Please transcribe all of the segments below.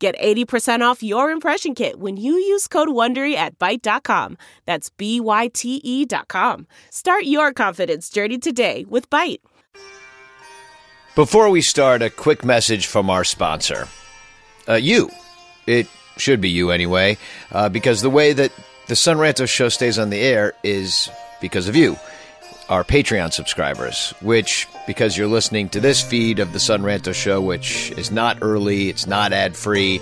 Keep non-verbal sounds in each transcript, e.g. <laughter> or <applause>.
Get 80% off your impression kit when you use code WONDERY at Byte.com. That's B-Y-T-E dot com. Start your confidence journey today with Byte. Before we start, a quick message from our sponsor. Uh, you. It should be you anyway, uh, because the way that the Son Ranto show stays on the air is because of you, our Patreon subscribers, which, because you're listening to this feed of the Son Ranto show, which is not early, it's not ad free,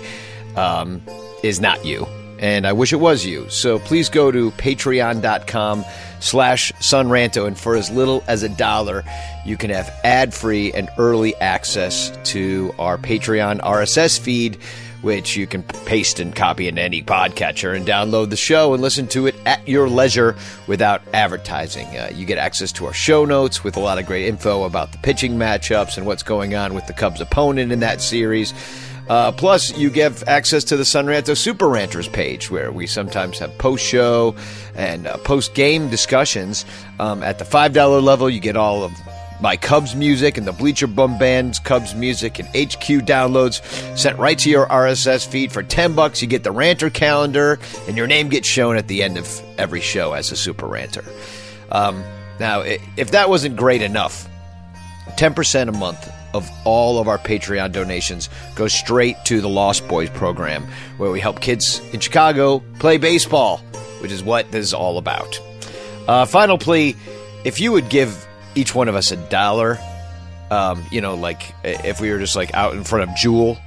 um, is not you. And I wish it was you. So please go to patreon.com slash sunranto and for as little as a dollar you can have ad-free and early access to our patreon rss feed which you can paste and copy into any podcatcher and download the show and listen to it at your leisure without advertising. Uh, you get access to our show notes with a lot of great info about the pitching matchups and what's going on with the Cubs' opponent in that series. Uh, plus, you get access to the Son Ranto Super Ranters page, where we sometimes have post show and uh, post game discussions. Um, at the $5 level, you get all of my Cubs music and the Bleacher Bum Band's Cubs music and HQ downloads sent right to your RSS feed for 10 bucks. You get the Ranter calendar, and your name gets shown at the end of every show as a Super Ranter. Um, now, if that wasn't great enough, 10% a month of all of our Patreon donations goes straight to the Lost Boys program, where we help kids in Chicago play baseball, which is what this is all about. Uh, final plea if you would give each one of us a dollar, um, you know, like if we were just like out in front of Jewel,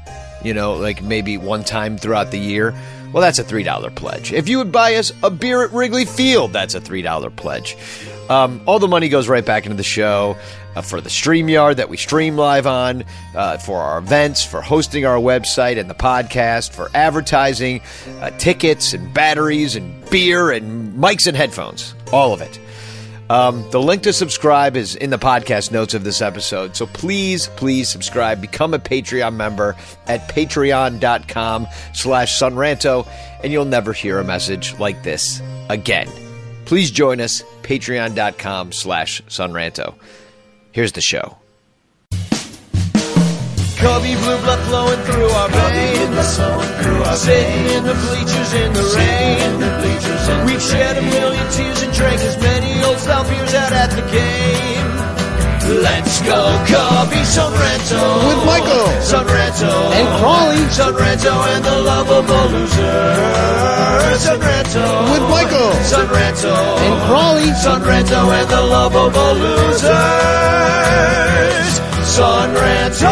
you know, like maybe one time throughout the year, well, that's a $3 pledge. If you would buy us a beer at Wrigley Field, that's a $3 pledge. Um, all the money goes right back into the show uh, for the StreamYard that we stream live on, uh, for our events, for hosting our website and the podcast, for advertising, uh, tickets and batteries and beer and mics and headphones. All of it. Um, the link to subscribe is in the podcast notes of this episode. So please, please subscribe. Become a Patreon member at patreon.com slash sunranto, and you'll never hear a message like this again. Please join us, patreon.com slash sunranto. Here's the show. Cubby blue blood flowing through our veins. Sitting in the bleachers in the rain. We've shed a million tears and drank as many old style beers out at the game. Let's go, Cubby Sunranto. With Michael. Sunranto. And Crawley. Sunranto and the lovable loser. Sunranto. With Michael. Sunranto. And Crawley. Sunranto and the lovable losers. Sunranto.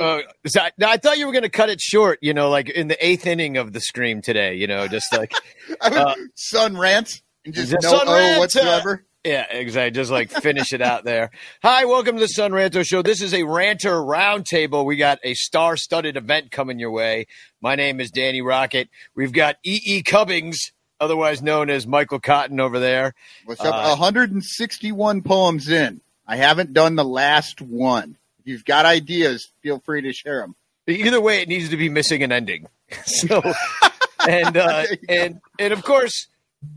Uh, so I, now I thought you were going to cut it short, you know, like in the eighth inning of the scream today, you know, just like, <laughs> Uh, sun rant and just no Sun O Rant, uh, whatsoever. Yeah, exactly. Just like finish it out there. Hi, welcome to the Sun Ranto Show. This is a ranter roundtable. We got a star studded event coming your way. My name is Danny Rockett. We've got E. E. Cubbings, otherwise known as Michael Cotton over there. What's up? Uh, 161 poems in. I haven't done the last one. If you've got ideas, feel free to share them. Either way, it needs to be missing an ending. <laughs> So, and uh, <laughs> and and of course,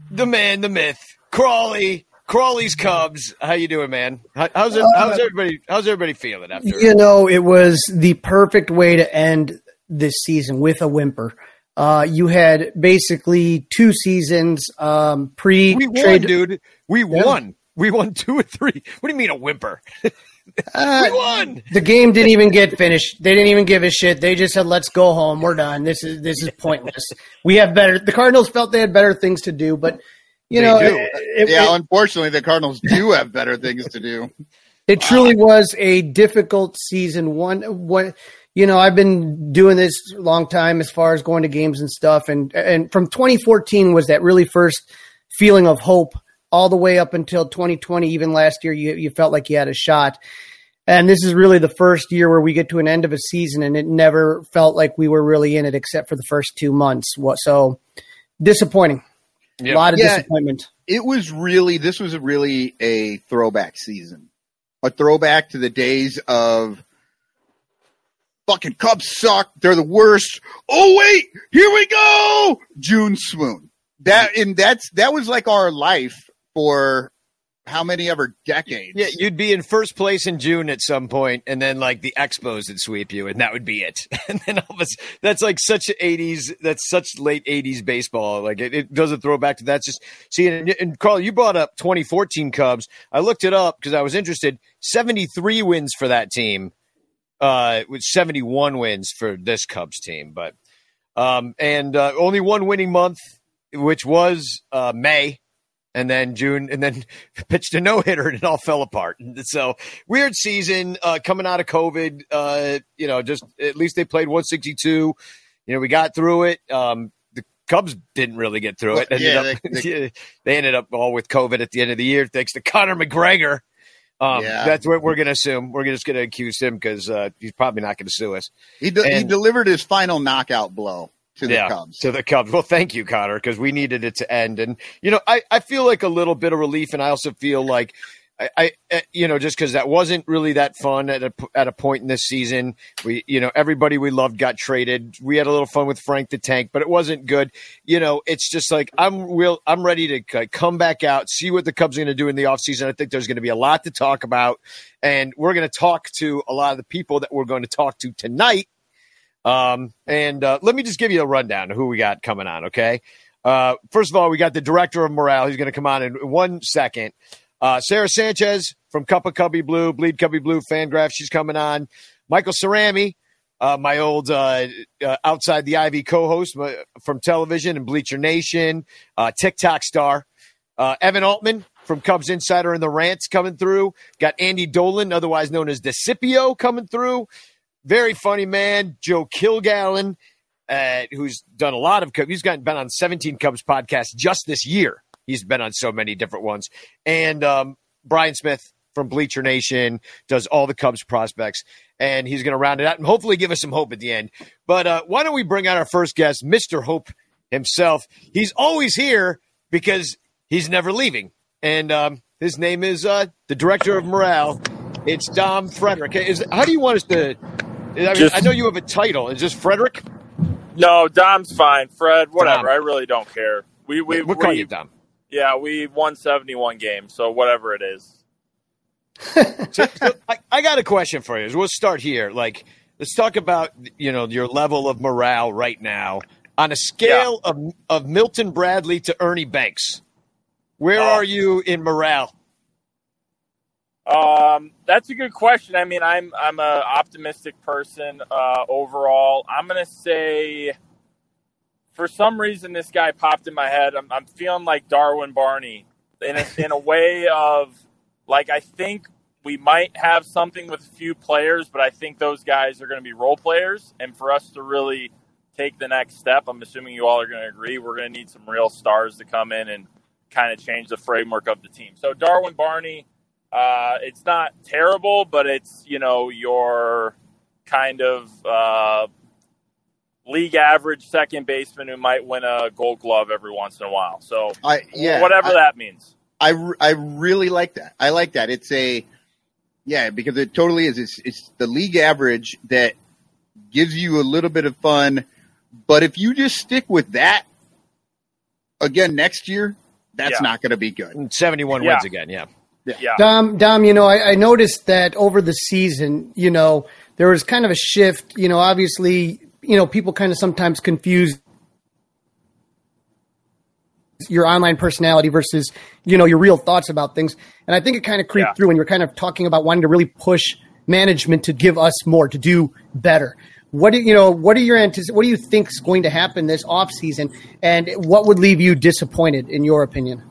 the man, the myth, Crawley, Crawley's Cubs. How you doing, man? How, how's it, how's everybody? How's everybody feeling after? You know, it was the perfect way to end this season with a whimper. Uh, you had basically two seasons um, pre we won, dude. We won. We won two or three. What do you mean a whimper? Uh, <laughs> we won. the game didn't even get finished. They didn't even give a shit. They just said, "Let's go home. We're done. This is this is pointless. We have better." The Cardinals felt they had better things to do, but you They know, it, it- yeah, it- unfortunately, the Cardinals do have better things to do. <laughs> It truly uh, was a difficult season. One, what you know, I've been doing this a long time as far as going to games and stuff. And, and from 2014 was that really first feeling of hope all the way up until 2020. Even last year, you, you felt like you had a shot. And this is really the first year where we get to an end of a season and it never felt like we were really in it except for the first two months. What so disappointing. A lot of Yeah. disappointment. it was really this was really a throwback season, a throwback to the days of fucking Cubs suck. They're the worst. Oh wait, here we go, June swoon. That and that's that was like our life for how many ever decades? Yeah, you'd be in first place in June at some point, and then like the Expos would sweep you, and that would be it. <laughs> And then all of us, that's like such '80s, that's such late '80s baseball. Like it, it doesn't throw back to that. Just see, and, and Carl, you brought up 2014 Cubs. I looked it up because I was interested. 73 wins for that team, uh, with 71 wins for this Cubs team, but um, and uh, only one winning month, which was uh, May and then June, and then <laughs> pitched a no hitter, and it all fell apart. So weird season uh, coming out of COVID. Uh, you know, just at least they played 162. You know, we got through it. Um, the Cubs didn't really get through it. <laughs> Ended yeah, up, they- <laughs> they, ended up all with COVID at the end of the year, thanks to Conor McGregor. Um, Yeah. That's what we're going to assume. We're just going to accuse him because uh, he's probably not going to sue us. he de- he delivered his final knockout blow to the yeah, Cubs. To the Cubs. Well, thank you, Connor, because we needed it to end. And, you know, I, I feel like a little bit of relief, and I also feel like. I, I uh, you know, just because that wasn't really that fun at a at a point in this season. We, you know, everybody we loved got traded. We had a little fun with Frank the Tank, but it wasn't good. You know, it's just like I'm real. I'm ready to come back out, see what the Cubs are going to do in the offseason. I think there's going to be a lot to talk about, and we're going to talk to a lot of the people that we're going to talk to tonight. Um, and uh, let me just give you a rundown of who we got coming on. Okay. Uh, first of all, we got the director of morale. He's going to come on in one second. Uh, Sara Sanchez from Cup of Cubby Blue, Bleed Cubby Blue Fangraph. She's coming on. Michael Cerami, uh, my old uh, uh, outside the Ivy co-host uh, from television and Bleacher Nation, uh, TikTok star. Uh, Evan Altman from Cubs Insider and the Rants coming through. Got Andy Dolan, otherwise known as Decipio, coming through. Very funny man. Joe Kilgallen, uh, who's done a lot of Cubs. He's gotten been on 17 Cubs podcasts just this year. He's been on so many different ones. And um, Bryan Smith from Bleacher Nation does all the Cubs prospects, and he's going to round it out and hopefully give us some hope at the end. But uh, why don't we bring out our first guest, Mr. Hope himself? He's always here because he's never leaving, and um, his name is uh, the director of morale. It's Dom Frederick. Is how do you want us to? I, mean, Just- I know you have a title. Is this Frederick? No, Dom's fine. Fred, whatever. Dom. I really don't care. We we we'll call you Dom. yeah we won seventy one games, so whatever it is. <laughs> So, so I, I got a question for you. We'll start here. Like, let's talk about you know your level of morale right now on a scale of of Milton Bradley to Ernie Banks. Where Oh. are you in morale? Um, that's a good question. I mean, I'm I'm a optimistic person uh, overall. I'm gonna say, for some reason, this guy popped in my head. I'm, I'm feeling like Darwin Barney in a, in a way of like I think we might have something with a few players, but I think those guys are going to be role players, and for us to really take the next step, I'm assuming you all are going to agree. We're going to need some real stars to come in and kind of change the framework of the team. So Darwin Barney. Uh, it's not terrible, but it's you know your kind of uh, league average second baseman who might win a Gold Glove every once in a while. So I yeah, whatever I, that means. I, I really like that. I like that. It's a yeah because it totally is. It's, it's the league average that gives you a little bit of fun, but if you just stick with that again next year, that's Yeah. not going to be good. Seventy one Yeah. wins again. Yeah. Yeah, Dom, Dom, you know, I, I noticed that over the season, you know, there was kind of a shift. You know, obviously, you know, people kind of sometimes confuse your online personality versus, you know, your real thoughts about things. And I think it kind of creeped Yeah. through when you're kind of talking about wanting to really push management to give us more, to do better. What do you know? What are your antici- What do you think is going to happen this off season, and what would leave you disappointed, in your opinion?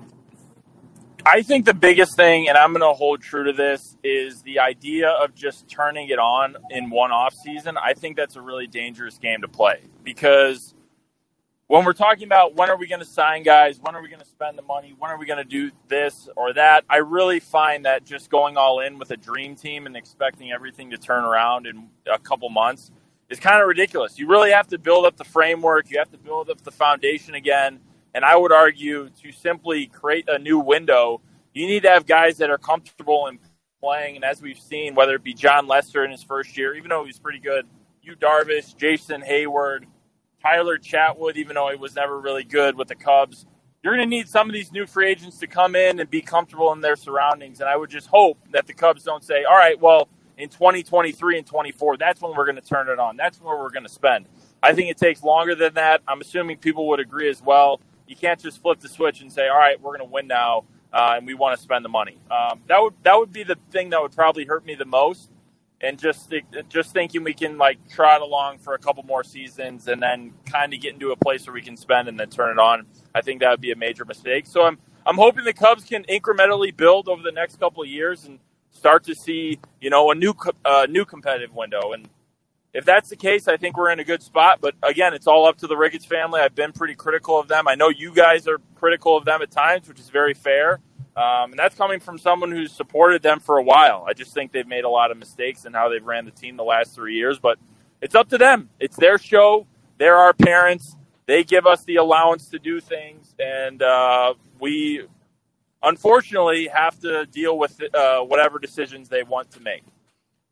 I think the biggest thing, and I'm going to hold true to this, is the idea of just turning it on in one off season. I think that's a really dangerous game to play because when we're talking about when are we going to sign guys, when are we going to spend the money, when are we going to do this or that, I really find that just going all in with a dream team and expecting everything to turn around in a couple months is kind of ridiculous. You really have to build up the framework, you have to build up the foundation again and I would argue to simply create a new window, you need to have guys that are comfortable in playing. And as we've seen, whether it be Jon Lester in his first year, even though he's pretty good, Yu Darvish, Jason Heyward, Tyler Chatwood, even though he was never really good with the Cubs, you're going to need some of these new free agents to come in and be comfortable in their surroundings. And I would just hope that the Cubs don't say, all right, well, in 2023 and 24, that's when we're going to turn it on. That's where we're going to spend. I think it takes longer than that. I'm assuming people would agree as well. You can't just flip the switch and say, "All right, we're going to win now, uh, and we want to spend the money." Um, that would that would be the thing that would probably hurt me the most. And just just thinking we can like trot along for a couple more seasons and then kind of get into a place where we can spend and then turn it on. I think that would be a major mistake. So I'm I'm hoping the Cubs can incrementally build over the next couple of years and start to see you know a new uh, new competitive window. And if that's the case, I think we're in a good spot. But again, it's all up to the Ricketts family. I've been pretty critical of them. I know you guys are critical of them at times, which is very fair. Um, and that's coming from someone who's supported them for a while. I just think they've made a lot of mistakes in how they've ran the team the last three years. But it's up to them. It's their show. They're our parents. They give us the allowance to do things, and uh, we unfortunately have to deal with uh, whatever decisions they want to make.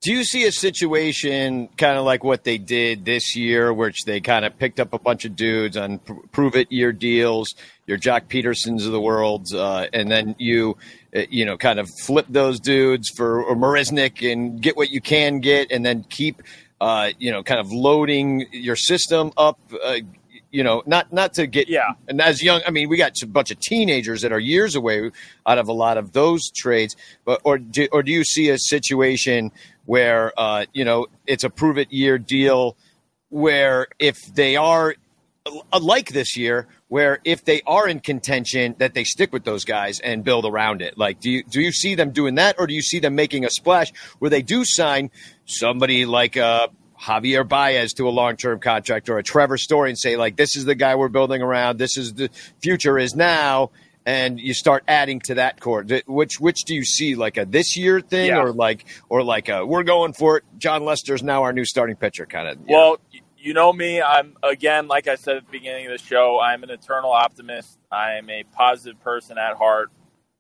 Do you see a situation kind of like what they did this year, which they kind of picked up a bunch of dudes on prove it year deals, your Joc Pedersons of the world, uh, and then you, uh, you know, kind of flip those dudes for Marisnick and get what you can get, and then keep, uh, you know, kind of loading your system up, uh, you know, not not to get yeah. And as young, I mean, we got a bunch of teenagers that are years away out of a lot of those trades. But or do, or do you see a situation where uh, you know it's a prove it year deal, where if they are uh, like this year, where if they are in contention, that they stick with those guys and build around it. Like, do you do you see them doing that, or do you see them making a splash where they do sign somebody like uh, Javier Baez to a long term contract or a Trevor Story and say, like, this is the guy we're building around. This is the future is now. And you start adding to that core. Which which do you see, like a this year thing, yeah. or like or like a we're going for it? Jon Lester's now our new starting pitcher, kind of. Well, know? you know me. I'm again, like I said at the beginning of the show, I'm an eternal optimist. I am a positive person at heart.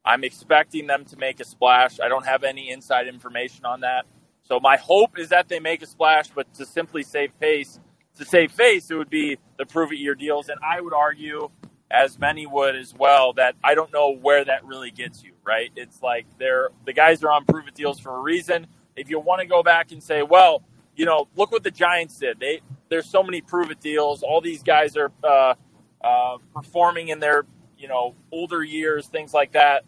I'm expecting them to make a splash. I don't have any inside information on that. So my hope is that they make a splash, but to simply save pace, to save face, it would be the prove it year deals. And I would argue, as many would as well, that I don't know where that really gets you. Right? It's like they're the guys are on prove it deals for a reason. If you want to go back and say, well, you know, look what the Giants did. They there's so many prove it deals. All these guys are uh, uh, performing in their you know older years, things like that.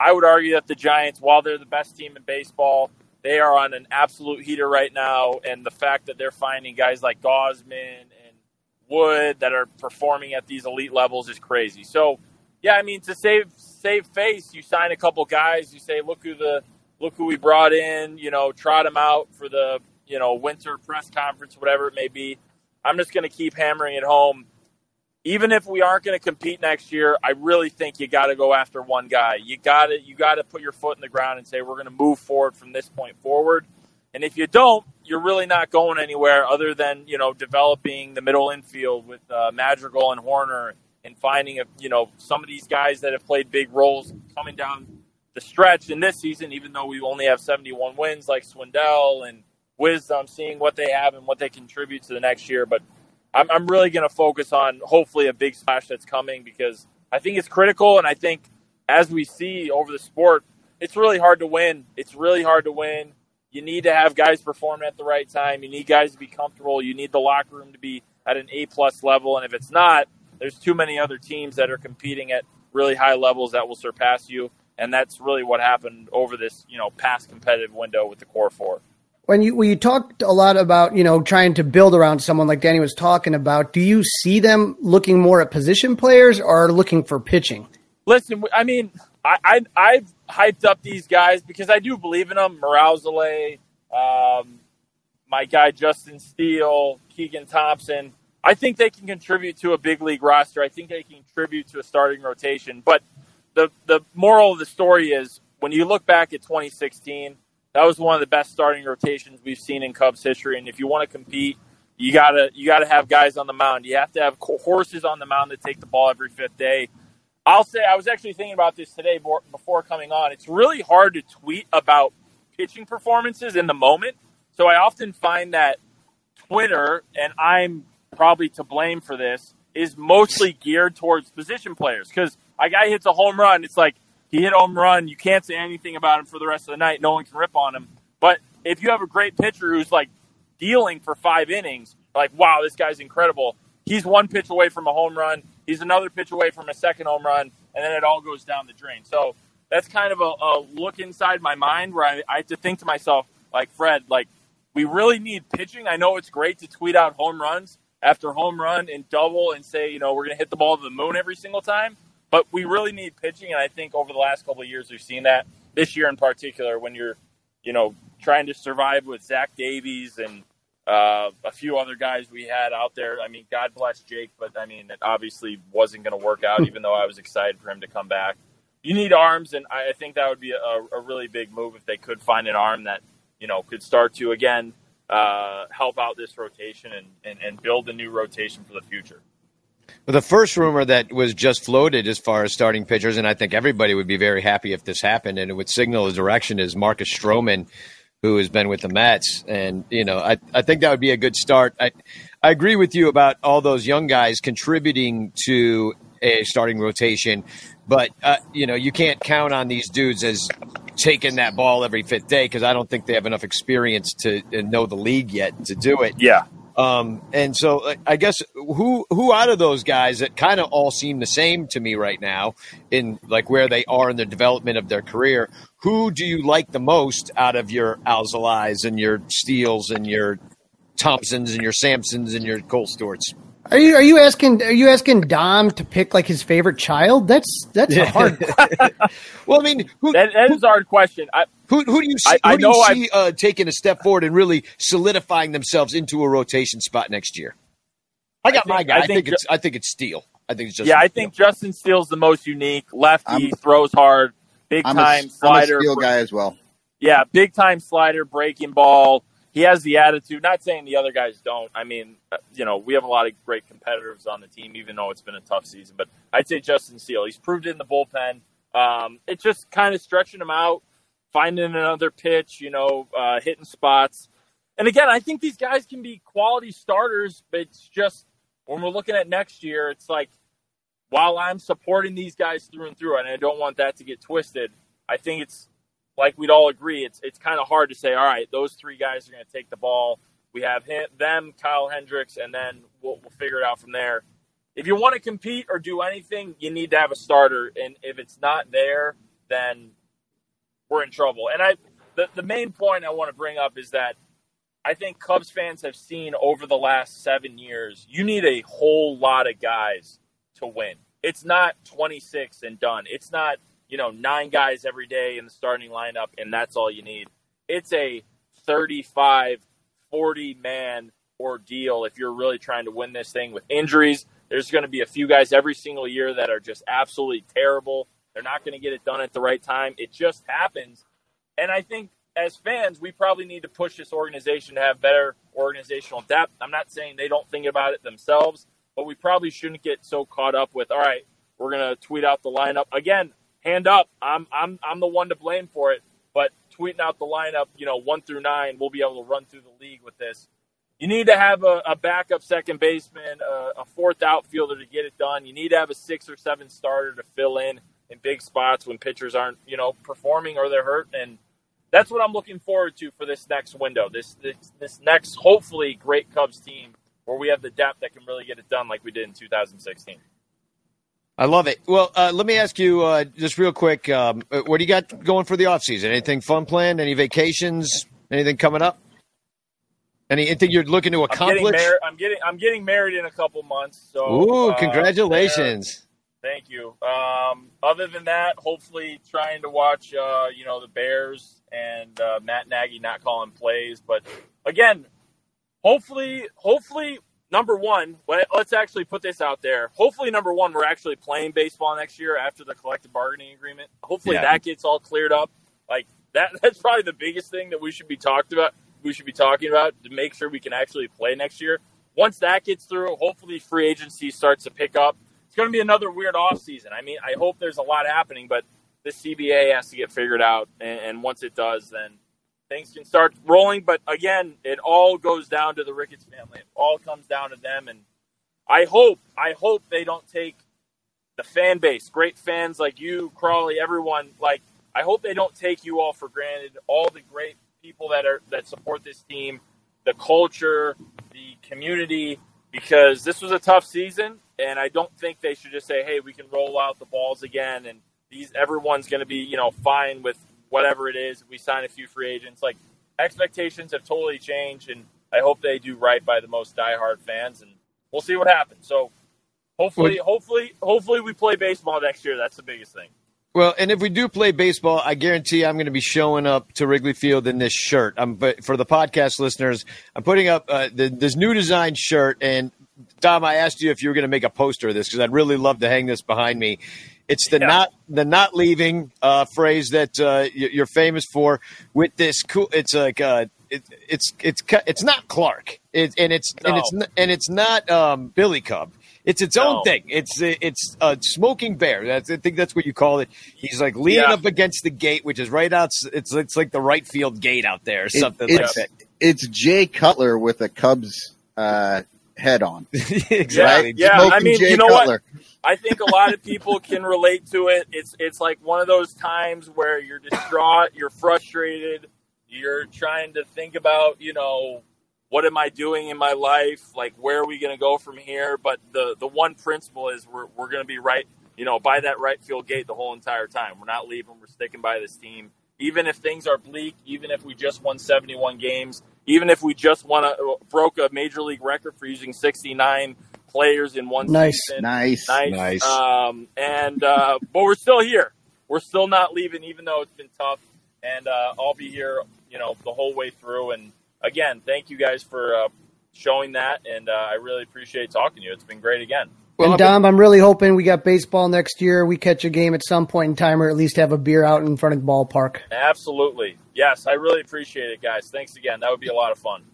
I would argue that the Giants, while they're the best team in baseball, they are on an absolute heater right now, and the fact that they're finding guys like Gausman and Wood that are performing at these elite levels is crazy. So, yeah, I mean, to save save face, you sign a couple guys. You say, look who the look who we brought in. You know, trot them out for the you know winter press conference, whatever it may be. I'm just going to keep hammering it home even if we aren't going to compete next year, I really think you got to go after one guy. You got to you got to put your foot in the ground and say we're going to move forward from this point forward. And if you don't, you're really not going anywhere other than you know developing the middle infield with uh, Madrigal and Hoerner and finding a you know some of these guys that have played big roles coming down the stretch in this season. Even though we only have 71 wins, like Schwindel and Wisdom, seeing what they have and what they contribute to the next year, but I'm, I'm really going to focus on hopefully a big splash that's coming because I think it's critical. And I think as we see over the sport, it's really hard to win. It's really hard to win. You need to have guys perform at the right time. You need guys to be comfortable. You need the locker room to be at an A plus level. And if it's not, there's too many other teams that are competing at really high levels that will surpass you. And that's really what happened over this, you know, past competitive window with the core four when you when you talked a lot about you know trying to build around someone like Danny was talking about, do you see them looking more at position players or looking for pitching? Listen, I mean, I, I I've hyped up these guys because I do believe in them. Moralzale, um, my guy Justin Steele, Keegan Thompson. I think they can contribute to a big league roster. I think they can contribute to a starting rotation. But the the moral of the story is when you look back at 2016, that was one of the best starting rotations we've seen in Cubs history. And if you want to compete, you gotta you gotta have guys on the mound. You have to have horses on the mound that take the ball every fifth day. I'll say I was actually thinking about this today before coming on. It's really hard to tweet about pitching performances in the moment. So I often find that Twitter, and I'm probably to blame for this, is mostly geared towards position players. Because a guy hits a home run, it's like he hit a home run. You can't say anything about him for the rest of the night. No one can rip on him. But if you have a great pitcher who's like dealing for five innings, like, wow, this guy's incredible. He's one pitch away from a home run. He's another pitch away from a second home run, and then it all goes down the drain. So that's kind of a, a look inside my mind where I, I have to think to myself, like, Fred, like, we really need pitching. I know it's great to tweet out home runs after home run and double and say, you know, we're going to hit the ball to the moon every single time. But we really need pitching, and I think over the last couple of years we've seen that. This year in particular, when you're, you know, trying to survive with Zach Davies and uh, a few other guys we had out there. I mean, God bless Jake, but I mean, it obviously wasn't going to work out, even though I was excited for him to come back. You need arms, and I think that would be a, a really big move if they could find an arm that, you know, could start to, again, uh, help out this rotation and, and, and build a new rotation for the future. Well, the first rumor that was just floated as far as starting pitchers, and I think everybody would be very happy if this happened, and it would signal a direction is Marcus Stroman, who has been with the Mets, and you know, I I think that would be a good start. I I agree with you about all those young guys contributing to a starting rotation, but uh, you know, you can't count on these dudes as taking that ball every fifth day because I don't think they have enough experience to know the league yet to do it. Yeah. Um, and so I guess who who out of those guys that kind of all seem the same to me right now in like where they are in the development of their career, who do you like the most out of your Alzolays and your Steels and your Thompsons and your Sampsons and your Kohl Stewarts? Are you are you asking are you asking Dom to pick like his favorite child? That's that's a hard. <laughs> well, I mean, who, that, that is a hard question. I, who, who do you see? I, who I do you see uh, taking a step forward and really solidifying themselves into a rotation spot next year? I got I think, my guy. I think, I think it's I think it's Steele. I think it's Justin yeah. I think Steele. Justin Steele's the most unique. Lefty I'm, throws hard, big I'm time a, slider. Steele guy as well. Yeah, big time slider, breaking ball he has the attitude. Not saying the other guys don't. I mean, uh, you know, we have a lot of great competitors on the team, even though it's been a tough season. But I'd say Justin Steele. He's proved it in the bullpen. Um, it's just kind of stretching him out, finding another pitch, you know, uh, hitting spots. And again, I think these guys can be quality starters, but it's just when we're looking at next year, it's like while I'm supporting these guys through and through, and I don't want that to get twisted, I think it's like we'd all agree, it's it's kind of hard to say. All right, those three guys are going to take the ball. We have him, them, Kyle Hendricks, and then we'll, we'll figure it out from there. If you want to compete or do anything, you need to have a starter, and if it's not there, then we're in trouble. And I, the the main point I want to bring up is that I think Cubs fans have seen over the last seven years, you need a whole lot of guys to win. It's not 26 and done. It's not you know, nine guys every day in the starting lineup, and that's all you need. It's a 35, 40 man ordeal if you're really trying to win this thing with injuries. There's going to be a few guys every single year that are just absolutely terrible. They're not going to get it done at the right time. It just happens. And I think as fans, we probably need to push this organization to have better organizational depth. I'm not saying they don't think about it themselves, but we probably shouldn't get so caught up with, all right, we're going to tweet out the lineup. Again, hand up. I'm I'm I'm the one to blame for it. But tweeting out the lineup, you know, one through nine, we'll be able to run through the league with this. You need to have a, a backup second baseman, a, a fourth outfielder to get it done. You need to have a six or seven starter to fill in in big spots when pitchers aren't, you know, performing or they're hurt. And that's what I'm looking forward to for this next window. This this, this next hopefully great Cubs team where we have the depth that can really get it done like we did in 2016. I love it. Well, uh, let me ask you uh, just real quick um, uh, what do you got going for the off season? Anything fun planned? Any vacations? Anything coming up? Anything you're looking to accomplish? I'm getting, mar- I'm getting, I'm getting married in a couple months. So, ooh, uh, congratulations! Thank you. Um, other than that, hopefully trying to watch, uh, you know, the Bears and uh, Matt Nagy not calling plays. But again, hopefully, hopefully, number one, let's actually put this out there. Hopefully, number one, we're actually playing baseball next year after the collective bargaining agreement. Hopefully, yeah. that gets all cleared up. Like that, <laughs> that's probably the biggest thing that we should be talked about. We should be talking about to make sure we can actually play next year. Once that gets through, hopefully free agency starts to pick up it's going to be another weird off season. I mean, I hope there's a lot happening, but the CBA has to get figured out, and, and once it does, then things can start rolling. But again, it all goes down to the Ricketts family. It all comes down to them, and I hope, I hope they don't take the fan base, great fans like you, Crawley, everyone. Like, I hope they don't take you all for granted. All the great people that are that support this team, the culture, the community, because this was a tough season and I don't think they should just say, "Hey, we can roll out the balls again," and these everyone's going to be you know fine with whatever it is. We sign a few free agents. Like expectations have totally changed, and I hope they do right by the most diehard fans, and we'll see what happens. So hopefully, hopefully, hopefully we play baseball next year. That's the biggest thing. Well, and if we do play baseball, I guarantee I'm going to be showing up to Wrigley Field in this shirt. I'm, but for the podcast listeners, I'm putting up uh, the, this new design shirt, and Dom, I asked you if you were going to make a poster of this because I'd really love to hang this behind me. It's the yeah. not the not leaving uh, phrase that uh, you're famous for. With this cool, it's like uh, it, it's it's it's not Clark, it, and it's no. and it's and it's not um, Billy Cub. It's its own thing. It's it's a smoking bear. That's, I think that's what you call it. He's like leaning yeah. up against the gate, which is right out. It's it's like the right field gate out there, or something it, like that. It's Jay Cutler with a Cubs uh, head on. <laughs> exactly. Yeah, yeah. I mean, Jay you know Cutler. what? I think a lot of people <laughs> can relate to it. It's it's like one of those times where you're distraught, you're frustrated, you're trying to think about, you know, what am I doing in my life? Like, where are we going to go from here? But the the one principle is we're we're going to be right, you know, by that right field gate the whole entire time. We're not leaving. We're sticking by this team, even if things are bleak. Even if we just won 71 games even if we just won a broke a major league record for using 69 players in one nice, season. Nice, nice, nice. Um, and uh, <laughs> but we're still here. We're still not leaving, even though it's been tough. And uh, I'll be here, you know, the whole way through. And again, thank you guys for uh, showing that, and uh, I really appreciate talking to you. It's been great again. Well, and Dom, I'm really hoping we got baseball next year. We catch a game at some point in time, or at least have a beer out in front of the ballpark. Absolutely, yes. I really appreciate it, guys. Thanks again. That would be a lot of fun.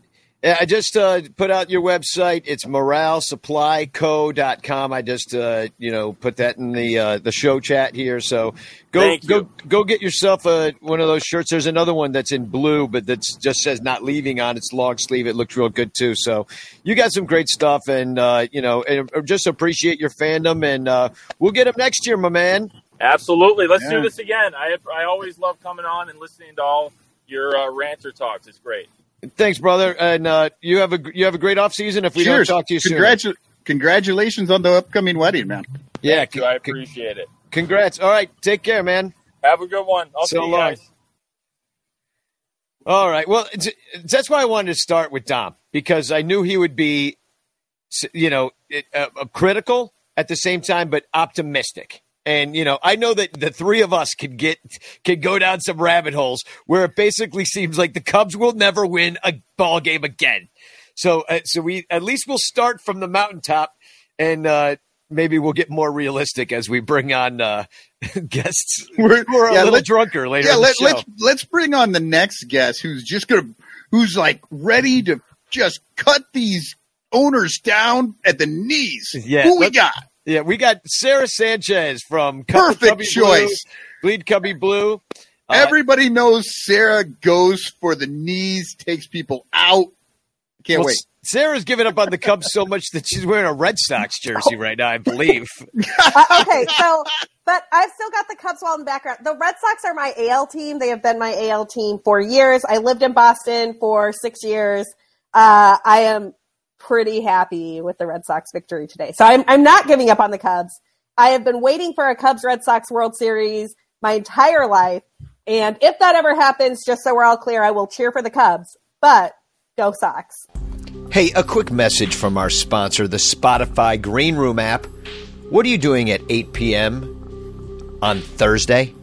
Yeah, I just uh, put out your website. It's moralesupplyco.com. I just uh, you know put that in the uh, the show chat here. So go go go get yourself a one of those shirts. There's another one that's in blue, but that just says "not leaving" on its long sleeve. It looks real good too. So you got some great stuff, and uh, you know, and just appreciate your fandom, and uh, we'll get them next year, my man. Absolutely. Let's yeah. do this again. I I always love coming on and listening to all your uh, ranter talks. It's great. Thanks, brother, and uh, you have a you have a great off season. If we Cheers. don't talk to you Congratu- soon, congratulations on the upcoming wedding, man. Yeah, con- I appreciate it. Congrats. All right, take care, man. Have a good one. I'll so see you long. guys. All right. Well, that's why I wanted to start with Dom because I knew he would be, you know, uh, critical at the same time, but optimistic. And you know, I know that the three of us could get could go down some rabbit holes where it basically seems like the Cubs will never win a ball game again. So, uh, so we at least we'll start from the mountaintop, and uh, maybe we'll get more realistic as we bring on uh, <laughs> guests <laughs> we're, who are yeah, a little drunker later. Yeah, let, let's let's bring on the next guest who's just gonna who's like ready to just cut these owners down at the knees. Yeah, who we got? Yeah, we got Sara Sanchez from Perfect Cubby choice. Blue, Bleed Cubby Blue. Uh, Everybody knows Sara goes for the knees, takes people out. Can't well, wait. Sara's given up on the Cubs so much that she's wearing a Red Sox jersey right now, I believe. <laughs> uh, okay, so but I've still got the Cubs well in the background. The Red Sox are my AL team. They have been my AL team for years. I lived in Boston for six years. Uh, I am pretty happy with the Red Sox victory today. So I'm, I'm not giving up on the Cubs. I have been waiting for a Cubs Red Sox World Series my entire life. And if that ever happens, just so we're all clear, I will cheer for the Cubs. But go Sox. Hey, a quick message from our sponsor, the Spotify Green Room app. What are you doing at 8 p.m. on Thursday?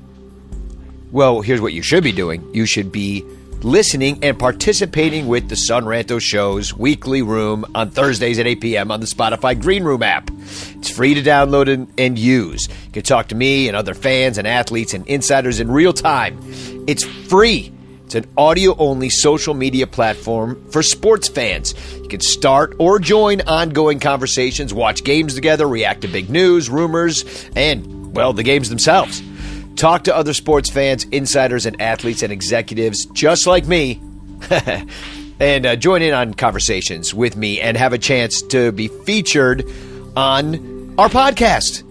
Well, here's what you should be doing. You should be listening and participating with the Son Ranto Show's weekly room on Thursdays at 8 p.m. on the Spotify Green Room app. It's free to download and, and use. You can talk to me and other fans and athletes and insiders in real time. It's free. It's an audio only social media platform for sports fans. You can start or join ongoing conversations, watch games together, react to big news, rumors, and, well, the games themselves. Talk to other sports fans, insiders, and athletes and executives just like me. <laughs> and uh, join in on conversations with me and have a chance to be featured on our podcast.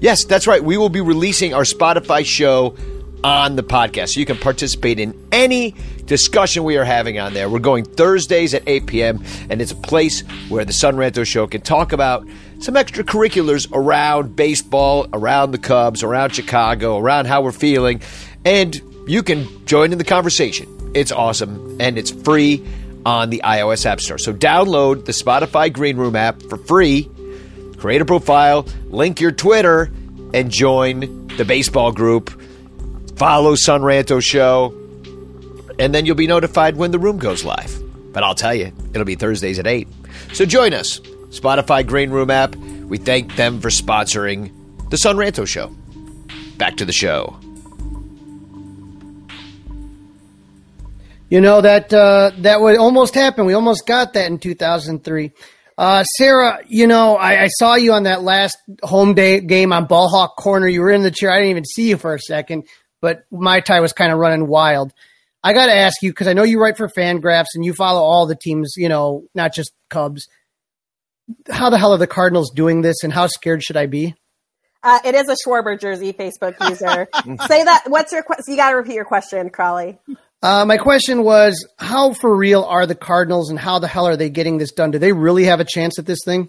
Yes, that's right. We will be releasing our Spotify show on the podcast. So you can participate in any discussion we are having on there. We're going Thursdays at 8 p.m., and it's a place where the Son Ranto Show can talk about some extracurriculars around baseball, around the Cubs, around Chicago, around how we're feeling, and you can join in the conversation. It's awesome, and it's free on the iOS App Store. So download the Spotify Green Room app for free, create a profile, link your Twitter, and join the baseball group follow Son Ranto Show, and then you'll be notified when the room goes live. But I'll tell you, it'll be Thursdays at 8. So join us. Spotify Green Room app. We thank them for sponsoring the Son Ranto Show. Back to the show. You know that uh, that would almost happen. We almost got that in 2003. Uh, Sara, you know, I, I, saw you on that last home day game on Ball Hawk Corner. You were in the chair. I didn't even see you for a second but my tie was kind of running wild. I got to ask you because I know you write for Fangraphs and you follow all the teams, you know, not just Cubs. How the hell are the Cardinals doing this, and how scared should I be? Uh, it is a Schwarber jersey Facebook user. <laughs> Say that. What's your question? You got to repeat your question, Crawley. Uh, my question was, how for real are the Cardinals, and how the hell are they getting this done? Do they really have a chance at this thing?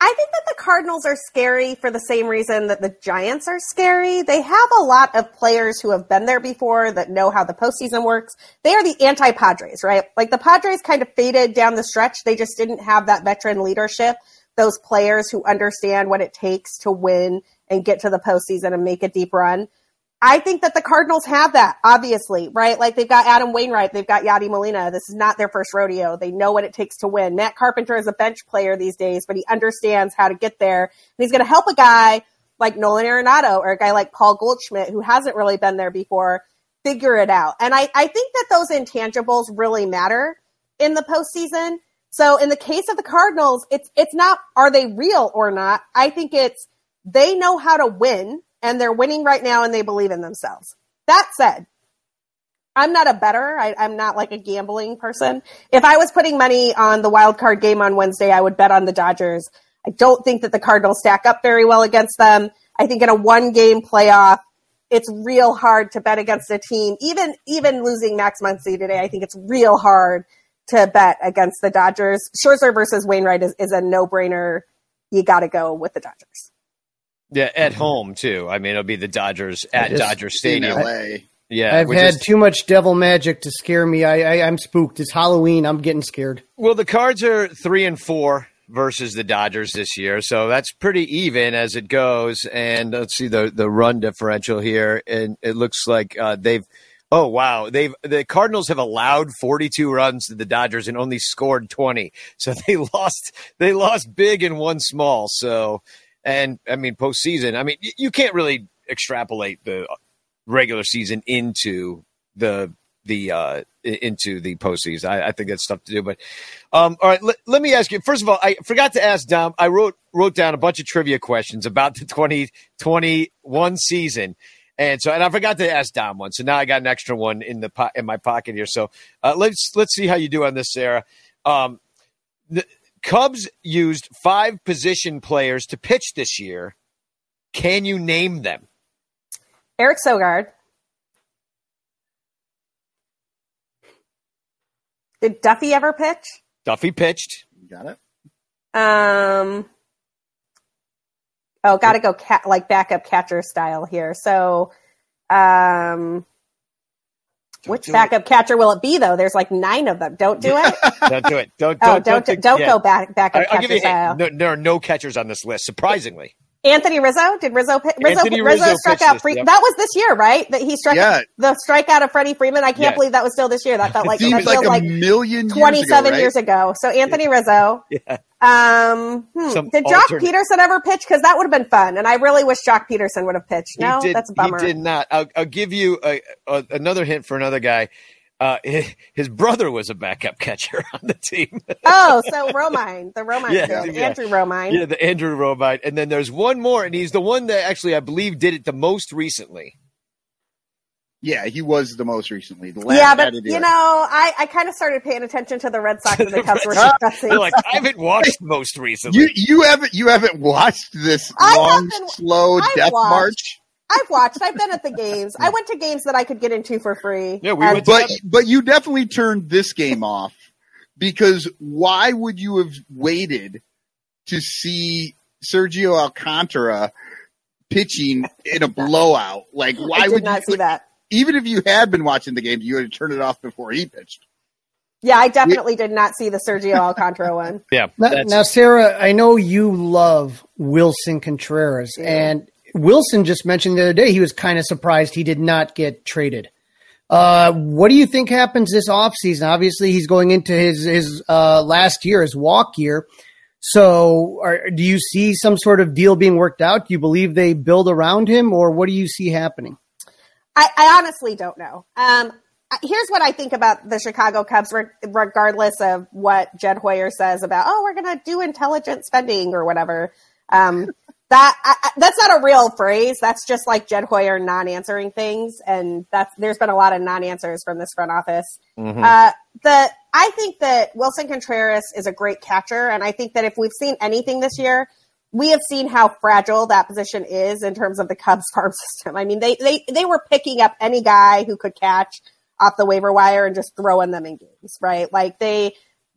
I think that the Cardinals are scary for the same reason that the Giants are scary. They have a lot of players who have been there before that know how the postseason works. They are the anti Padres, right? Like the Padres kind of faded down the stretch. They just didn't have that veteran leadership, those players who understand what it takes to win and get to the postseason and make a deep run. I think that the Cardinals have that, obviously, right? Like they've got Adam Wainwright, they've got Yadi Molina. This is not their first rodeo. They know what it takes to win. Matt Carpenter is a bench player these days, but he understands how to get there. And he's going to help a guy like Nolan Arenado or a guy like Paul Goldschmidt, who hasn't really been there before, figure it out. And I, I think that those intangibles really matter in the postseason. So in the case of the Cardinals, it's, it's not, are they real or not? I think it's, they know how to win and they're winning right now and they believe in themselves. That said, I'm not a better. I, am not like a gambling person. If I was putting money on the wild card game on Wednesday, I would bet on the Dodgers. I don't think that the Cardinals stack up very well against them. I think in a one game playoff, it's real hard to bet against a team. Even even losing Max Muncy today, I think it's real hard to bet against the Dodgers. Scherzer versus Wainwright is, is a no brainer. You got to go with the Dodgers. Yeah, at home too. I mean, it'll be the Dodgers at Just Dodger Stadium. LA. Yeah, I've had is- too much devil magic to scare me. I, I I'm spooked. It's Halloween. I'm getting scared. Well, the Cards are three and four versus the Dodgers this year, so that's pretty even as it goes. And let's see the the run differential here, and it looks like uh, they've. Oh wow, they've the Cardinals have allowed 42 runs to the Dodgers and only scored 20. So <laughs> they lost they lost big and won small. So and I mean postseason, I mean you can't really extrapolate the regular season into the the uh into the postseason. I, I think that's tough to do. But um all right, let, let me ask you first of all, I forgot to ask Dom. I wrote wrote down a bunch of trivia questions about the 2021 season. And so, and I forgot to ask Dom one, so now I got an extra one in the po- in my pocket here. So uh, let's let's see how you do on this, Sara. Um, Cubs used five position players to pitch this year. Can you name them? Eric Sogard. Did Duffy ever pitch? Duffy pitched. Got it. Um, oh, got to go cat like backup catcher style here. So, um, Which do backup catcher will it be though? There's like nine of them. Don't do it. <laughs> Don't do it. Don't <laughs> oh, don't don't don't, don't, yeah. go back I, backup I'll give you catcher a No, there are no catchers on this list. Surprisingly, Anthony Rizzo did Rizzo Rizzo Anthony Rizzo, Rizzo struck pitched out. this, yep. That was this year, right? That he struck Yeah. the strikeout of Freddie Freeman. I can't Yes. believe that was still this year. That felt like that Seems like feels a like million years 27 right? years ago. So Anthony Rizzo. <laughs> Yeah. Um, hmm, did Joc alternate- Pederson ever pitch? Because that would have been fun, and I really wish Joc Pederson would have pitched. No, did, that's a bummer. He did not. I'll, I'll give you a, a, another hint for another guy. Uh, <laughs> his, brother was a backup catcher on the team. <laughs> Oh, so Romine, the Romine, Yeah, yeah. Andrew Romine. yeah, the Andrew Romine. And then there's one more, and he's the one that actually I believe did it the most recently. Yeah, he was the most recently. The last Yeah, but to you it. know, I, I kind of started paying attention to the Red Sox and the Cubs were Red discussing. They're like, I haven't watched most recently. you you haven't you haven't watched this I long, haven't- slow I've death watched. march. I've watched. I've been at the games. <laughs> I went to games that I could get into for free. Yeah, we And- But but you definitely turned this game off because why would you have waited to see Sergio Alcantara pitching in a blowout? Like why I did would not you, see that. Even if you had been watching the game, you would have turned it off before he pitched. Yeah, I definitely did not see the Sergio Alcantara one. <laughs> yeah, Now, now, Sara, I know you love Willson Contreras, and Willson just mentioned the other day he was kind of surprised he did not get traded. Uh, what do you think happens this offseason? Obviously, he's going into his his uh, last year, his walk year. So, are, do you see some sort of deal being worked out? Do you believe they build around him, or what do you see happening? I, I honestly don't know. Um, here's what I think about the Chicago Cubs, re- regardless of what Jed Hoyer says about, oh, we're going to do intelligent spending or whatever. Um, <laughs> that I, that's not a real phrase. That's just like Jed Hoyer non-answering things, and that's there's been a lot of non-answers from this front office. Uh, the I think that Willson Contreras is a great catcher, and I think that if we've seen anything this year, we have seen how fragile that position is in terms of the Cubs <laughs> farm system. I mean, they they they were picking up any guy who could catch off the waiver wire and just throwing them in games, right? Like they.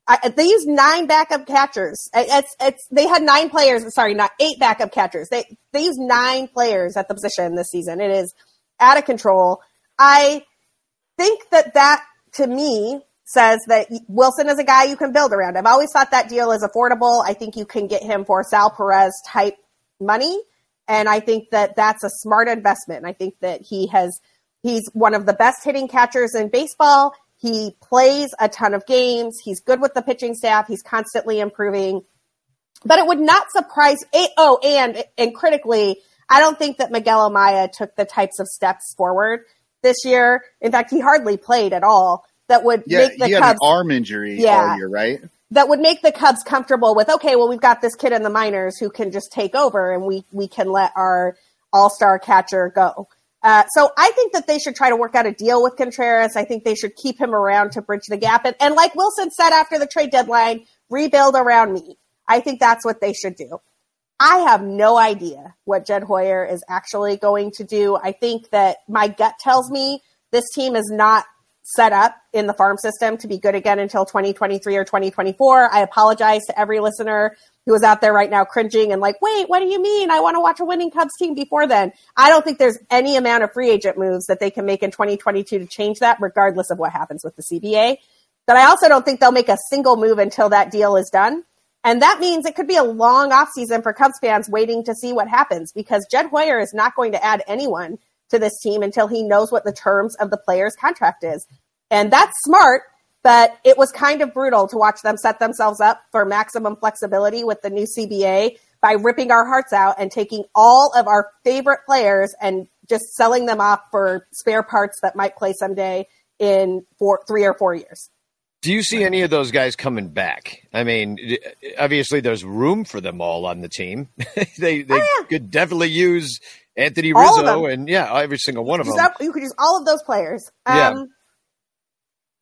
I, they used nine backup catchers. It's, it's, they had nine players. Sorry, not eight backup catchers. They, they used nine players at the position this season. It is out of control. I think that that to me says that Willson is a guy you can build around. I've always thought that deal is affordable. I think you can get him for Sal Perez type money. And I think that that's a smart investment. I think that he has, he's one of the best hitting catchers in baseball. He plays a ton of games. He's good with the pitching staff. He's constantly improving. But it would not surprise. Oh, and and critically, I don't think that Miguel Amaya took the types of steps forward this year. In fact, he hardly played at all. That would Yeah, make the Cubs an arm injury Yeah. all year, right? that would make the Cubs comfortable with, okay, well, we've got this kid in the minors who can just take over and we, we can let our all star catcher go. Uh, so I think that they should try to work out a deal with Contreras. I think they should keep him around to bridge the gap. And, and like Willson said after the trade deadline, rebuild around me. I think that's what they should do. I have no idea what Jed Hoyer is actually going to do. I think that my gut tells me this team is not set up in the farm system to be good again until 2023 or 2024. I apologize to every listener who is out there right now cringing and like, wait, what do you mean? I want to watch a winning Cubs team before then. I don't think there's any amount of free agent moves that they can make in 2022 to change that, regardless of what happens with the CBA. But I also don't think they'll make a single move until that deal is done. And that means it could be a long offseason for Cubs fans waiting to see what happens because Jed Hoyer is not going to add anyone to this team until he knows what the terms of the player's contract is. And that's smart, but it was kind of brutal to watch them set themselves up for maximum flexibility with the new CBA by ripping our hearts out and taking all of our favorite players and just selling them off for spare parts that might play someday in four, three or four years. Do you see any of those guys coming back? I mean, obviously there's room for them all on the team. <laughs> they they Oh, yeah. could definitely use Anthony Rizzo and yeah, every single one of them. you could use all of those players. Yeah. Um,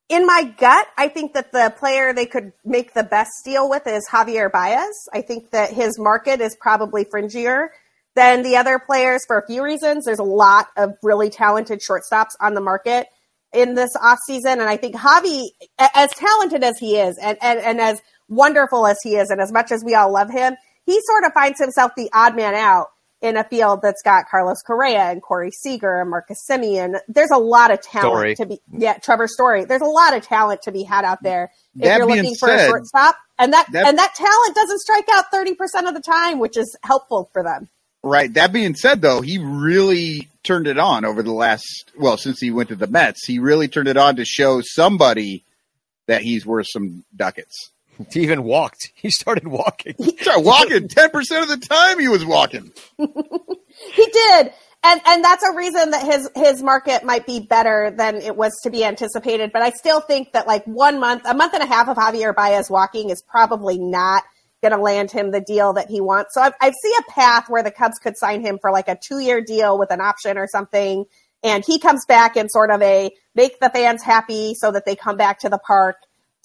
in my gut, I think that the player they could make the best deal with is Javier Baez. I think that his market is probably fringier than the other players for a few reasons. There's a lot of really talented shortstops on the market in this offseason. And I think Javi, as talented as he is and, and, and as wonderful as he is, and as much as we all love him, he sort of finds himself the odd man out in a field that's got Carlos Correa and Corey Seager and Marcus Semien. There's a lot of talent Story. to be, yeah, Trevor Story. There's a lot of talent to be had out there if That you're looking for a shortstop. And that, that- and that talent doesn't strike out 30% of the time, which is helpful for them. Right. That being said, though, he really turned it on over the last, well, since he went to the Mets, he really turned it on to show somebody that he's worth some ducats. <laughs> He even walked. He started walking. He started <laughs> walking 10% of the time he was walking. <laughs> He did. And and that's a reason that his his market might be better than it was to be anticipated. But I still think that like one month, a month and a half of Javier Baez walking is probably not going to land him the deal that he wants. So I, I see a path where the Cubs could sign him for like a two year deal with an option or something, and he comes back in sort of a make the fans happy so that they come back to the park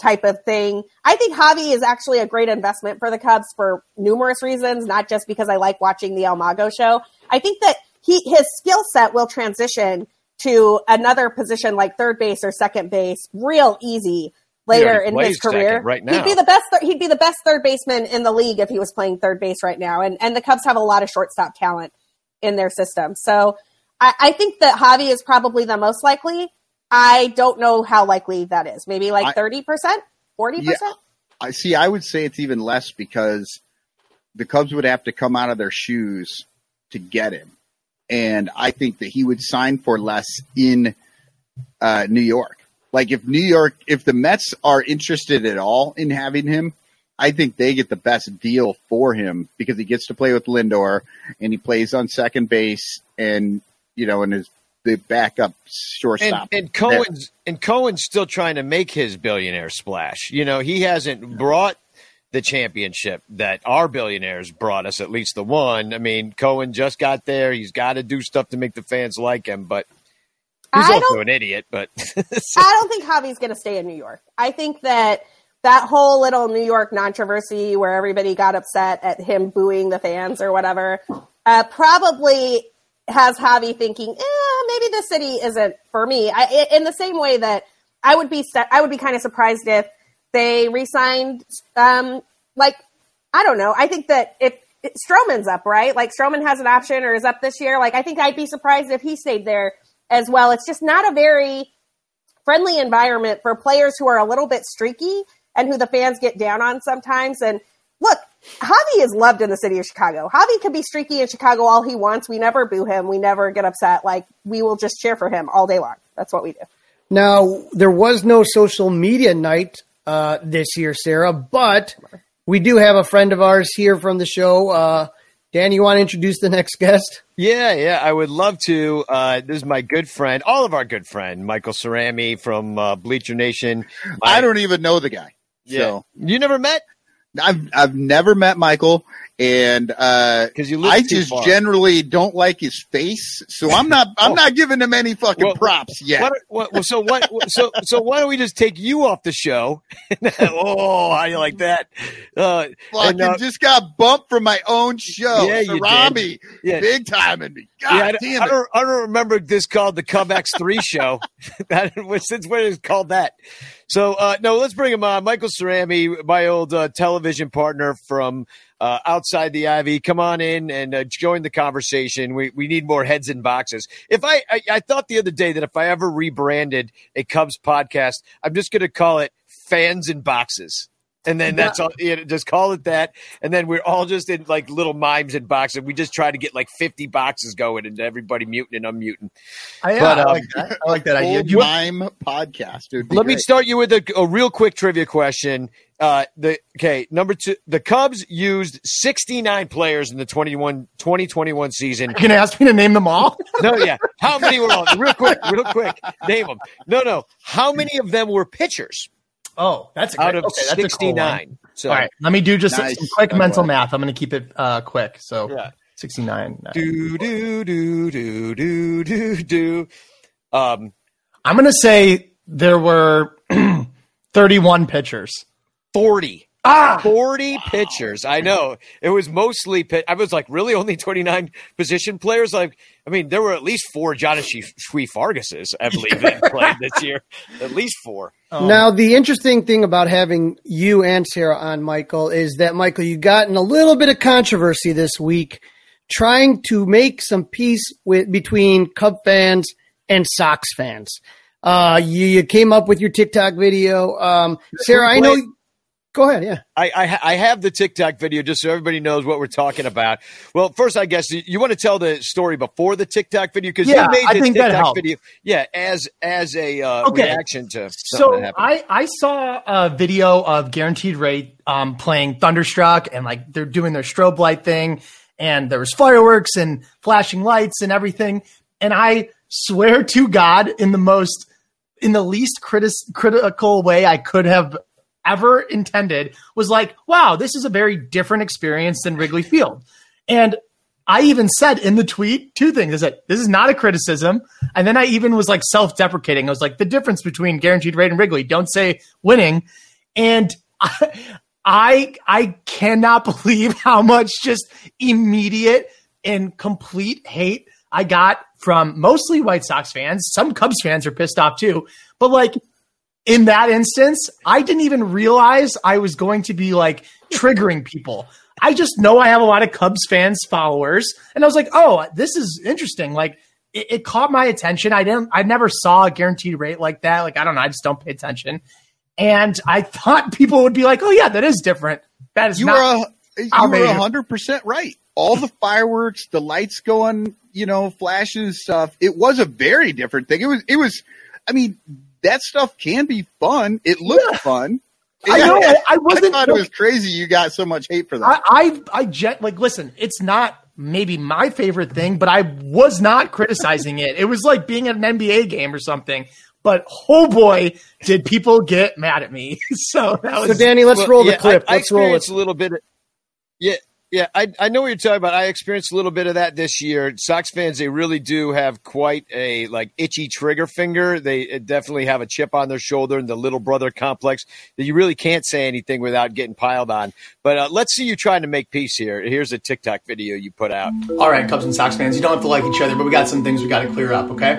type of thing. I think Javi is actually a great investment for the Cubs for numerous reasons, not just because I like watching the El Mago show. I think that he his skill set will transition to another position like third base or second base real easy later in his career. right now. He'd be the best thir- he'd be the best third baseman in the league if he was playing third base right now. And and the Cubs have a lot of shortstop talent in their system. So I, I think that Javi is probably the most likely. I don't know how likely that is. Maybe like thirty percent, forty percent. I see. I would say it's even less because the Cubs would have to come out of their shoes to get him, and I think that he would sign for less in uh, New York. Like if New York, if the Mets are interested at all in having him, I think they get the best deal for him because he gets to play with Lindor and he plays on second base and you know and is the backup And, shortstop. and Cohen's and Cohen's still trying to make his billionaire splash. You know, he hasn't brought the championship that our billionaires brought us, at least the one. I mean, Cohen just got there. He's got to do stuff to make the fans like him, but he's I also an idiot. But <laughs> I don't think Javi's going to stay in New York. I think that that whole little New York controversy where everybody got upset at him booing the fans or whatever uh, probably has Javi thinking, eh, maybe the city isn't for me. I, in the same way that I would be, I would be kind of surprised if they re-signed, um, like I don't know. I think that if Stroman's up, right? Like Stroman has an option or is up this year. Like I think I'd be surprised if he stayed there as well. It's just not a very friendly environment for players who are a little bit streaky and who the fans get down on sometimes. And look, Javi is loved in the city of Chicago. Javi can be streaky in Chicago all he wants. We never boo him. We never get upset. Like we will just cheer for him all day long. That's what we do. Now, there was no social media night uh, this year, Sara, but we do have a friend of ours here from the show. Uh, Dan, you want to introduce the next guest? Yeah, yeah, I would love to. Uh, this is my good friend, all of our good friend, Michael Cerami from uh, Bleacher Nation. I don't even know the guy. Yeah. So You never met? I've I've never met Michael, and uh, you I just far. generally don't like his face, so I'm not I'm not giving him any fucking Well, props yet. What, what, well, so what? So so why don't we just take you off the show? <laughs> oh, how you like that? Uh, Fucking and, uh, just got bumped from my own show. Yeah, Cerami, Yeah. big time in me. God yeah, I, damn I it! don't, I don't remember this called the Comeback Three Show. <laughs> that was since when it's called that. So uh, no, let's bring him on. Michael Cerami, my old uh, television partner from uh, outside the Ivy. Come on in and uh, join the conversation. We we need more heads in boxes. If I, I I thought the other day that if I ever rebranded a Cubs podcast, I'm just going to call it Fans in Boxes. And then that's all. You know, just call it that. And then we're all just in like little mimes in boxes. We just try to get like 50 boxes going and everybody muting and unmuting. I, yeah, But, I um, like that. I like that idea. Mime podcast. It would be Let me start you with a, a real quick trivia question. Uh, the okay, number two, the Cubs used 69 players in the 21 2021 season. you gonna ask me to name them all? <laughs> No, yeah. How many were on? Real quick, real quick. Name them. No, no. How many of them were pitchers Oh, that's a out of okay, that's a cool 69? so, All right, let me do just Nice. some quick mental one. math. I'm going to keep it uh, quick. So Yeah. 69. do do do do do do do. Um, I'm going to say there were <clears throat> 31 pitchers. 40. Ah, 40 pitchers. I know. It was mostly pit. I was like, really? Only 29 position players? Like, I mean, there were at least four Jonathan Shui Farguses, I believe, that <laughs> played this year. At least four. Um, now, the interesting thing about having you and Sara on, Michael, is that, Michael, you got in a little bit of controversy this week trying to make some peace with between Cub fans and Sox fans. Uh, you, you came up with your TikTok video. Um, Sara, I know. Go ahead. Yeah. I, I I have the TikTok video just so everybody knows what we're talking about. Well, first, I guess you, want to tell the story before the TikTok video because Yeah, you made I the think that TikTok helps. video, yeah, as as a uh, Okay. reaction to something So that happened. I, I saw a video of Guaranteed Rate um, playing Thunderstruck and like they're doing their strobe light thing and there was fireworks and flashing lights and everything. And I swear to God, in the most, in the least critis- critical way I could have ever intended, was like, wow, this is a very different experience than Wrigley Field. And I even said in the tweet two things. I said, this is not a criticism. And then I even was like self deprecating. I was like, the difference between guaranteed rate and Wrigley, don't say winning. And I, <laughs> I, I cannot <laughs> believe how much just immediate and complete hate I got from mostly White Sox fans. Some Cubs fans are pissed off too. But like in that instance, I didn't even realize I was going to be like triggering people. I just know I have a lot of Cubs fans followers, and I was like, "Oh, this is interesting." Like, it, it caught my attention. I didn't, I never saw a guaranteed rate like that. Like, I don't know, I just don't pay attention. And I thought people would be like, "Oh yeah, that is different. That is You not." were a, you were hundred percent right. All the fireworks, the lights going, you know, flashes and stuff. It was a very different thing. It was. It was. I mean, that stuff can be fun. It looked fun. I know. I, I wasn't. thought it was crazy. You got so much hate for that. I, I, I jet like listen. It's not maybe my favorite thing, but I was not criticizing it. It was like being at an NBA game or something. But oh boy, did people get mad at me? <laughs> So that was So, Danny, let's Well, roll the yeah, clip. I, I let's roll it. a little bit. Of, yeah, yeah. I I know what you're talking about. I experienced a little bit of that this year. Sox fans, they really do have quite a like itchy trigger finger. They uh, definitely have a chip on their shoulder and the little brother complex that you really can't say anything without getting piled on. But uh, let's see you trying to make peace here. Here's a TikTok video you put out. All right, Cubs and Sox fans, you don't have to like each other, but we got some things we got to clear up, okay?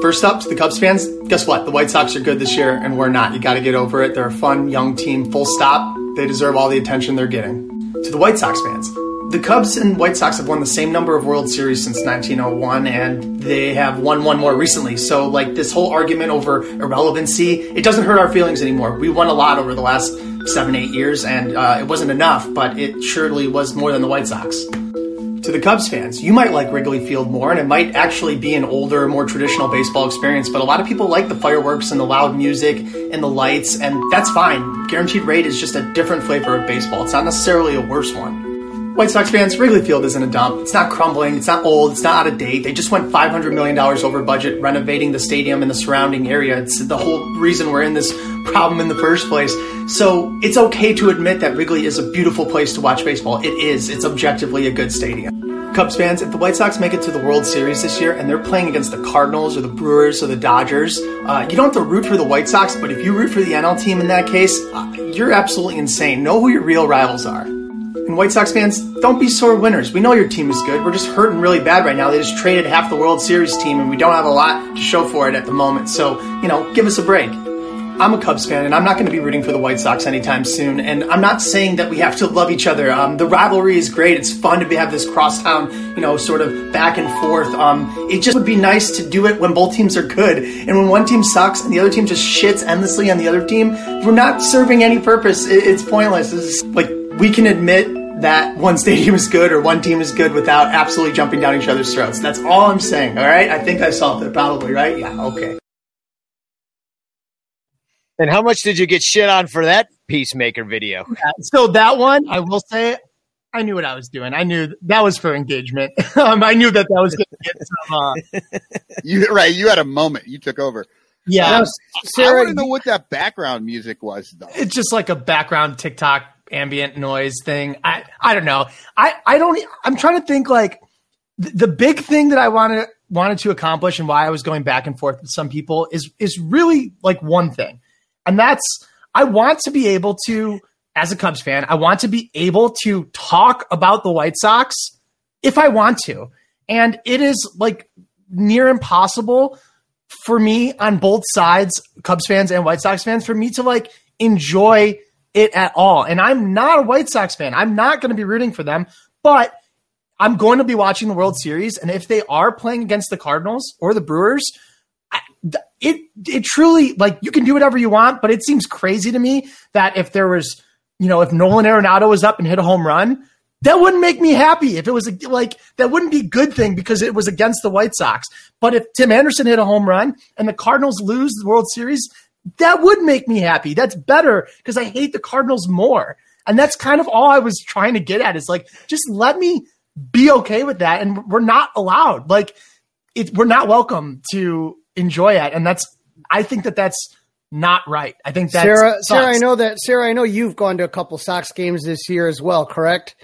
First up, to the Cubs fans, guess what? The White Sox are good this year, and we're not. You got to get over it. They're a fun, young team, full stop. They deserve all the attention they're getting. To the White Sox fans, the Cubs and White Sox have won the same number of World Series since 1901, and they have won one more recently. So, like, this whole argument over irrelevancy, it doesn't hurt our feelings anymore. We won a lot over the last seven, eight years, and uh, it wasn't enough, but it surely was more than the White Sox to the Cubs fans, you might like Wrigley Field more, and it might actually be an older, more traditional baseball experience. But a lot of people like the fireworks and the loud music and the lights, and that's fine. Guaranteed Rate is just a different flavor of baseball. It's not necessarily a worse one. White Sox fans, Wrigley Field isn't a dump. It's not crumbling. It's not old. It's not out of date. They just went $500 million over budget renovating the stadium and the surrounding area. It's the whole reason we're in this problem in the first place. So it's okay to admit that Wrigley is a beautiful place to watch baseball. It is. It's objectively a good stadium. Cubs fans, if the White Sox make it to the World Series this year and they're playing against the Cardinals or the Brewers or the Dodgers, uh, you don't have to root for the White Sox, but if you root for the NL team in that case, uh, you're absolutely insane. Know who your real rivals are. And White Sox fans, don't be sore winners. We know your team is good. We're just hurting really bad right now. They just traded half the World Series team and we don't have a lot to show for it at the moment. So, you know, give us a break. I'm a Cubs fan, and I'm not going to be rooting for the White Sox anytime soon. And I'm not saying that we have to love each other. Um, the rivalry is great. It's fun to have this crosstown, you know, sort of back and forth. Um, it just would be nice to do it when both teams are good. And when one team sucks and the other team just shits endlessly on the other team, we're not serving any purpose. It, it's pointless. It's like we can admit that one stadium is good or one team is good without absolutely jumping down each other's throats. That's all I'm saying. All right. I think I solved it. Probably right. Yeah. Okay. And how much did you get shit on for that peacemaker video? so that one, I will say, I knew what I was doing. I knew that was for engagement. <laughs> um, I knew that that was going to get some. Uh, <laughs> You right. You had a moment. You took over. yeah, Now, I Sara, want to know what that background music was, though. it's just like a background TikTok ambient noise thing. I I don't know. I I don't. I'm trying to think like th- the big thing that I wanted wanted to accomplish and why I was going back and forth with some people is is really like one thing, and that's I want to be able to as a Cubs fan, I want to be able to talk about the White Sox if I want to. And it is like near impossible for me on both sides, Cubs fans and White Sox fans, for me to like enjoy it at all. And I'm not a White Sox fan. I'm not going to be rooting for them, but I'm going to be watching the World Series, and if they are playing against the Cardinals or the Brewers, I, it it truly like you can do whatever you want, but it seems crazy to me that if there was, you know, if Nolan Arenado was up and hit a home run, that wouldn't make me happy. If it was like that wouldn't be a good thing because it was against the White Sox. But if Tim Anderson hit a home run and the Cardinals lose the World Series, that would make me happy. That's better because I hate the Cardinals more. And that's kind of all I was trying to get at is like, just let me be okay with that. And we're not allowed. Like, it, we're not welcome to enjoy it. And that's, I think that that's not right. I think that Sara, Sara, I know that Sara, I know you've gone to a couple Sox games this year as well, correct?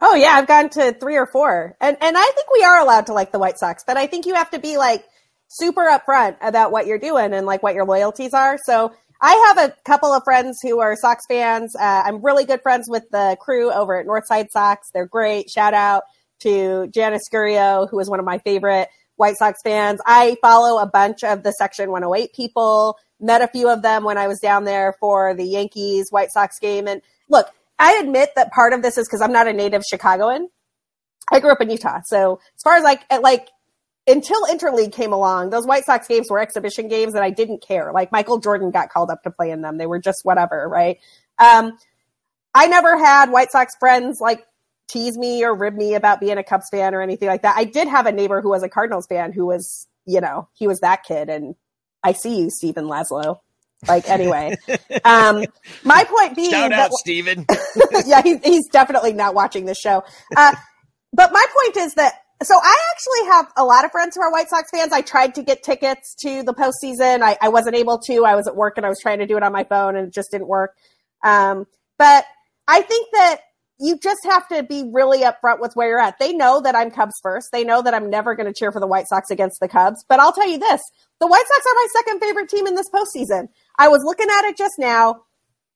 Oh yeah, I've gone to three or four, and and I think we are allowed to like the White Sox, but I think you have to be like super upfront about what you're doing and like what your loyalties are. So I have a couple of friends who are Sox fans. Uh, I'm really good friends with the crew over at Northside Sox. They're great. Shout out to Janice Scurio, who is one of my favorite White Sox fans. I follow a bunch of the Section 108 people. Met a few of them when I was down there for the Yankees White Sox game. And look, I admit that part of this is because I'm not a native Chicagoan. I grew up in Utah, so as far as like like until interleague came along, those White Sox games were exhibition games that I didn't care. Like Michael Jordan got called up to play in them; they were just whatever, right? Um, I never had White Sox friends like tease me or rib me about being a Cubs fan or anything like that. I did have a neighbor who was a Cardinals fan who was, you know, he was that kid, and I see you, Stephen Laszlo. Like anyway, <laughs> um, my point being, Shout that, out, Steven. <laughs> yeah, he, he's definitely not watching this show. Uh, but my point is that so I actually have a lot of friends who are White Sox fans. I tried to get tickets to the postseason. I, I wasn't able to. I was at work and I was trying to do it on my phone and it just didn't work. Um, but I think that you just have to be really upfront with where you're at. They know that I'm Cubs first. They know that I'm never going to cheer for the White Sox against the Cubs. But I'll tell you this: the White Sox are my second favorite team in this postseason. I was looking at it just now.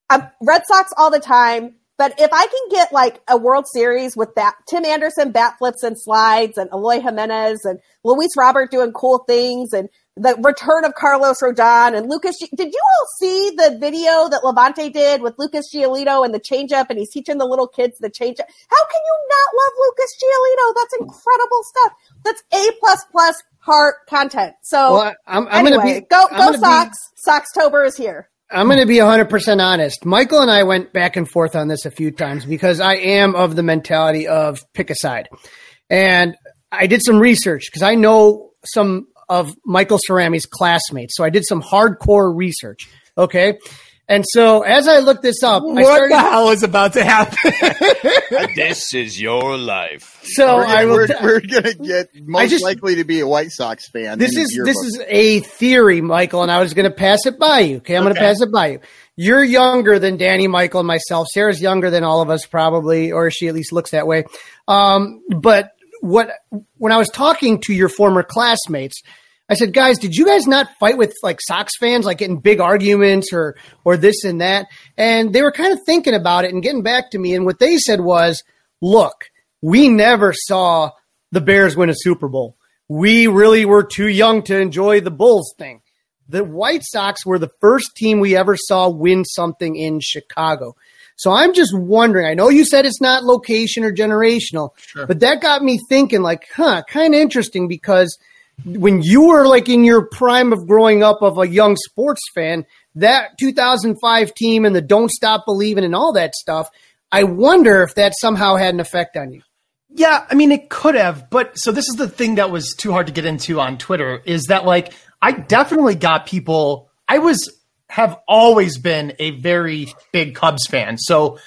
I'm Red Sox all the time. But if I can get like a World Series with that Tim Anderson bat flips and slides and Eloy Jimenez and Luis Robert doing cool things and the return of Carlos Rodon and Lucas. Did you all see the video that Levante did with Lucas Giolito and the changeup and he's teaching the little kids the changeup? How can you not love Lucas Giolito? That's incredible stuff. That's A plus plus heart content. So Well, I'm, I'm anyway, gonna be go I'm go gonna be- Sox. Soxtober is here. I'm going to be 100% honest. Michael and I went back and forth on this a few times because I am of the mentality of pick a side. And I did some research because I know some of Michael Cerami's classmates. So I did some hardcore research. Okay. And so as I looked this up, I What started, the hell is about to happen? <laughs> this is your life. so we're, I gonna, will. we're, t- we're gonna <laughs> get most just- likely to be a White Sox fan. this is this yearbook. is a theory, Michael, and I was going to pass it by you. Okay, I'm going to pass it by you. You're younger than Danny, Michael, and myself. Sara's younger than all of us, probably, or she at least looks that way. Um, but what when I was talking to your former classmates, I said, guys, did you guys not fight with like Sox fans, like getting big arguments or or this and that? And they were kind of thinking about it and getting back to me. And what they said was, look, we never saw the Bears win a Super Bowl. We really were too young to enjoy the Bulls thing. The White Sox were the first team we ever saw win something in Chicago. So I'm just wondering. I know you said it's not location or generational, but that got me thinking like, huh, kind of interesting because when you were like in your prime of growing up of a young sports fan, that 2005 team and the Don't Stop Believing and all that stuff, I wonder if that somehow had an effect on you. Yeah, I mean, it could have, but so this is the thing that was too hard to get into on Twitter is that like I definitely got people. I was have always been a very big Cubs fan, so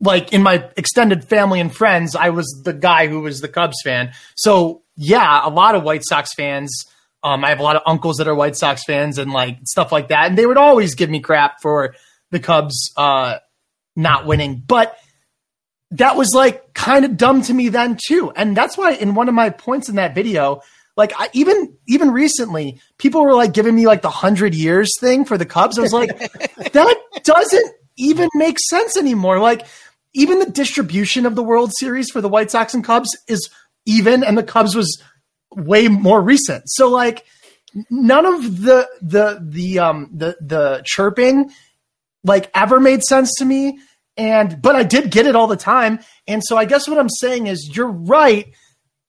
like in my extended family and friends, I was the guy who was the Cubs fan. So yeah, a lot of White Sox fans. Um, I have a lot of uncles that are White Sox fans and like stuff like that, and they would always give me crap for the Cubs uh, not winning, but that was like kind of dumb to me then too. And that's why in one of my points in that video, like I, even even recently, people were like giving me like the hundred years thing for the Cubs. I was like, <laughs> that doesn't even make sense anymore. Like even the distribution of the World Series for the White Sox and Cubs is even, and the Cubs was way more recent. So like none of the the the um the the chirping like ever made sense to me And but I did get it all the time. And so I guess what I'm saying is you're right.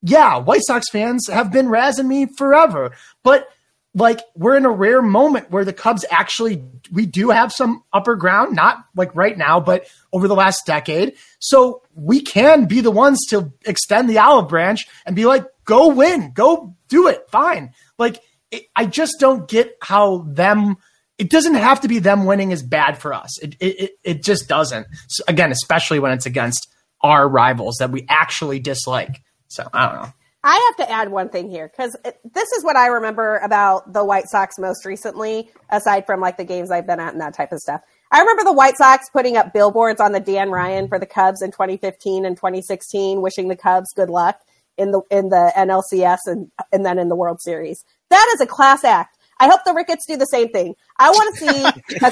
Yeah, White Sox fans have been razzing me forever. But like we're in a rare moment where the Cubs actually we do have some upper ground, not like right now, but over the last decade. So we can be the ones to extend the olive branch and be like, go win, go do it, fine. Like it, I just don't get how them. It doesn't have to be them winning is bad for us. It it it just doesn't. So again, especially when it's against our rivals that we actually dislike. So I don't know. I have to add one thing here because this is what I remember about the White Sox most recently, aside from like the games I've been at and that type of stuff. I remember the White Sox putting up billboards on the Dan Ryan for the Cubs in 2015 and 2016, wishing the Cubs good luck in the in the NLCS and and then in the World Series. That is a class act. I hope the Ricketts do the same thing. I want to see a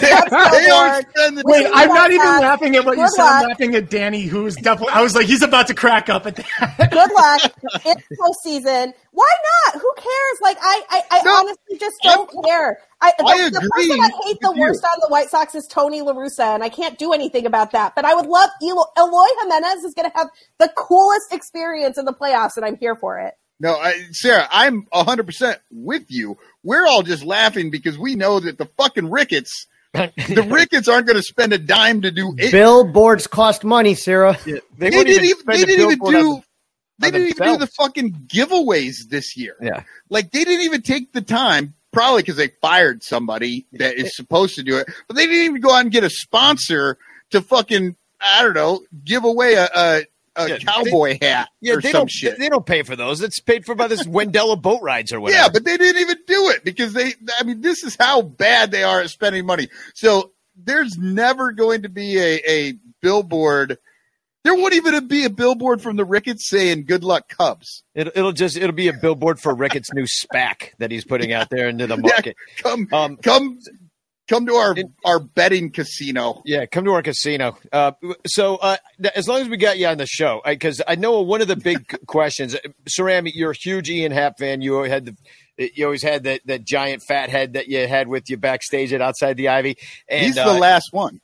<laughs> billboard. Wait, I'm not even laughing at what you said. I'm laughing at Danny, who's definitely. I was like, he's about to crack up at that. <laughs> Good luck. It's postseason. Why not? Who cares? Like, I, I, I no, honestly just don't I'm, care. I, the, I the person I hate the worst on the White Sox is Tony La Russa, and I can't do anything about that. But I would love Eloy, Eloy Jimenez is going to have the coolest experience in the playoffs, and I'm here for it. No, I, Sara, I'm 100% with you. We're all just laughing because we know that the fucking Ricketts, <laughs> the Ricketts aren't going to spend a dime to do it. Billboards cost money, Sara. Yeah, they, they, didn't even, they didn't even do. they didn't even do the fucking giveaways this year. Yeah. Like they didn't even take the time, probably because they fired somebody that is supposed to do it, but they didn't even go out and get a sponsor to fucking, I don't know, give away a, a a yeah, cowboy they, hat yeah, they some don't, shit. They don't pay for those. It's paid for by this Wendella boat rides or whatever. Yeah, but they didn't even do it because they. I mean, this is how bad they are at spending money. So there's never going to be a, a billboard. There won't even be a billboard from the Ricketts saying "Good luck, Cubs." It'll, it'll just it'll be a billboard for Ricketts' new <laughs> SPAC that he's putting out there into the market. Yeah, come, um, come Come to our our betting casino. Yeah, come to our casino. Uh, so uh, as long as we got you on the show, because I, I, know one of the big <laughs> questions, Cerami, you're a huge Ian Happ fan. You had the you always had that, that giant fat head that you had with you backstage at outside the Ivy. And, He's the uh, last one.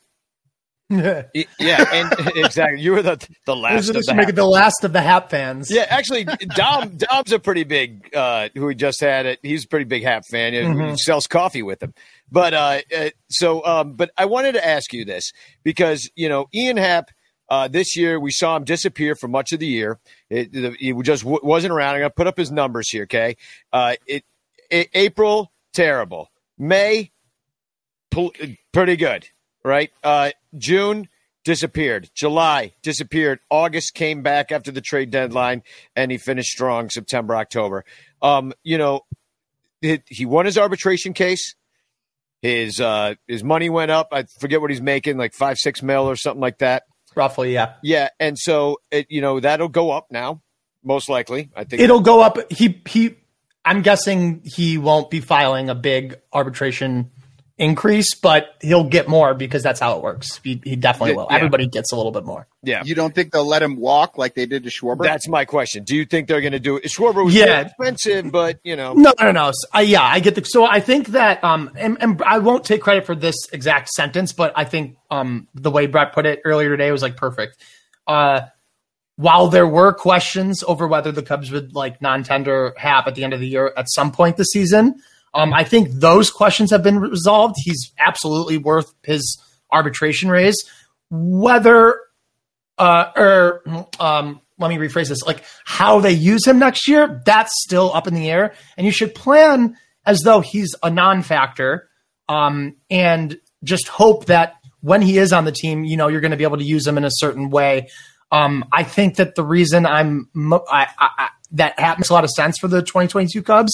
<laughs> yeah, and <laughs> exactly. You were the the last. Of the make it the last of the Happ fans. Yeah, actually, Dom Dom's a pretty big. Uh, who we just had it. He's a pretty big Happ fan. Mm-hmm. He sells coffee with him. But uh, uh, so, um, but I wanted to ask you this because you know Ian Happ. Uh, this year, we saw him disappear for much of the year. It, he just w- wasn't around. I'm going to put up his numbers here. Okay, uh, it, it, April terrible. May pl- pretty good. Right. Uh, June disappeared. July disappeared. August came back after the trade deadline, and he finished strong. September, October. Um, you know, he won his arbitration case. His uh, his money went up. I forget what he's making, like five six mil or something like that. Roughly, yeah, yeah. And so it, you know that'll go up now, most likely. I think it'll go up. He he. I'm guessing he won't be filing a big arbitration increase, but he'll get more because that's how it works. He, he definitely will. Yeah. Everybody gets a little bit more. Yeah. You don't think they'll let him walk like they did to Schwarber? That's my question. Do you think they're going to do it? Schwarber was yeah. expensive, but you know. No, no, no. Uh, yeah, I get the. So I think that, um, and, and I won't take credit for this exact sentence, but I think, um, the way Brett put it earlier today was like perfect. Uh, while there were questions over whether the Cubs would like non-tender Happ at the end of the year at some point this season, um, I think those questions have been resolved. He's absolutely worth his arbitration raise. Whether, uh, or um, let me rephrase this, like how they use him next year, that's still up in the air. And you should plan as though he's a non-factor, um, and just hope that when he is on the team, you know, you're going to be able to use him in a certain way. Um, I think that the reason I'm I, I, that makes a lot of sense for the 2022 Cubs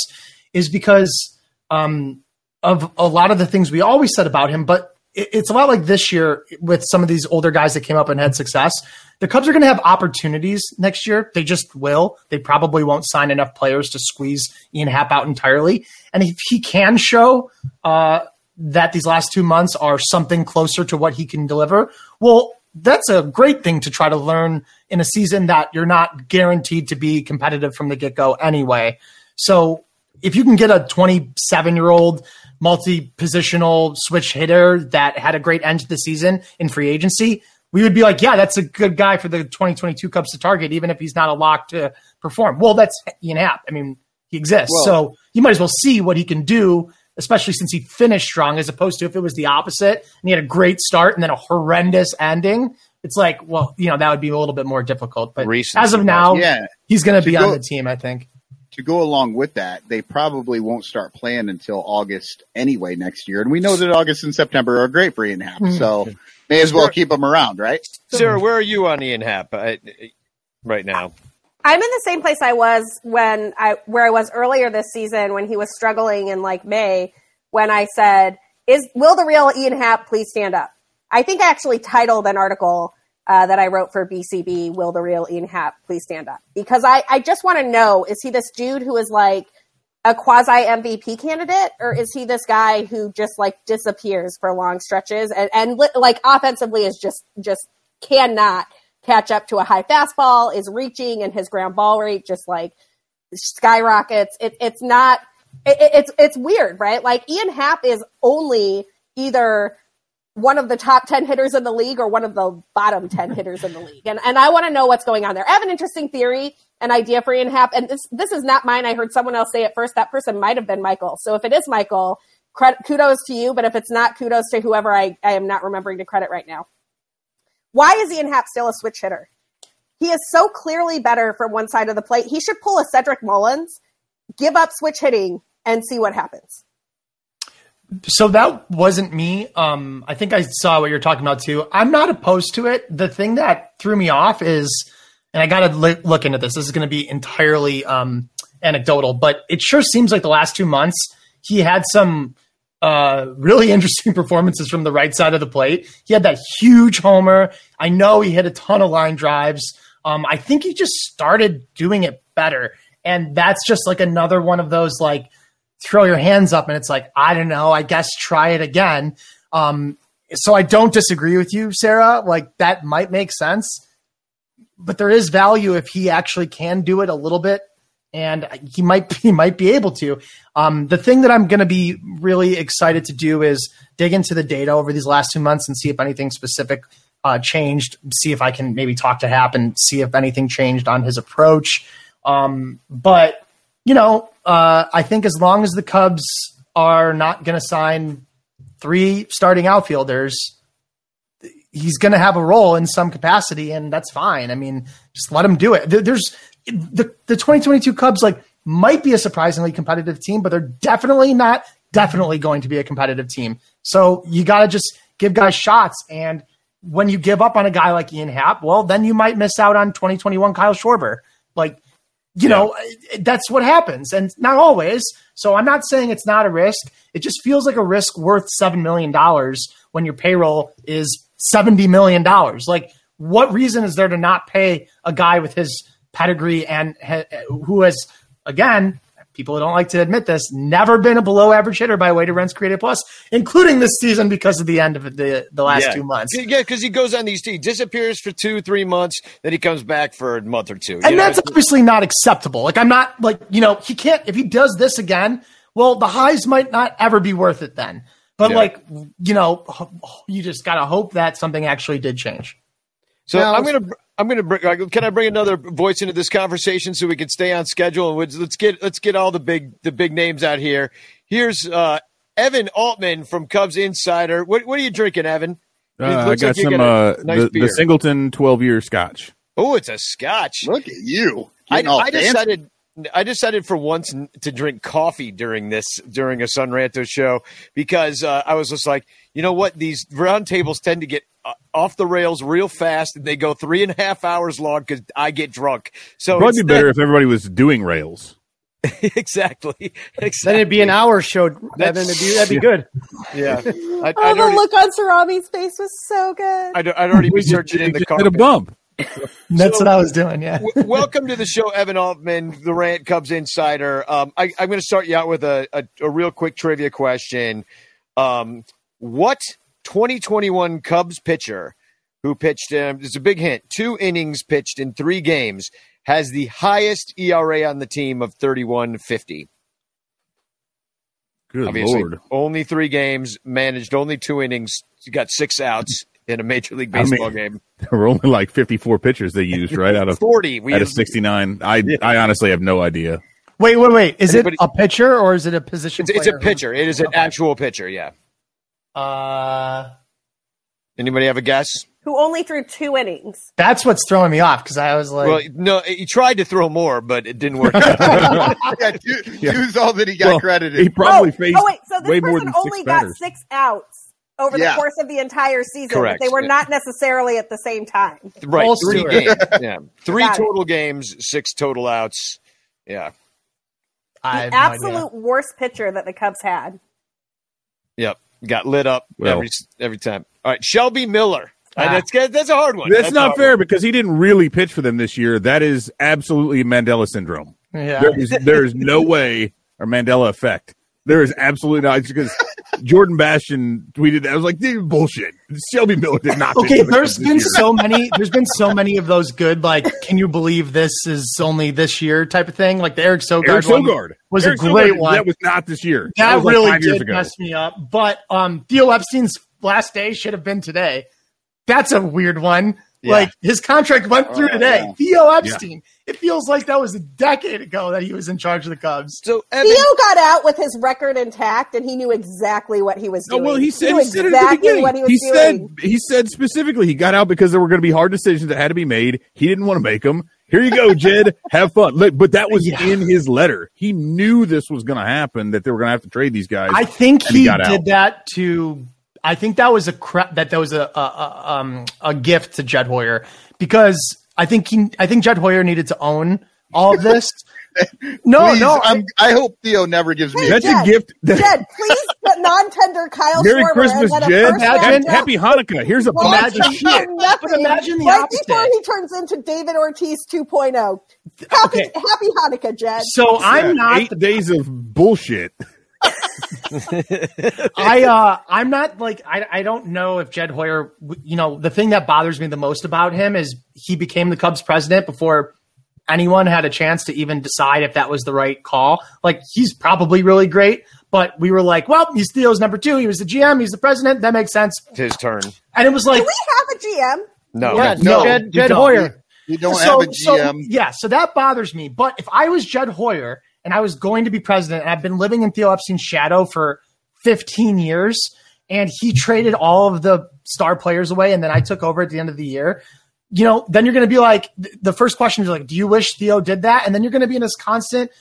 is because um, of a lot of the things we always said about him, but it's a lot like this year with some of these older guys that came up and had success. The Cubs are going to have opportunities next year. They just will. They probably won't sign enough players to squeeze Ian Happ out entirely. And if he can show uh, that these last two months are something closer to what he can deliver, well, that's a great thing to try to learn in a season that you're not guaranteed to be competitive from the get go anyway. So if you can get a 27 year old multi positional switch hitter that had a great end to the season in free agency, we would be like, yeah, that's a good guy for the 2022 Cubs to target, even if he's not a lock to perform. Well, that's Ian Happ. I mean, he exists. Well- so you might as well see what he can do, especially since he finished strong, as opposed to if it was the opposite and he had a great start and then a horrendous ending. It's like, well, you know, that would be a little bit more difficult. But as of now, Yeah. he's going to be To on the team, I think. To go along with that, they probably won't start playing until August anyway next year. And we know that August and September are great for Ian Happ. Hmm. So may as well keep him around, right? Sara, where are you on Ian Happ uh, right now? I'm in the same place I was when I where I was earlier this season when he was struggling in like May when I said, "Is will the real Ian Happ please stand up?" I think I actually titled an article uh, that I wrote for BCB, "Will the real Ian Happ please stand up?" Because I I just want to know: is he this dude who is like a quasi MVP candidate, or is he this guy who just like disappears for long stretches and and li- like offensively is just just cannot catch up to a high fastball, is reaching, and his ground ball rate just like skyrockets. It, it's not. It, it- it's it's weird, right? Like Ian Happ is only either one of the top 10 hitters in the league or one of the bottom 10 <laughs> hitters in the league. And, and I want to know what's going on there. I have an interesting theory, an idea for Ian Happ. And this, this is not mine. I heard someone else say it first. That person might have been Michael. So if it is Michael, credit, kudos to you. But if it's not, kudos to whoever I, I am not remembering to credit right now. Why is Ian Happ still a switch hitter? He is so clearly better from one side of the plate. He should pull a Cedric Mullins, give up switch hitting, and see what happens. So that wasn't me. Um, I think I saw what you're talking about too. I'm not opposed to it. The thing that threw me off is, and I got to look into this. This is going to be entirely um, anecdotal, but it sure seems like the last two months he had some uh, really <laughs> interesting performances from the right side of the plate. He had that huge homer. I know he hit a ton of line drives. Um, I think he just started doing it better, and that's just like another one of those like throw your hands up and it's like i don't know i guess try it again. Um, so i don't disagree with you sarah. Like that might make sense. But there is value if he actually can do it a little bit and he might <laughs> he might be able to. Um, the thing that i'm going to be really excited to do is dig into the data over these last two months and see if anything specific uh, changed see if i can maybe talk to happ and see if anything changed on his approach. Um, but you know, uh, I think as long as the Cubs are not going to sign three starting outfielders, he's going to have a role in some capacity, and that's fine. I mean, just let him do it. There's the the 2022 Cubs like might be a surprisingly competitive team, but they're definitely not definitely going to be a competitive team. So you got to just give guys shots, and when you give up on a guy like Ian Happ, well, then you might miss out on 2021 Kyle Schwarber. Like you know eh, that's what happens. And not always. So i'm not saying it's not a risk. It just feels like a risk worth $7 million when your payroll is $70 million like what reason is there to not pay a guy with his pedigree and ha- eh, who has again people don't like to admit this never been a below average hitter by weighted runs created plus including this season because of the end of the the last yeah. two months Yeah, because he goes on these he disappears for two, three months, then he comes back for a month or two. you and know? that's obviously not acceptable. Like I'm not like you know he can't if he does this again. Well, the highs might not ever be worth it then. But Yeah. like you know, you just gotta hope that something actually did change. So Now- I'm gonna I'm gonna bring. uh, Can I bring another voice into this conversation so we can stay on schedule? And let's- let's get let's get all the big the big names out here. Here's uh, Evan Altman from Cubs Insider. What what are you drinking, Evan? Uh, I got like some got a uh, nice the, the Singleton 12 year Scotch. Oh, it's a Scotch. Look at you. I, I decided I decided for once to drink coffee during this during a Sun Ranto show because uh, I was just like, you know what, these round tables tend to get off the rails real fast, and they go three and a half hours long because I get drunk. So Probably be instead- better if everybody was doing rails. <laughs> exactly, Then it'd be an hour show. Then it'd be, that'd be good. Yeah, <laughs> I'd, Oh, I'd, the already, look on Cerami's face was so good. I'd, I'd already be searching in the car. hit a bump. <laughs> That's what I was doing. Yeah. W- welcome to the show, Evan Altman, the Rant Cubs insider. Um, I, I'm going to start you out with a, a, a real quick trivia question. Um, what 2021 Cubs pitcher who pitched, um, it's a big hint, two innings pitched in three games, has the highest ERA on the team of 31.50? Good Obviously, lord. only three games, managed only two innings, got six outs. in a Major League I mean- Baseball game. <laughs> There were only like 54 pitchers they used, right? Out of 40. We out have, of 69. I I honestly have no idea. Wait, wait, wait. Is Anybody- it a pitcher or is it a position? it's, it's a player? pitcher. It is an actual pitcher. Yeah. Uh, Anybody have a guess? Who only threw two innings. that's what's throwing me off because I was like, Well, no, he tried to throw more, but it didn't work. <laughs> yeah, two, two's all that he got Well, credited. He probably oh, faced oh, wait, so this way more person than only six got batters. six outs over Yeah. the course of the entire season. but Correct. They were not necessarily at the same time. right. Full Three games. Yeah. <laughs> Three Got it. total games, six total outs. Yeah. I The have no idea. absolute worst pitcher that the Cubs had. Yep. Got lit up Well. every every time. All right. Shelby Miller. Uh, Ah. that's that's a hard one. That's, a not fair one. because he didn't really pitch for them this year. That is absolutely Mandela syndrome. Yeah. There is there is no way or Mandela effect. There is absolutely not because Jordan Bastian tweeted that. I was like, dude, bullshit. Shelby Miller did not. Okay, there's been so many. There's been so many of those good. Like, can you believe this is only this year type of thing? Like the Eric Sogard Eric Sogard was Eric a great Sogard, one. That was not this year. that like really years did mess me up. But um, Theo Epstein's last day should have been today. That's a weird one. Yeah. Like his contract went oh, through Oh, today. yeah. Theo Epstein. It feels like that was a decade ago that he was in charge of the Cubs. So Evan, Theo got out with his record intact, and he knew exactly what he was Oh, doing. well, he said, knew he said it at the exactly beginning. what he was he said he said specifically he got out because there were going to be hard decisions that had to be made. He didn't want to make them. Here you go, Jed. <laughs> Have fun. Look, But that was Yeah. in his letter. He knew this was going to happen. That they were going to have to trade these guys. I think he he, got did out. that to. I think that was a cra- that that was a, a, a um a gift to Jed Hoyer because I think he I think Jed Hoyer needed to own all of this. <laughs> no, Please, no, I, I'm, I hope Theo never gives me. a That's Jed, a gift. Jed, please put non-tender Kyle Merry Schwarber Christmas, and then a Jed. first round Imagine- draft Happy Hanukkah. Here's a Well, box of imagine shit. nothing But imagine the right opposite. before he turns into David Ortiz 2.0. Happy, Okay. happy Hanukkah, Jed. so I'm not Eight days of bullshit. <laughs> <laughs> I uh I'm not like I I don't know if Jed Hoyer you know the thing that bothers me the most about him is he became the Cubs president before anyone had a chance to even decide if that was the right call. Like he's probably really great, but we were like, well, he's Theo's number 2, he was the GM, he's the president, that makes sense. his turn. And it was Do like we have a GM? No. yeah, no, Jed, Jed don't. Hoyer. You don't so, have a so, GM. yeah, so that bothers me. But if I was Jed Hoyer and I was going to be president and I've been living in Theo Epstein's shadow for 15 years and he traded all of the star players away and then I took over at the end of the year, you know, then you're going to be like, the first question is like, do you wish Theo did that? And then you're going to be in this constant,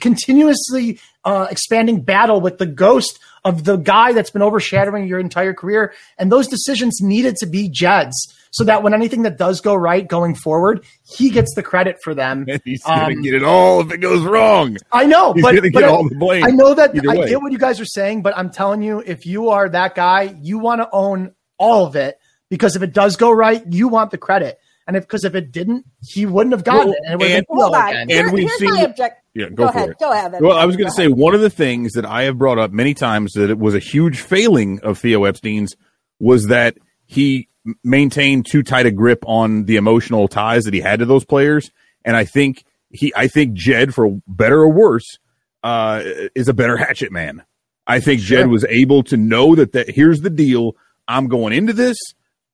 continuously uh, expanding battle with the ghost of the guy that's been overshadowing your entire career. And those decisions needed to be Jed's so that when anything that does go right going forward, he gets the credit for them. And <laughs> he's going to Um, get it all if it goes wrong. I know, He's but, gonna but get I- all the blame I know that I get what you guys are saying, but I'm telling you, if you are that guy, you want to own all of it because if it does go right, you want the credit. And if because if it didn't, he wouldn't have gotten Well, it, and it and- been Hold on. again. Here- we've here's seen- my object. Yeah, Go, go, for ahead. it. Go ahead. Well, I was going to say ahead. one of the things that I have brought up many times that it was a huge failing of Theo Epstein's was that he m- maintained too tight a grip on the emotional ties that he had to those players, and I think he, I think Jed, for better or worse, uh, is a better hatchet man. I think Jed was able to know that that here's the deal. I'm going into this.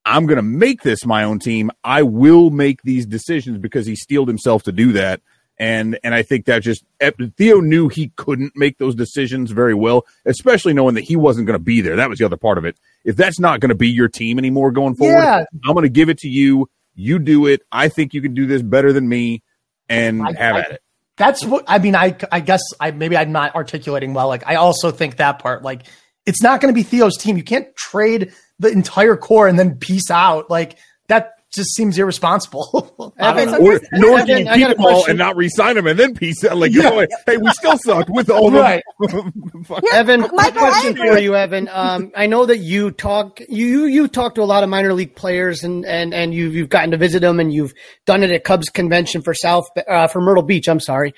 I'm going to make this my own team. I will make these decisions because he steeled himself to do that. And and I think that just eh, Theo knew he couldn't make those decisions very well, especially knowing that he wasn't going to be there. That was the other part of it. If that's not going to be your team anymore going forward, Yeah. I'm going to give it to you. You do it. I think you can do this better than me, and I- have I- at it. That's what I mean. I I guess I maybe I'm not articulating well. Like I also think that part. Like it's not going to be Theo's team. You can't trade the entire core and then peace out. Like that just seems irresponsible. <laughs> Evan, so Or nor Evan, can you keep them all and not resign them and then peace out. Like, Yeah. oh, hey, we still sucked with all them. <laughs> Fuck. Here- Evan, my Michael, I question for you, Evan. Um, I know that you talk you you you talk to a lot of minor league players, and and and you've you've gotten to visit them, and you've done it at Cubs convention for South uh, for Myrtle Beach. I'm sorry.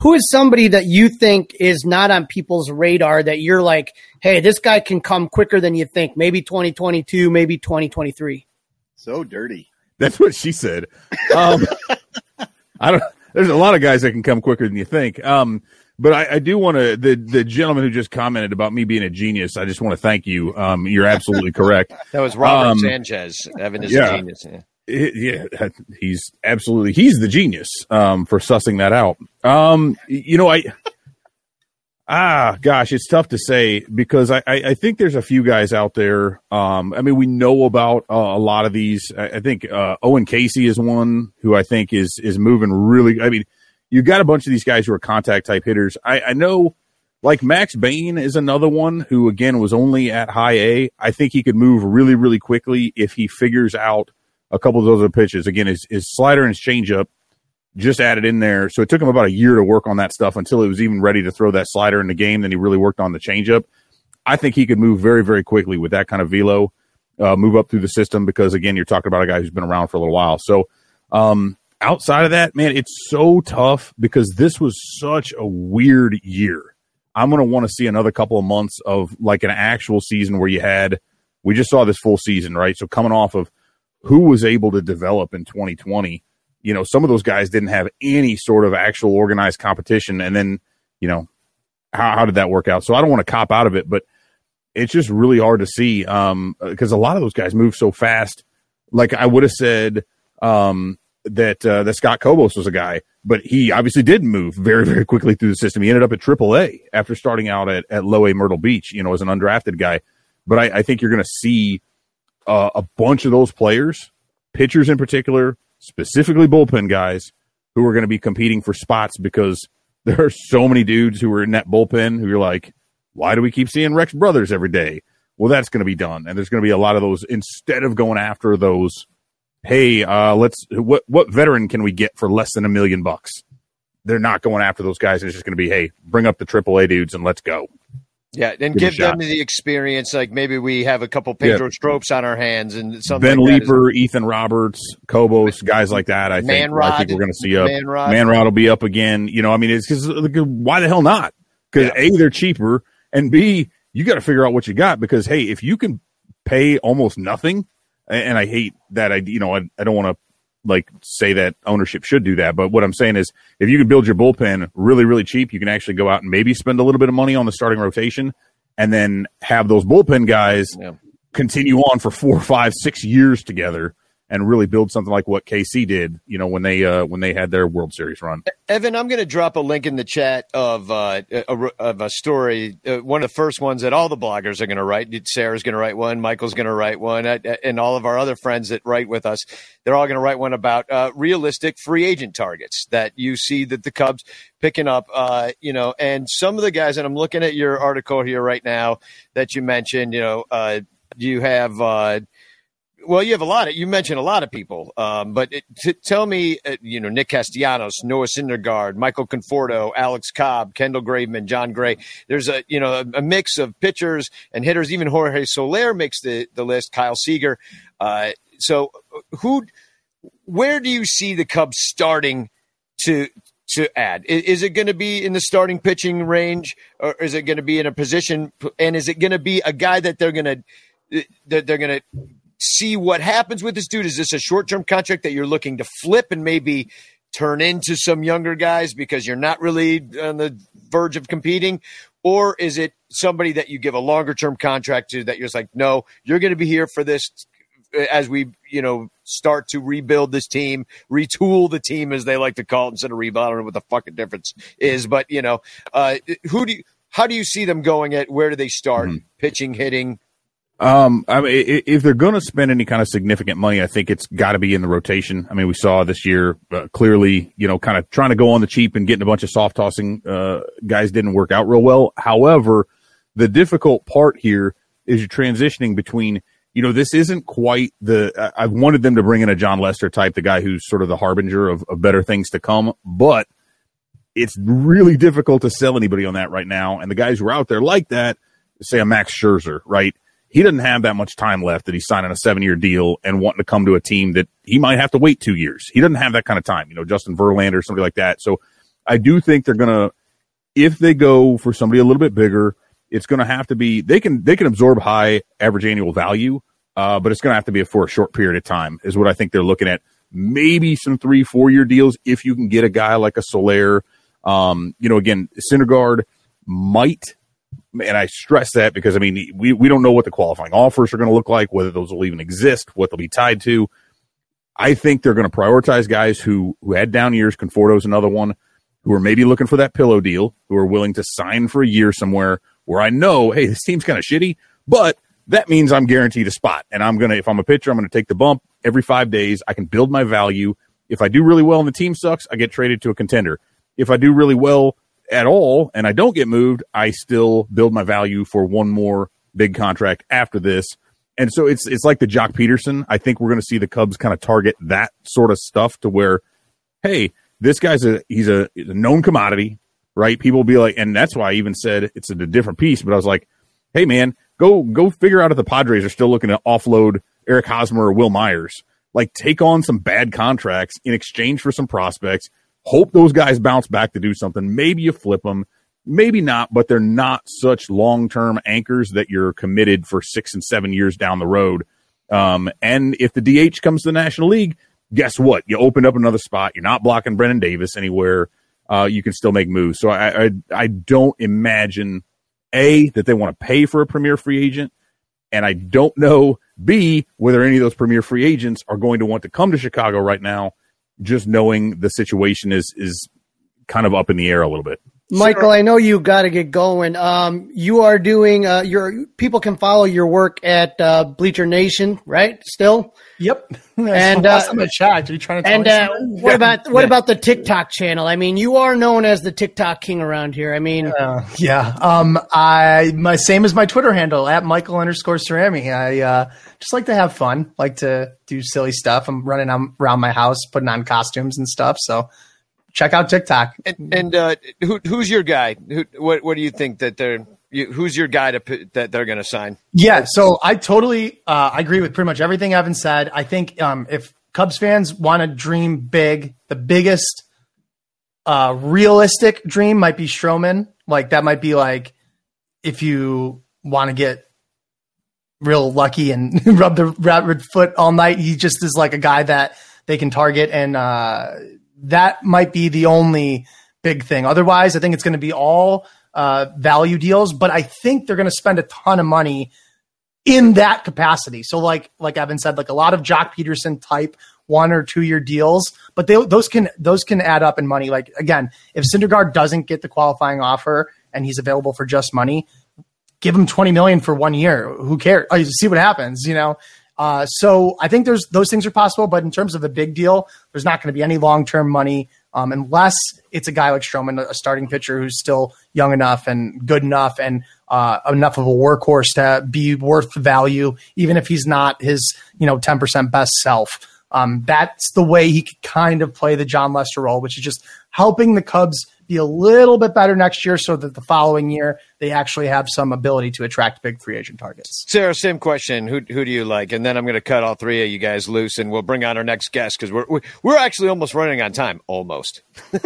Who is somebody that you think is not on people's radar that you're like, hey, this guy can come quicker than you think? Maybe 2022, maybe 2023. So dirty. That's what she said. Um, <laughs> I don't. there's a lot of guys that can come quicker than you think. Um, but I, I do want to the the gentleman who just commented about me being a genius. I just want to thank you. Um, you're absolutely correct. <laughs> That was Robert Um, Sanchez. Evan is yeah. a genius. Yeah. It- yeah, he's absolutely he's the genius um, for sussing that out. Um, you know, I ah, gosh, it's tough to say because I, I, think there's a few guys out there. Um, I mean, we know about uh, a lot of these. I, I think uh, Owen Caissie is one who I think is is moving really. I mean, you got a bunch of these guys who are contact type hitters. I, I know. Like Max Bain is another one who again was only at high A. I think he could move really, really quickly if he figures out a couple of those other pitches. Again, his, his slider and his changeup just added in there. So it took him about a year to work on that stuff until he was even ready to throw that slider in the game. Then he really worked on the changeup. I think he could move very, very quickly with that kind of velo, uh, move up through the system because again, you're talking about a guy who's been around for a little while. So, um, outside of that, man, it's so tough because this was such a weird year. I'm going to want to see another couple of months of like an actual season where you had, we just saw this full season, right? So coming off of who was able to develop in 2020, you know, some of those guys didn't have any sort of actual organized competition. And then, you know, how, how did that work out? So I don't want to cop out of it, but it's just really hard to see um, because a lot of those guys move so fast. Like I would have said um, that uh, that Scott Kobos was a guy, but he obviously did move very very quickly through the system. He ended up at AAA after starting out at at Low A Myrtle Beach, you know, as an undrafted guy. But I, I think you're going to see uh, a bunch of those players, pitchers in particular, specifically bullpen guys, who are going to be competing for spots because <laughs> there are so many dudes who are in that bullpen who you're like, why do we keep seeing Rex Brothers every day? Well, that's going to be done, and there's going to be a lot of those. Instead of going after those, hey, uh, let's what what veteran can we get for less than a million bucks? They're not going after those guys. It's just going to be, hey, bring up the AAA dudes and let's go. Yeah, and Give give them the experience. Like maybe we have a couple Pedro Strops on our hands and something. Ben like Leeper, Ethan Roberts, Kobos, guys like that. I think I think we're going to see up. Manrod. Manrod will be up again. You know, I mean, it's because why the hell not? Because a they're cheaper, and b you got to figure out what you got. Because hey, if you can pay almost nothing, and and I hate that I you know I, I don't want to like say that ownership should do that, but what I'm saying is if you can build your bullpen really really cheap, you can actually go out and maybe spend a little bit of money on the starting rotation, and then have those bullpen guys Yeah. continue on for four, five, six years together and really build something like what KC did, you know, when they uh when they had their World Series run. Evan, I'm going to drop a link in the chat of uh, a, of a story. Uh, one of the first ones that all the bloggers are going to write. Sara's going to write one. Michael's going to write one, uh, and all of our other friends that write with us, they're all going to write one about uh, realistic free agent targets that you see that the Cubs picking up. Uh, you know, and some of the guys, and I'm looking at your article here right now that you mentioned. You know, uh, you have. Uh, well, you have a lot of you mentioned a lot of people, um, but it, t- tell me, uh, you know, Nick Castellanos, Noah Syndergaard, Michael Conforto, Alex Cobb, Kendall Graveman, Jon Gray. There's a you know a, a mix of pitchers and hitters. Even Jorge Soler makes the the list. Kyle Seager. Uh, so who, where do you see the Cubs starting to? To add, I- is it going to be in the starting pitching range, or is it going to be in a position? And is it going to be a guy that they're going to that they're going to see what happens with this dude? Is this a short term contract that you're looking to flip and maybe turn into some younger guys because you're not really on the verge of competing? Or is it somebody that you give a longer term contract to that you're just like, no, you're going to be here for this as we, you know, start to rebuild this team, retool the team as they like to call it instead of rebuild. I don't know what the fucking difference is, but you know, uh, who do you, how do you see them going at where do they start? Pitching, hitting, Um, I mean, if they're going to spend any kind of significant money, I think it's got to be in the rotation. I mean, we saw this year uh, clearly, you know, kind of trying to go on the cheap and getting a bunch of soft tossing uh, guys didn't work out real well. However, the difficult part here is you're transitioning between, you know, this isn't quite the. I've wanted them to bring in a Jon Lester type, the guy who's sort of the harbinger of, of better things to come, but it's really difficult to sell anybody on that right now. And the guys who are out there like that, say a Max Scherzer, right? He doesn't have that much time left that he's signing a seven year deal and wanting to come to a team that he might have to wait two years. He doesn't have that kind of time, you know, Justin Verlander or somebody like that. So I do think they're going to, if they go for somebody a little bit bigger, it's going to have to be, they can, they can absorb high average annual value. Uh, but it's going to have to be for a short period of time is what I think they're looking at. maybe some three, four year deals if you can get a guy like a Soler. Um, you know, again, Syndergaard might, and I stress that because I mean, we, we don't know what the qualifying offers are going to look like, whether those will even exist, what they'll be tied to. I think they're going to prioritize guys who, who had down years. Conforto's another one who are maybe looking for that pillow deal, who are willing to sign for a year somewhere where I know, hey, this team's kind of shitty, but that means I'm guaranteed a spot. And I'm to, if I'm a pitcher, I'm to take the bump every five days. I can build my value. If I do really well and the team sucks, I get traded to a contender. If I do really well at all and I don't get moved, I still build my value for one more big contract after this. And so it's it's like the Joc Pederson. I think we're going to see the Cubs kind of target that sort of stuff to where, hey, this guy's a he's a, a known commodity, right? People be like, and that's why I even said it's a different piece. But I was like, hey man, go go figure out if the Padres are still looking to offload Eric Hosmer or Wil Myers. Like take on some bad contracts in exchange for some prospects. Hope those guys bounce back to do something. Maybe you flip them, maybe not, but they're not such long term anchors that you're committed for six and seven years down the road. Um, and if the DH comes to the National League, guess what? You open up another spot. You're not blocking Brennen Davis anywhere. Uh, you can still make moves. So I, I, I don't imagine a that they want to pay for a premier free agent, and I don't know b whether any of those premier free agents are going to want to come to Chicago right now. Just knowing the situation is is kind of up in the air a little bit. Michael, I know you got to get going. Um, you are doing uh, your people can follow your work at uh, Bleacher Nation, right? Still, Yep. <laughs> And, uh, in the chat, are you trying to and uh, what about what about the TikTok channel? I mean, you are known as the TikTok king around here. I mean, yeah. Um, I my same as my Twitter handle at Michael underscore Cerami. I uh, just like to have fun, like to do silly stuff. I'm running around my house, putting on costumes and stuff. So check out TikTok. And, and uh, who, who's your guy? Who, what What do you think that they're? You, who's your guy to that they're going to sign? Yeah, so I totally uh, I agree with pretty much everything Evan said. I think um, if Cubs fans want to dream big, the biggest uh, realistic dream might be Stroman. Like that might be like if you want to get real lucky and <laughs> rub the rabbit foot all night. He just is like a guy that they can target, and uh, that might be the only big thing. Otherwise, I think it's going to be all uh, value deals. But I think they're going to spend a ton of money in that capacity. So, like like Evan said, like a lot of Joc Pederson type one or two year deals, but they, those can those can add up in money. Like again, if Syndergaard doesn't get the qualifying offer and he's available for just money, give him 20 million for one year. Who cares? Oh, see what happens, you know? Uh, so I think there's those things are possible, but in terms of a big deal, there's not going to be any long term money um, unless it's a guy like Stroman, a starting pitcher who's still young enough and good enough and uh, enough of a workhorse to be worth the value, even if he's not his you know 10% best self. Um, that's the way he could kind of play the Jon Lester role, which is just helping the Cubs be a little bit better next year so that the following year they actually have some ability to attract big free agent targets. Sara, same question. Who who do you like? And then I'm going to cut all three of you guys loose, and we'll bring on our next guest because we're we're- we're actually almost running on time. Almost. <laughs> <laughs>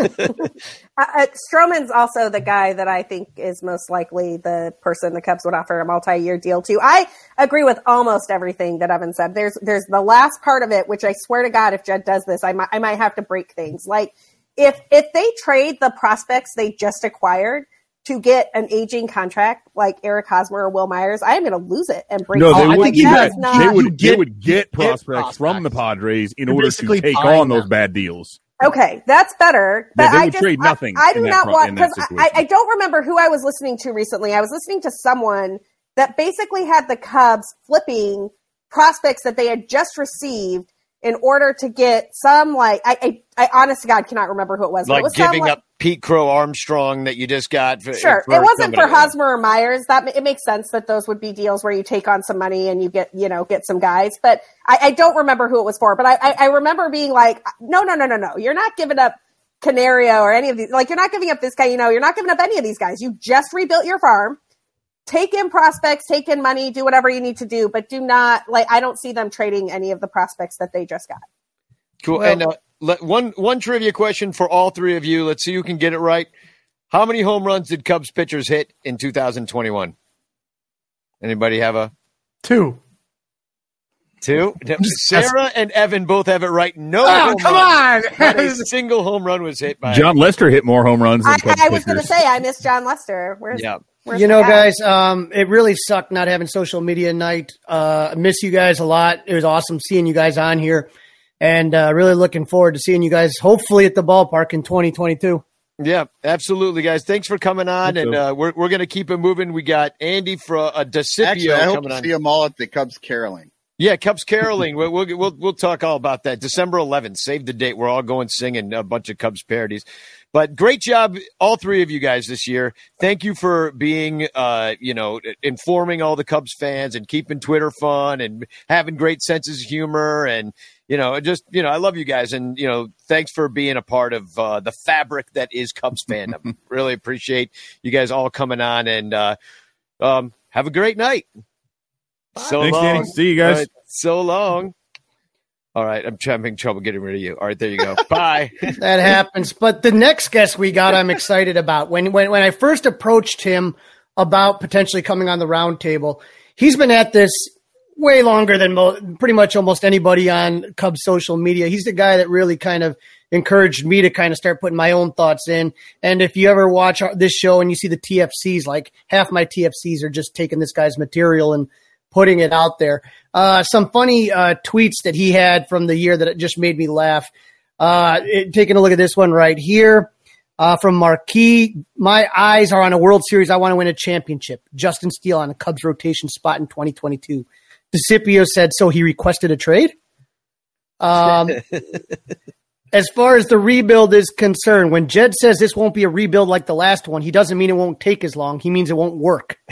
Uh, uh, Stroman's also the guy that I think is most likely the person the Cubs would offer a multi-year deal to. I agree with almost everything that Evan said. There's there's the last part of it, which I swear to God, if Jed does this, I might I might have to break things. Like if if they trade the prospects they just acquired to get an aging contract like Eric Hosmer or Wil Myers, I am going to lose it and bring. No, they all- would like, get, that they is not- would get- they would get prospects, prospects. from the Padres in You're order to take buying on those them. bad deals. Okay, that's better. Yeah, But they I just, trade I- nothing I, do in that not pro- want because I. I don't remember who I was listening to recently. I was listening to someone that basically had the Cubs flipping prospects that they had just received in order to get some like I I, I honest to God cannot remember who it was. but it like was some, giving like- up Pete Crow Armstrong that you just got. For, Sure, for it wasn't for. Hosmer or Myers. That it makes sense that those would be deals where you take on some money and you get you know get some guys. But I, I don't remember who it was for. But I, I, I remember being like, no, no, no, no, no. You're not giving up Canario or any of these. Like you're not giving up this guy. You know, you're not giving up any of these guys. You just rebuilt your farm. Take in prospects, take in money, do whatever you need to do, but do not like. I don't see them trading any of the prospects that they just got. Cool. Well- and uh, let, one one trivia question for all three of you. Let's see who can get it right. How many home runs did Cubs pitchers hit in 2021? Anybody have a Two. Two. <laughs> <laughs> Sara and Evan both have it right. No, Oh, home come runs. on! Not a <laughs> single home run was hit by. Jon Lester hit more home runs than I, I was going to say I miss Jon Lester. Where's Yeah. Where's you know, guy? guys, um, it really sucked not having social media night. Uh, I miss you guys a lot. It was awesome seeing you guys on here, and uh, really looking forward to seeing you guys hopefully at the ballpark in 2022. Yeah, absolutely, guys. Thanks for coming on, and uh, we're we're gonna keep it moving. We got Andy from uh, Desipio Actually, I hope coming to on. see them all at the Cubs caroling. Yeah, Cubs caroling. <laughs> we'll, we'll we'll we'll talk all about that. December 11th. Save the date. We're all going singing a bunch of Cubs parodies. But great job, all three of you guys this year. Thank you for being, uh, you know, informing all the Cubs fans and keeping Twitter fun and having great senses of humor and you know, just you know, I love you guys and you know, thanks for being a part of uh, the fabric that is Cubs fandom. <laughs> really appreciate you guys all coming on and uh, um, have a great night. So Thanks, long. Danny. See you guys. All right, so long. All right, I'm having trouble getting rid of you. All right, there you go. <laughs> Bye. that happens. But the next guest we got, I'm excited about. When when when I first approached him about potentially coming on the roundtable, he's been at this way longer than mo- pretty much almost anybody on Cubs social media. He's the guy that really kind of encouraged me to kind of start putting my own thoughts in. And if you ever watch this show and you see the TFCs, like half my TFCs are just taking this guy's material and putting it out there. Uh, some funny uh, tweets that he had from the year that it just made me laugh. Uh, it- taking a look at this one right here uh, from Marquis. My eyes are on a World Series. I want to win a championship. Justin Steele on a Cubs rotation spot in 2022. Desipio said so. He requested a trade. Um, <laughs> as far as the rebuild is concerned, when Jed says this won't be a rebuild like the last one, he doesn't mean it won't take as long. He means it won't work. <laughs>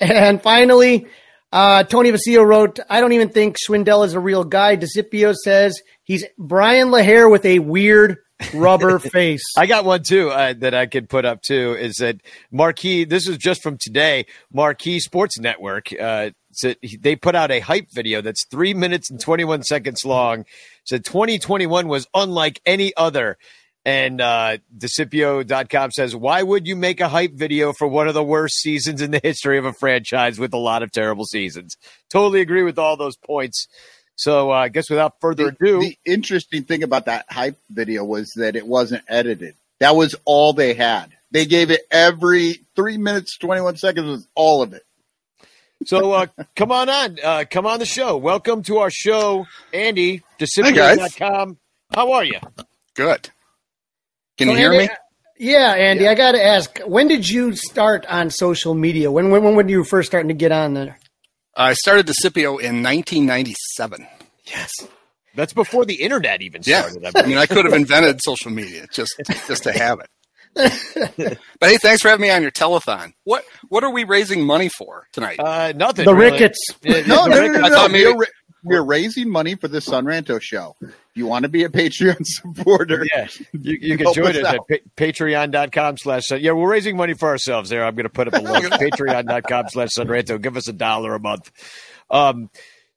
and finally, uh, Tony Vasillo wrote, I don't even think Schwindel is a real guy. Desipio says he's Bryan LaHair with a weird rubber <laughs> face. I got one too uh, that I could put up too. Is that Marquee? This is just from today. Marquee Sports Network. Uh, said they put out a hype video that's three minutes and twenty one seconds long. Said 2021 was unlike any other. And uh, Desipio.com says, Why would you make a hype video for one of the worst seasons in the history of a franchise with a lot of terrible seasons? Totally agree with all those points. So uh, I guess without further ado, The interesting thing about that hype video was that it wasn't edited. That was all they had. They gave it every three minutes, 21 seconds was all of it. So uh, <laughs> come on on. Uh, come on the show. Welcome to our show, Andy. Desipio.com. How are you? Good. Can So, you hear Andy, me? Yeah, Andy, I got to ask, when did you start on social media? When, when when were you first starting to get on there? I started Desipio in 1997. Yes. That's before the internet even started. Yeah, started. I mean, I could have invented social media just just to have it. <laughs> but hey, thanks for having me on your telethon. What what are we raising money for tonight? Uh, nothing. The really. Ricketts. Yeah, No, the no, no, Ricketts. no, I no. thought maybe- We're, raising money for the Sun Ranto show. If you want to be a Patreon <laughs> supporter, Yeah, you, you can join us us at pa- patreon.com slash, yeah, we're raising money for ourselves there. I'm going to put up a link, patreon.com slash Sunranto. Give us a dollar a month. Um,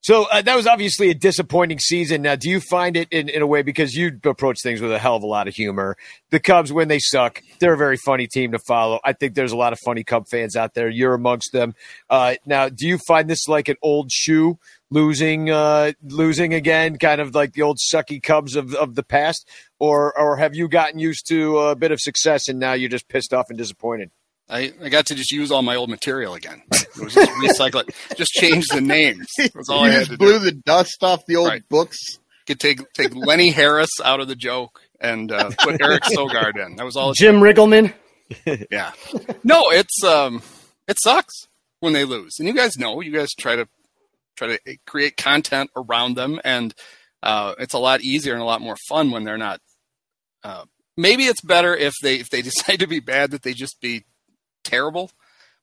so uh, that was obviously a disappointing season. Now, do you find it in, in a way because you approach things with a hell of a lot of humor? The Cubs, when they suck, they're a very funny team to follow. I think there's a lot of funny Cub fans out there. You're amongst them. Uh, now, do you find this like an old shoe losing, uh, losing again, kind of like the old sucky Cubs of, of the past, or or have you gotten used to a bit of success and now you're just pissed off and disappointed? I, I got to just use all my old material again. It was just recycle it, <laughs> just change the names. <laughs> That's all I you had just to blew do. the dust off the old Right. books. Could take take Lenny Harris out of the joke and uh, put Eric Sogard in. That was all. It Jim Riggleman. Yeah. No, it's um it sucks when they lose. And you guys know, you guys try to try to create content around them and uh it's a lot easier and a lot more fun when they're not uh maybe it's better if they if they <laughs> decide to be bad that they just be terrible.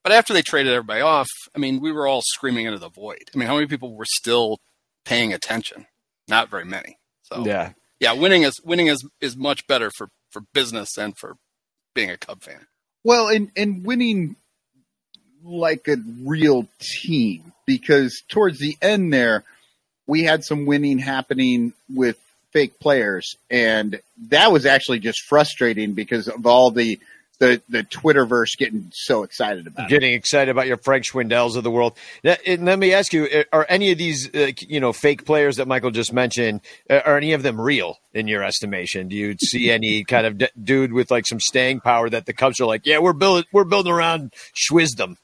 But after they traded everybody off, I mean, we were all screaming into the void. I mean, how many people were still paying attention? Not very many. So Yeah. yeah, winning is winning is is much better for for business and for being a Cub fan. Well, and and winning like a real team because towards the end there, we had some winning happening with fake players, and that was actually just frustrating because of all the the the Twitterverse getting so excited about it. Getting excited about your Frank Schwindel's of the world. Now, let me ask you: uh, Are any of these, uh, you know, fake players that Michael just mentioned, uh, are any of them real in your estimation? Do you see any kind of d- dude with like some staying power that the Cubs are like, yeah, we're building, we're building around Schwizdom.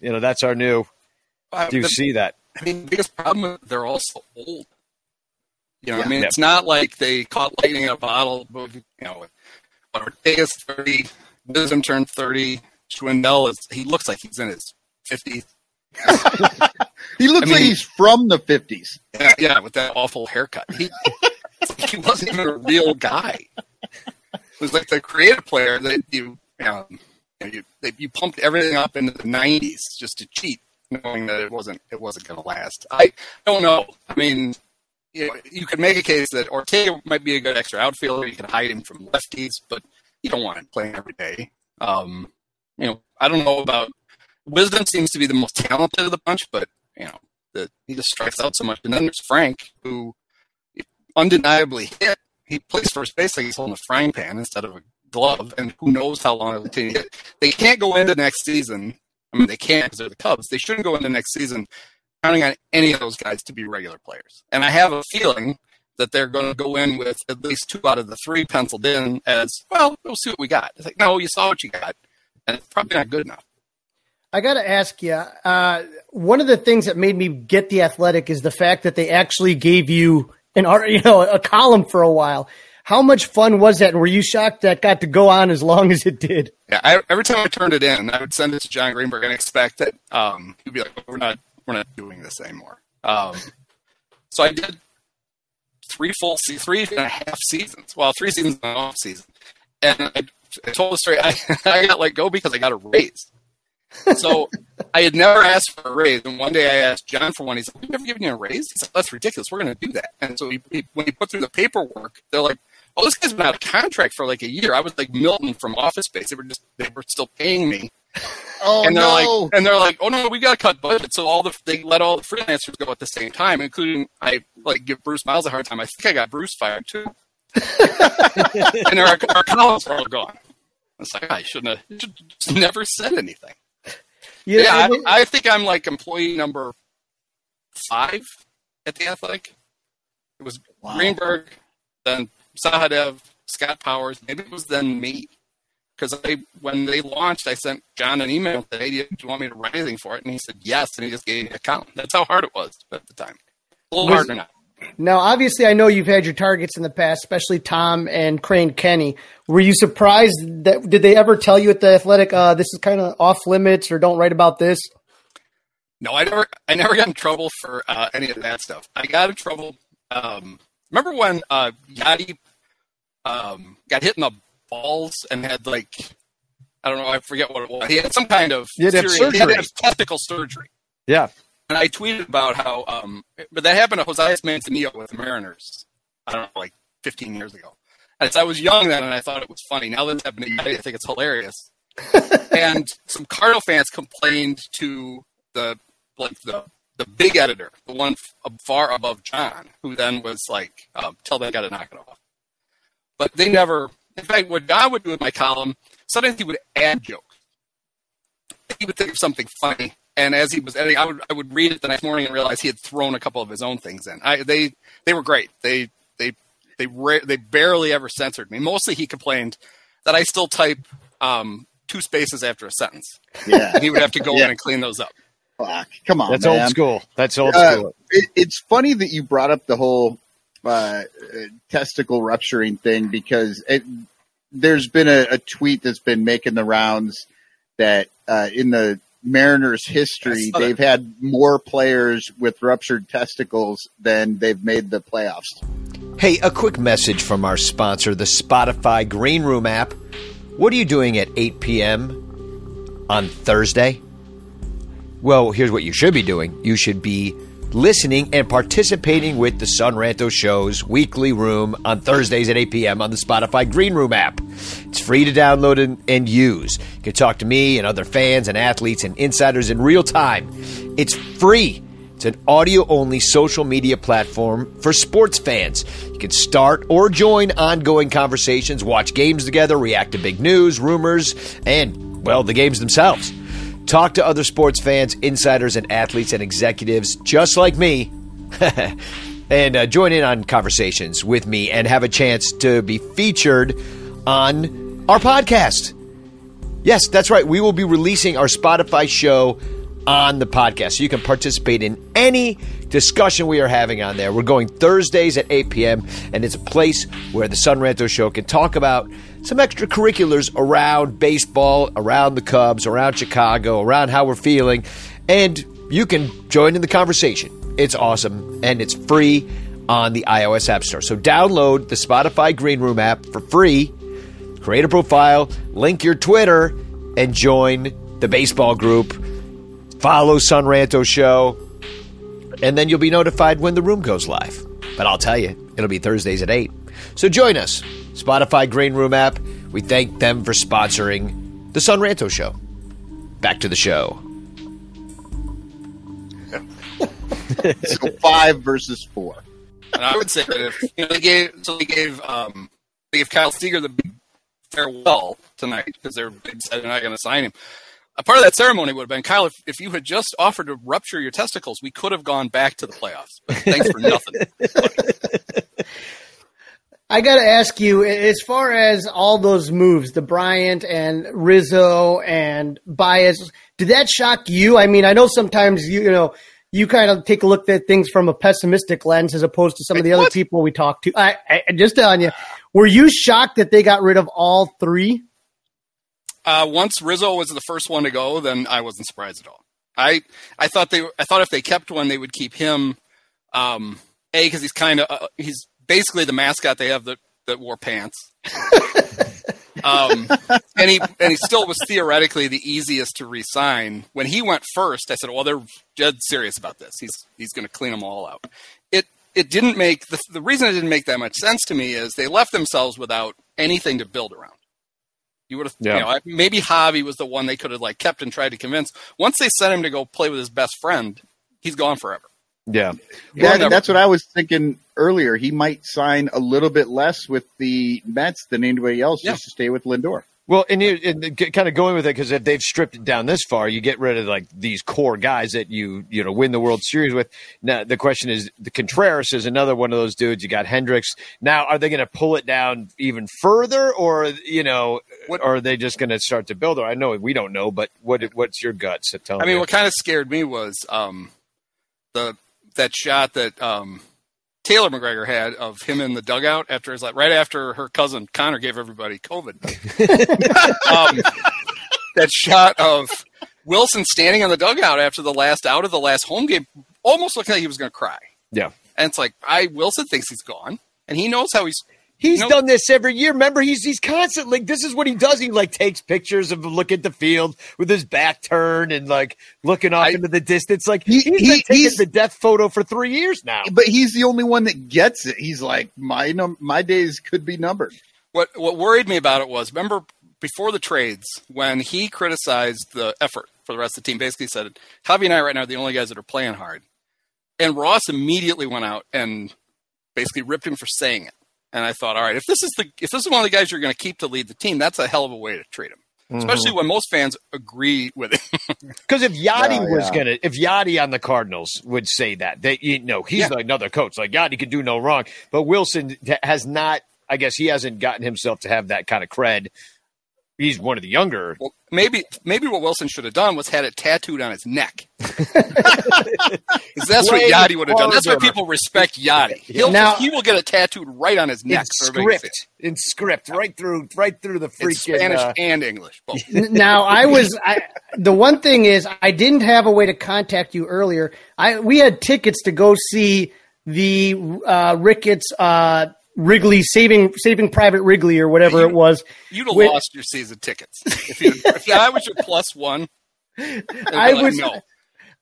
You know, that's our new. Uh, Do you the- see that? I mean, the biggest problem is they're also old. You know, Yeah. I mean, it's not like they caught lightning in a bottle. But, you know, Ortega's thirty, Wisdom turned thirty. Schwindel is he looks like he's in his fifties. <laughs> He looks I like he's from the fifties. Yeah, yeah, with that awful haircut. He <laughs> he wasn't even a real guy. It was like the creative player that you um, you, know, you, that you pumped everything up into the '90s just to cheat, knowing that it wasn't it wasn't going to last. I don't know. I mean, you know, you could make a case that Ortega might be a good extra outfielder. You could hide him from lefties, but you don't want him playing every day. Um, you know, I don't know about Wisdom. Seems to be the most talented of the bunch, but you know, the, he just strikes out so much. And then there's Frank, who undeniably hit. He plays first base like he's holding a frying pan instead of a glove, and who knows how long it'll take. They can't go into next season. I mean, they can't because they're the Cubs. They shouldn't go into next season counting on any of those guys to be regular players. And I have a feeling that they're going to go in with at least two out of the three penciled in as well. We'll see what we got. It's like, no, you saw what you got, and it's probably not good enough. I got to ask you, uh, one of the things that made me get the athletic is the fact that they actually gave you an art, you know, a column for a while. How much fun was that? And were you shocked that got to go on as long as it did? Yeah, I, every time I turned it in, I would send it to Jon Greenberg and expect that um, he'd be like, "We're not, we're not doing this anymore." Um, so I did three full, se- three and a half seasons. Well, three seasons and an off season, and I, I told the story. <laughs> I, I got let go because I got a raise. So I had never asked for a raise, and one day I asked John for one. He said, "We've never given you a raise." He said, "That's ridiculous. We're going to do that." And so he, he, when he put through the paperwork, they're like, "Oh, this guy's been out of contract for like a year." I was like Milton from Office Space. They were just they were still paying me, <laughs> Oh and they're no! like, and they're like, "Oh no, we got to cut budget." So all the they let all the freelancers go at the same time, including I like give Bruce Miles a hard time. I think I got Bruce fired too, <laughs> <laughs> and our, our columns are all gone. It's like I shouldn't have just never said anything. Yeah, and it- I, I think I'm like employee number five at the Athletic. It was Greenberg, then Sahadev, Scott Powers. Maybe it was then me. Because I, when they launched, I sent John an email said, "Hey, do you, want me to write anything for it?" And he said yes, and he just gave me a count. That's how hard it was at the time. A little Was- harder now. Now, obviously, I know you've had your targets in the past, especially Tom and Crane Kenny. Were you surprised that did they ever tell you at the athletic, uh, this is kind of off limits or don't write about this? No, I never, I never got in trouble for uh, any of that stuff. I got in trouble. Um, remember when uh, Yadi um, got hit in the balls and had like, I don't know, I forget what it was. He had some kind of He had serious- he had surgery. testicle surgery. Yeah. And I tweeted about how, um, but that happened to Jose Manzanillo with the Mariners. I don't know, like 15 years ago. And so I was young then, and I thought it was funny. Now that it's happening, I think it's hilarious. <laughs> and some Cardinal fans complained to the like the the big editor, the one f- far above John, who then was like, um, "Tell that guy to knock it off." But they never. In fact, what John would do with my column, sometimes he would add jokes. He would think of something funny, and as he was editing, I would I would read it the next morning and realize he had thrown a couple of his own things in. I they they were great. They they they ra- they barely ever censored me. Mostly, he complained that I still type um, two spaces after a sentence. Yeah. and <laughs> he would have to go Yeah. in and clean those up. Fuck, come on, That's man. old school. That's old Uh, school. it, it's funny that you brought up the whole uh, uh, testicle rupturing thing because it, there's been a, a tweet that's been making the rounds that uh, in the Mariners' history, I saw that. they've had more players with ruptured testicles than they've made the playoffs. Hey, a quick message from our sponsor, the Spotify Green Room app. What are you doing at 8 p.m. on Thursday? Well, here's what you should be doing. You should be listening and participating with the Sun Ranto Show's weekly room on Thursdays at 8 p.m. on the Spotify Green Room app. It's free to download and, and use. You can talk to me and other fans and athletes and insiders in real time. It's free. It's an audio only social media platform for sports fans. You can start or join ongoing conversations, watch games together, react to big news, rumors, and, well, the games themselves. Talk to other sports fans, insiders, and athletes and executives just like me. <laughs> and uh, join in on conversations with me and have a chance to be featured on our podcast. Yes, that's right. We will be releasing our Spotify show on the podcast. So you can participate in any discussion we are having on there. We're going Thursdays at 8 p.m., and it's a place where the Sun Ranto Show can talk about some extracurriculars around baseball, around the Cubs, around Chicago, around how we're feeling, and you can join in the conversation. It's awesome, and it's free on the iOS App Store. So download the Spotify Green Room app for free, create a profile, link your Twitter, and join the baseball group follow Sun Ranto Show, and then you'll be notified when the room goes live. But I'll tell you, it'll be Thursdays at 8. So join us. Spotify Green Room app. We thank them for sponsoring the Sun Ranto Show. Back to the show. <laughs> so five versus four. And I would say that if you know they gave so they gave um they gave Kyle Seager the farewell tonight because they're they decided they're not going to sign him. A part of that ceremony would have been Kyle. If, if you had just offered to rupture your testicles, we could have gone back to the playoffs. But thanks for nothing. <laughs> I got to ask you, as far as all those moves, the Bryant and Rizzo and Baez, did that shock you? I mean, I know sometimes you, you know, you kind of take a look at things from a pessimistic lens as opposed to some of the other people we talk to. I, I just telling you, were you shocked that they got rid of all three? Uh, once Rizzo was the first one to go, then I wasn't surprised at all. I I thought they I thought if they kept one, they would keep him. Um, a because he's kind of uh, he's basically the mascot they have that that wore pants. <laughs> um, and he and he still was theoretically the easiest to resign. When he went first, I said, "Well, they're dead serious about this. He's he's going to clean them all out." It it didn't make the the reason it didn't make that much sense to me is they left themselves without anything to build around. You would have, Yeah. you know, maybe Javi was the one they could have like kept and tried to convince. Once they sent him to go play with his best friend, he's gone forever. Yeah. Yeah, never- that's what I was thinking earlier. He might sign a little bit less with the Mets than anybody else Yeah. just to stay with Lindor. Well, and you and kind of going with it because if they've stripped it down this far, you get rid of like these core guys that you you know win the World Series with. Now the question is, the Contreras is another one of those dudes. You got Hendricks. Now, are they going to pull it down even further, or you know, What- are they just going to start to build? Or I know we don't know, but what what's your guts to tell I mean, me? what kind of scared me was um, the that shot that um, Taylor McGregor had of him in the dugout after his like right after her cousin Connor gave everybody COVID. <laughs> um, that shot of Willson standing on the dugout after the last out of the last home game, almost looking like he was going to cry. yeah. And it's like, I Willson thinks he's gone, and he knows how he's. He's No. done this every year. Remember, he's he's constantly. This is what he does. He like takes pictures of look at the field with his back turned and like looking off I- into the distance. Like He- he's been taking he's- the death photo for three years now. But he's the only one that gets it. He's like, my num- my days could be numbered. What what worried me about it was remember before the trades when he criticized the effort for the rest of the team, basically said Javi and I right now are the only guys that are playing hard, and Ross immediately went out and basically ripped him for saying it. And I thought, all right, if this is the if this is one of the guys you're going to keep to lead the team, that's a hell of a way to treat him. Mm-hmm. Especially when most fans agree with him. <laughs> Because if Yadi Oh, was yeah. gonna, if Yadi on the Cardinals would say that, they you know he's Yeah. another coach. Like Yadi can do no wrong, but Willson has not. I guess he hasn't gotten himself to have that kind of cred. He's one of the younger. well, maybe maybe what Willson should have done was had it tattooed on his neck. <laughs> that's what Playing Yadi would have done. That's why people respect Yadi. He'll Now- he will get it tattooed right on his neck. so everybody can see it. script, in script, right through, right through the It's freaking. Spanish uh, and English. both. <laughs> now I was I, the one thing is I didn't have a way to contact you earlier. I we had tickets to go see the uh, Ricketts uh, Wrigley saving saving Private Wrigley or whatever You- it was. You'd have Wait. lost your season tickets if, you, if I was your plus one. <laughs> I'd like, was no.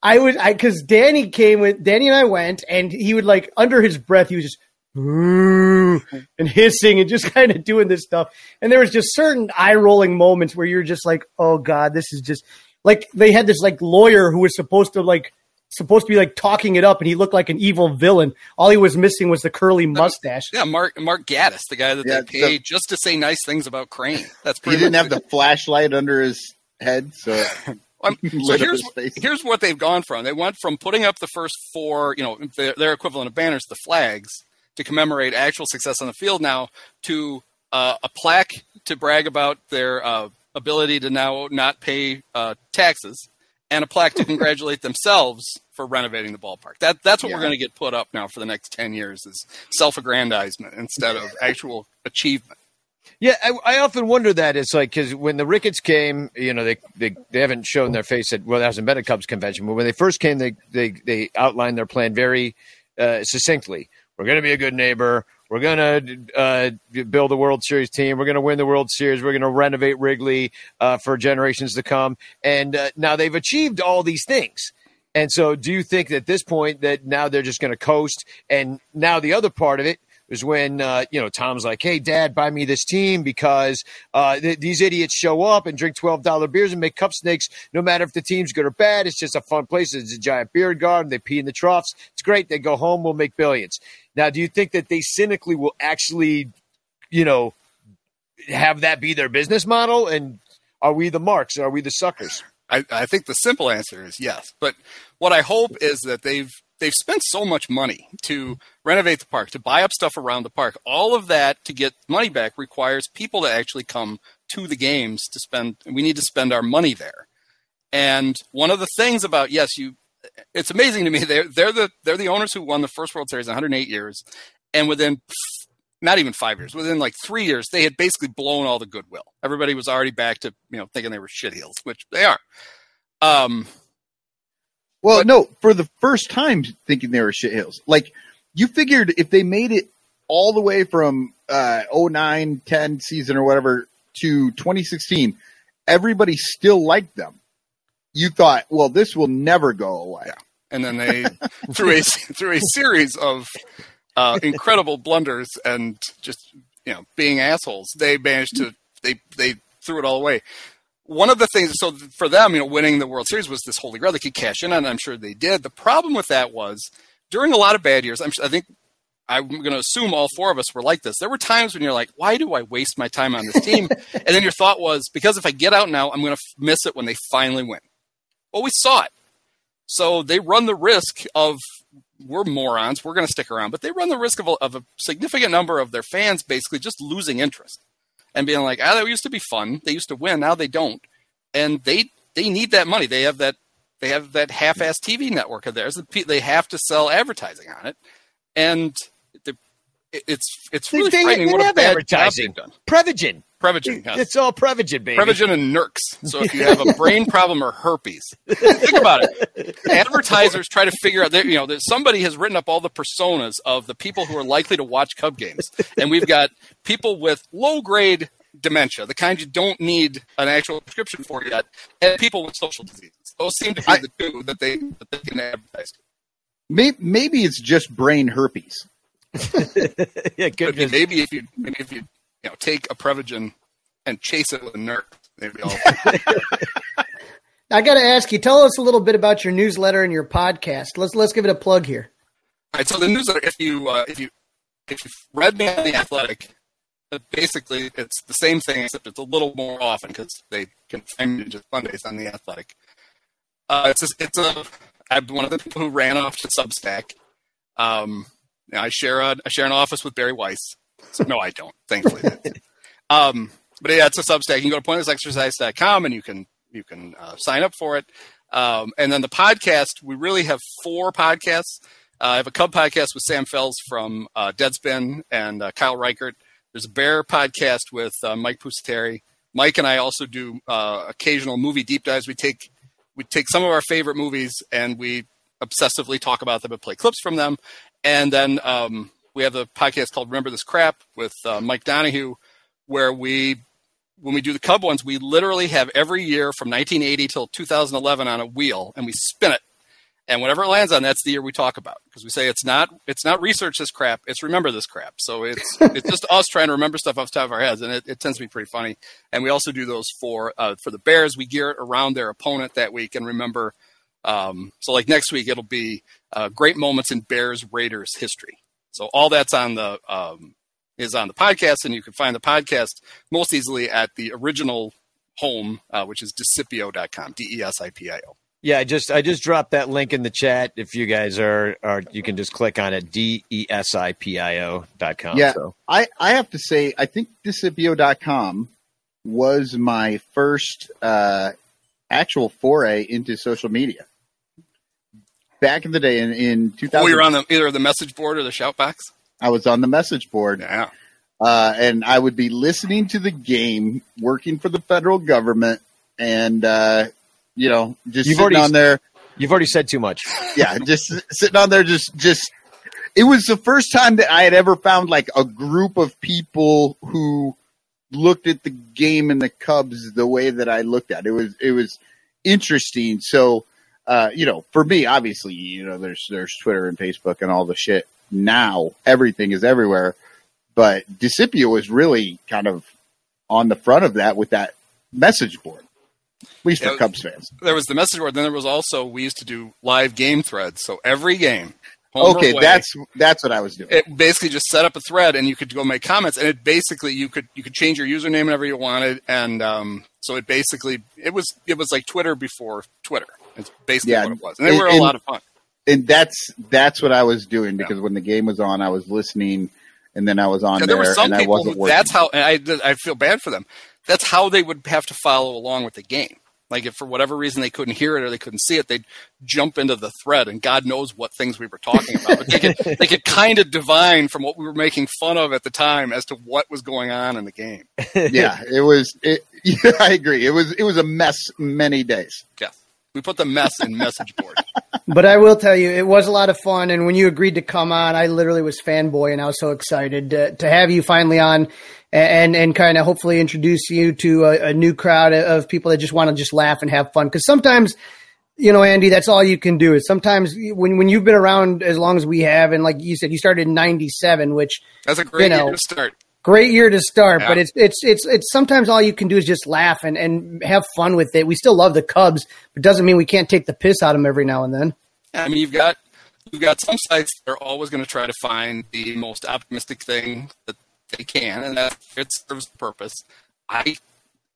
I was I because Danny came with Danny and I went and he would like under his breath he was just and hissing and just <laughs> kind of doing this stuff and there was just certain eye rolling moments where you're just like oh god this is just like they had this like lawyer who was supposed to like supposed to be like talking it up, and he looked like an evil villain. All he was missing was the curly mustache. Yeah, Mark Mark Gaddis, the guy that Yeah, they paid just to say nice things about Crane. That's He didn't much have the flashlight under his head, so <laughs> so here's here's what they've gone from. They went from putting up the first four, you know, their, their equivalent of banners, the flags, to commemorate actual success on the field, now to uh, a plaque to brag about their uh, ability to now not pay uh, taxes, and a plaque to <laughs> congratulate themselves for renovating the ballpark. That that's what we're going to get put up now for the next ten years is self-aggrandizement instead of actual achievement. Yeah, I, I often wonder that it's like because when the Ricketts came, you know, they, they they haven't shown their face at well, there hasn't been a Cubs convention, but when they first came, they they they outlined their plan very uh, succinctly. We're going to be a good neighbor. We're going to uh, build a World Series team. We're going to win the World Series. We're going to renovate Wrigley uh, for generations to come. And uh, now they've achieved all these things. And so, do you think at this point that now they're just going to coast? And now the other part of it is when uh, you know Tom's like, "Hey, Dad, buy me this team because uh, th- these idiots show up and drink twelve dollar beers and make cup snakes. No matter if the team's good or bad, it's just a fun place. It's a giant beer garden. They pee in the troughs. It's great. They go home. We'll make billions. Now, do you think that they cynically will actually, you know, have that be their business model? And are we the marks? Are we the suckers? I, I think the simple answer is yes. But what I hope is that they've they've spent so much money to renovate the park, to buy up stuff around the park. All of that to get money back requires people to actually come to the games to spend. We need to spend our money there. And one of the things about yes, you, it's amazing to me. <laughs> They're they're the they're the owners who won the first World Series in 108 years, and within not even five years, within like three years, they had basically blown all the goodwill. Everybody was already back to you know thinking they were shitheels, which they are. Um, Well, no, for the first time thinking they were shithills. Like you figured if they made it all the way from uh 09, 10 season or whatever to 2016, everybody still liked them. You thought, well, this will never go away. and then they <laughs> through a through a series of uh, incredible blunders and just you know being assholes, they managed to they they threw it all away. One of the things, so for them, you know, winning the World Series was this holy grail they could cash in on. I'm sure they did. The problem with that was during a lot of bad years. I'm, I think I'm going to assume all four of us were like this. There were times when you're like, why do I waste my time on this team? <laughs> and then your thought was, because if I get out now, I'm going to miss it when they finally win. Well, we saw it. So they run the risk of we're morons, we're going to stick around, but they run the risk of a, of a significant number of their fans basically just losing interest and being like, ah, that used to be fun. They used to win, now they don't, and they they need that money. They have that they have that half-ass TV network of theirs. They have to sell advertising on it, and it's it's really they- frightening they what a bad advertising. job they've done. Prevagen. Prevagen, yes. It's all Prevagen, baby. Prevagen and Nurx. So if you <laughs> have a brain problem or herpes, think about it. Advertisers try to figure out. that You know, that somebody has written up all the personas of the people who are likely to watch Cub games, and we've got people with low grade dementia, the kind you don't need an actual prescription for yet, and people with social diseases. Those seem to be the two that they that they can advertise. Maybe, maybe it's just brain herpes. <laughs> yeah, But maybe if you maybe if you you know take a Prevagen and chase it with a Nurx, maybe all. <laughs> I got to ask you, tell us a little bit about your newsletter and your podcast. Let's let's give it a plug here. All right, so the newsletter, if you uh, if you if you've read me on the Athletic, uh, basically it's the same thing except it's a little more often because they can find me just Mondays on the Athletic. Uh, it's a, it's a I'm one of the people who ran off to Substack. Um, I share a I share an office with Bari Weiss. So, no, I don't. Thankfully, <laughs> um, but yeah, it's a Substack. You can go to pointlessexercise.com and you can you can uh, sign up for it. Um, and then the podcast, we really have four podcasts. Uh, I have a Cub podcast with Sam Fels from uh, Deadspin and uh, Kyle Reichert. There's a Bear podcast with uh, Mike Pusateri. Mike and I also do uh, occasional movie deep dives. We take we take some of our favorite movies and we obsessively talk about them and play clips from them. And then um, we have a podcast called Remember This Crap with uh, Mike Donahue, where we when we do the Cub ones, we literally have every year from 1980 till 2011 on a wheel, and we spin it, and whatever it lands on, that's the year we talk about because we say it's not it's not research this crap, it's remember this crap. So it's <laughs> it's just us trying to remember stuff off the top of our heads, and it, it tends to be pretty funny. And we also do those for uh, for the Bears. We gear it around their opponent that week and remember Um, so like next week, it'll be uh, great moments in Bears Raiders history. So all that's on the um, is on the podcast, and you can find the podcast most easily at the original home, uh, which is desipio.com, D E S I P I O. Yeah, I just I just dropped that link in the chat. If you guys are are you can just click on it, D E S I P I O dot com. Yeah, So. I, I have to say, I think Desipio.com was my first uh, actual foray into social media. Back in the day, in, in 2000, Oh, you're on the either the message board or the shout box. I was on the message board, Yeah. uh, and I would be listening to the game, working for the federal government, and uh, you know, just You've sitting already- on there. You've already said too much. <laughs> yeah, just sitting on there, just just. It was the first time that I had ever found like a group of people who looked at the game and the Cubs the way that I looked at it. It was it was interesting. So, uh, you know, for me, obviously, you know, there's there's Twitter and Facebook and all the shit. Now everything is everywhere, but Desipio was really kind of on the front of that with that message board, at least for Yeah, Cubs fans. There was the message board. Then there was also we used to do live game threads. So every game. Okay, away, that's that's what I was doing. it basically just set up a thread and you could go make comments and it basically you could you could change your username whenever you wanted and um, so it basically it was it was like Twitter before Twitter. It's basically Yeah, what it was. And they and- were a and- lot of fun. and that's that's what I was doing because when the game was on, I was listening, and then I was on there, there were some and I people wasn't who working. that's how and I I feel bad for them. That's how they would have to follow along with the game. Like if for whatever reason they couldn't hear it or they couldn't see it, they'd jump into the thread and God knows what things we were talking about. But they could <laughs> they could kind of divine from what we were making fun of at the time as to what was going on in the game. <laughs> yeah, it was. It, <laughs> yeah, I agree. It was it was a mess many days. Yes. We put the mess in message board. <laughs> But I will tell you, it was a lot of fun. And when you agreed to come on, I literally was fanboy, and I was so excited to, to have you finally on, and and kind of hopefully introduce you to a, a new crowd of people that just want to just laugh and have fun. Because sometimes, you know, Andy, that's all you can do. Is sometimes when when you've been around as long as we have, and like you said, you started in '97, which That's a great You know, year to start. Great year to start, Yeah. but it's it's it's it's sometimes all you can do is just laugh and and have fun with it. We still love the Cubs, but doesn't mean we can't take the piss out of them every now and then. I mean, you've got you've got some sites that are always going to try to find the most optimistic thing that they can, and that it serves a purpose. I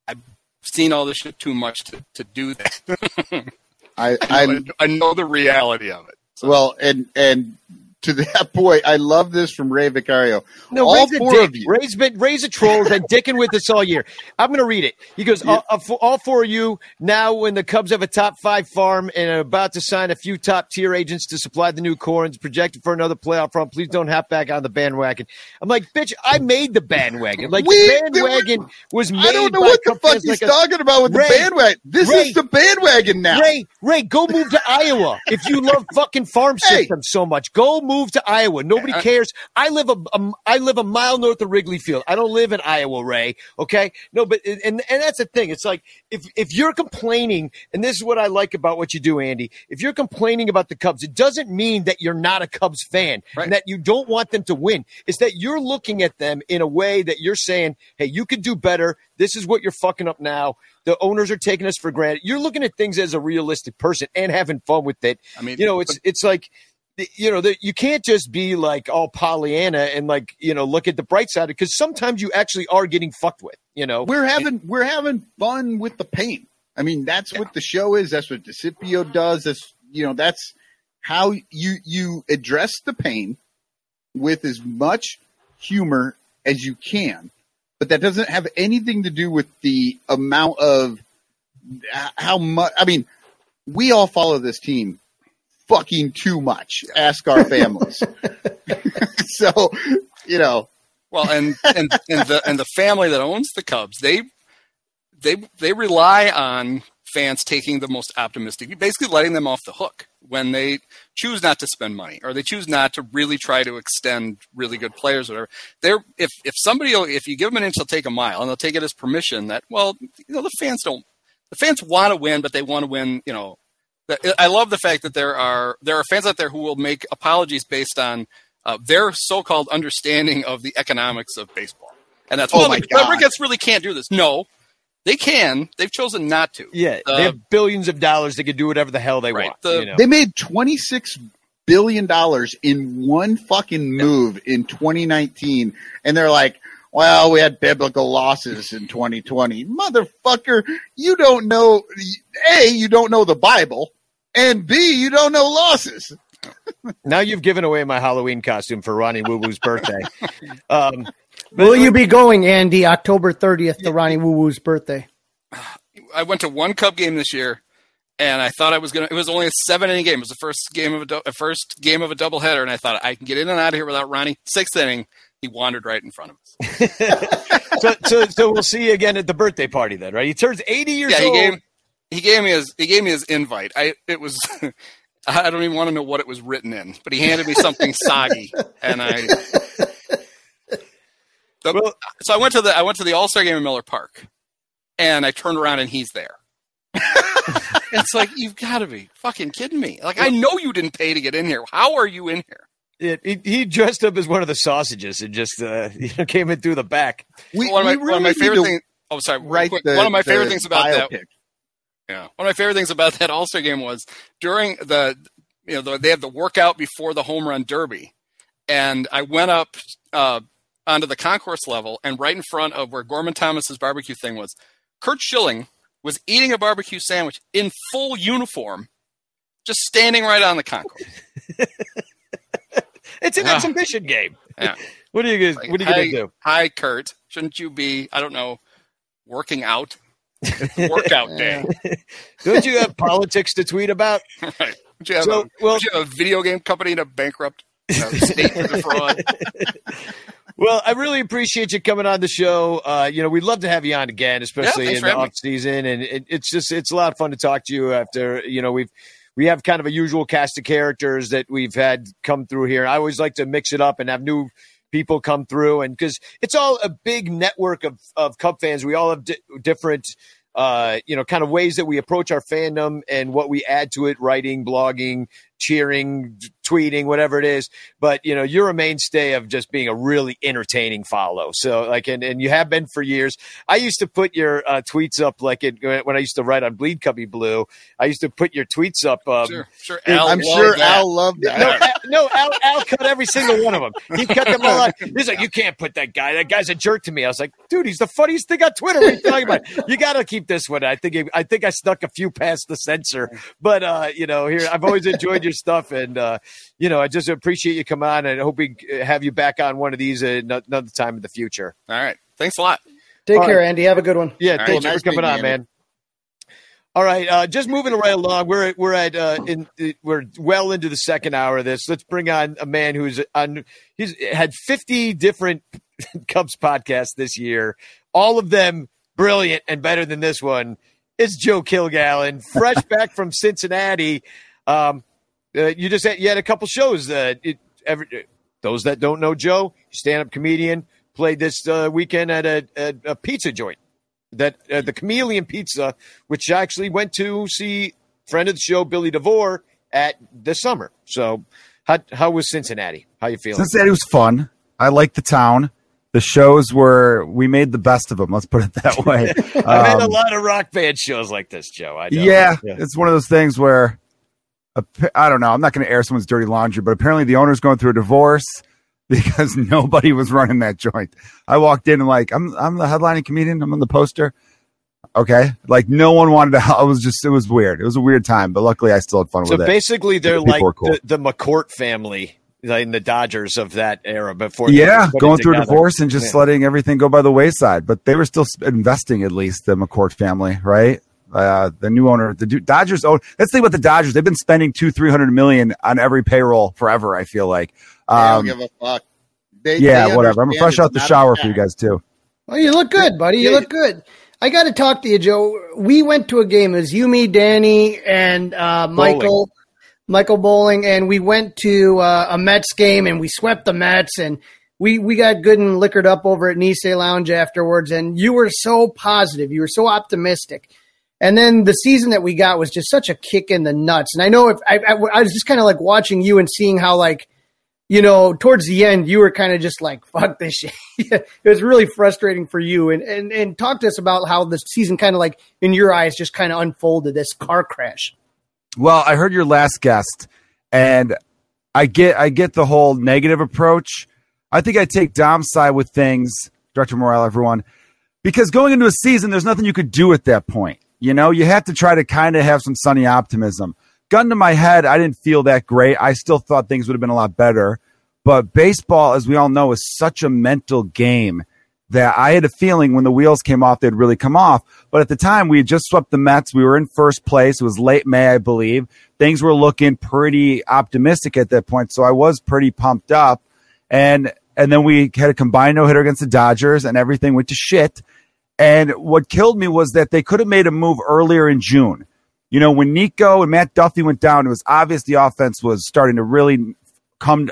I've seen all this shit too much to, to do that. <laughs> I I, <laughs> I know, I know the reality of it. well, and and to that <laughs> point, I love this from Ray Vicario. No, all Ray's a four of you. Ray's been Ray's a troll. Been <laughs> dicking with us all year. I'm going to read it. He goes, all, all four- all four of you now, when the Cubs have a top five farm and are about to sign a few top tier agents to supply the new is projected for another playoff run, please don't hop back on the bandwagon. I'm like, bitch, I made the bandwagon. Like We- the bandwagon was made. I don't know what the fuck he's like talking about with Ray, the bandwagon. This Ray, is the bandwagon now. Ray, Ray, go move to Iowa. If you love fucking farm Hey. systems so much, go move to Iowa. Nobody uh, uh, cares. I live a, a I live a mile north of Wrigley Field. I don't live in Iowa, Ray. Okay, no, but and and that's the thing. It's like if if you're complaining, and this is what I like about what you do, Andy. If you're complaining about the Cubs, it doesn't mean that you're not a Cubs fan and that you don't want them to win. It's that you're looking at them in a way that you're saying, "Hey, you could do better. This is what you're fucking up now." The owners are taking us for granted. You're looking at things as a realistic person and having fun with it. I mean, you know, it's it's like you know, that you can't just be like all Pollyanna and like you know look at the bright side because sometimes you actually are getting fucked with. You know, We're having we're having fun with the pain. I mean, that's what the show is. That's what Desipio does. That's you know, that's how you you address the pain with as much humor as you can. But that doesn't have anything to do with the amount of how much. I mean, we all follow this team fucking too much. Ask our families. <laughs> <laughs> so, you know, Well, and and and the and the family that owns the Cubs, they they they rely on fans taking the most optimistic, basically letting them off the hook when they choose not to spend money or they choose not to really try to extend really good players or whatever. They're if if somebody will, if you give them an inch, they'll take a mile, and they'll take it as permission that well, you know, the fans don't. The fans want to win, but they want to win. You know, the- I love the fact that there are there are fans out there who will make apologies based on uh, their so-called understanding of the economics of baseball, and that's Oh well, my the God. Ricketts really can't do this. No, They can. They've chosen not to. Yeah, Uh, they have billions of dollars. They can do whatever the hell they Right. want. The- you know? They made twenty six billion dollars in one fucking move in 2019, and they're like, "Well, we had biblical losses in 2020." Motherfucker, you don't know. A, you don't know the Bible, and B, you don't know losses. now you've given away my Halloween costume for Ronnie Woo Woo's birthday. <laughs> um, Will you be going, Andy, October 30th to Ronnie Woo Woo's birthday? I went to one Cub game this year, and I thought I was gonna. It was only a seven inning game. It was the first game of a, dou- a first game of a doubleheader, and I thought I can get in and out of here without Ronnie. Sixth inning, he wandered right in front of us. <laughs> so, so, so we'll see you again at the birthday party then, right? He turns 80 years yeah, he old. gave he gave me his he gave me his invite. I it was. <laughs> I don't even want to know what it was written in, but he handed me something <laughs> soggy, and I. The- so I went to the I went to the All Star game in Miller Park, and I turned around and he's there. <laughs> it's like you've got to be fucking kidding me! Like I know you didn't pay to get in here. How are you in here? It, he, he dressed up as one of the sausages and just uh, you know, came in through the back. We, one of my, we one of my really favorite things. Oh, sorry. real write quick. the- one of my favorite things about that. Biopic. Yeah, one of my favorite things about that All Star game was during the, you know, the, they had the workout before the home run derby, and I went up uh, onto the concourse level, and right in front of where Gorman Thomas's barbecue thing was, Curt Schilling was eating a barbecue sandwich in full uniform, just standing right on the concourse. <laughs> It's an Yeah. exhibition game. Yeah. <laughs> What are you guys? Like, what are you hi, gonna do? Hi, Curt. Shouldn't you be? I don't know, working out. It's workout day. <laughs> Don't you have politics to tweet about? <laughs> Right. Would you have, So, a, well- you have a video game company to bankrupt uh, state for the <laughs> fraud? Well, I really appreciate you coming on the show. Uh, you know, we'd love to have you on again, especially thanks in the off season. And it, it's just it's a lot of fun to talk to you after you know we've we have kind of a usual cast of characters that we've had come through here. I always like to mix it up and have new people come through, and because it's all a big network of of Cub fans, we all have di- different. Uh, you know, kind of ways that we approach our fandom and what we add to it, writing, blogging, cheering, tweeting, whatever it is. But you know, you're a mainstay of just being a really entertaining follow. So like, and, and you have been for years. I used to put your uh, tweets up like it, when I used to write on Bleed Cubbie Blue. I used to put your tweets up. Um, Sure, sure. Al I'm sure that. Al loved that. no, Al, no, Al, Al cut every single one of them. He cut them all out. He's like, you can't put that guy. That guy's a jerk to me. I was like, dude, he's the funniest thing on Twitter. What are you talking about? You got to keep this one. I think I think I snuck a few past the censor, but uh, you know, here I've always enjoyed your stuff, and uh, you know, I just appreciate you come on, and I hope we have you back on one of these uh, another time in the future. All right. Thanks a lot. Take All care, right. Andy. Have a good one. Yeah, All thanks right. for coming Nice on, meeting you, man. All right, uh, just moving right along. We're we're at uh, in we're well into the second hour of this. Let's bring on a man who's on. He's had fifty different <laughs> Cubs podcasts this year, all of them brilliant and better than this one. It's Joe Kilgallon, fresh <laughs> back from Cincinnati. Um, uh, you just had, you had a couple shows. Uh, it, every, those that don't know Joe, stand up comedian, played this uh, weekend at a, a, a pizza joint that uh, the Chameleon Pizza, which I actually went to see friend of the show Billy DeVore at this summer. So, how how was Cincinnati? How you feeling? Cincinnati was fun. I liked the town. The shows were we made the best of them. Let's put it that <laughs> way. I've had a Um, lot of rock band shows like this, Joe. I know. yeah, it's one of those things where I don't know. I'm not going to air someone's dirty laundry, but apparently the owner's going through a divorce <laughs> because nobody was running that joint. I walked in and like I'm I'm the headlining comedian. I'm on the poster. Okay, like no one wanted to. I was just it was weird. It was a weird time, but luckily I still had fun So with it. So basically, they're People like cool. the, the McCourt family, in the Dodgers of that era. Before, yeah, they put it going through a divorce and just Yeah. letting everything go by the wayside. But they were still investing, at least the McCourt family, right? Uh, the new owner, the Dodgers own. Let's think about the Dodgers. They've been spending two, three hundred million on every payroll forever. I feel like. They don't Um, give a fuck. They, yeah, they whatever. I'm understand fresh out the shower for you guys too. Well, you look good, buddy. You look good. I got to talk to you, Joe. We went to a game. It was you, me, Danny, and uh, Michael, Michael Bowling, and we went to uh, a Mets game, and we swept the Mets, and we we got good and liquored up over at Nisei Lounge afterwards. And you were so positive. You were so optimistic. And then the season that we got was just such a kick in the nuts. And I know if I, I, I was just kind of like watching you and seeing how like you know, towards the end, you were kind of just like, fuck this shit. <laughs> it was really frustrating for you. And, and, and talk to us about how the season kind of like, in your eyes, just kind of unfolded this car crash. Well, I heard your last guest, and I get I get the whole negative approach. I think I take Dom's side with things, Director Morale, everyone, because going into a season, there's nothing you could do at that point. You know, you have to try to kind of have some sunny optimism. Gun to my head, I didn't feel that great. I still thought things would have been a lot better. But baseball, as we all know, is such a mental game that I had a feeling when the wheels came off, they'd really come off. But at the time, we had just swept the Mets. We were in first place. It was late May, I believe. Things were looking pretty optimistic at that point. So I was pretty pumped up. And and then we had a combined no hitter against the Dodgers, and everything went to shit. And what killed me was that they could have made a move earlier in June. You know, when Nico and Matt Duffy went down, it was obvious the offense was starting to really come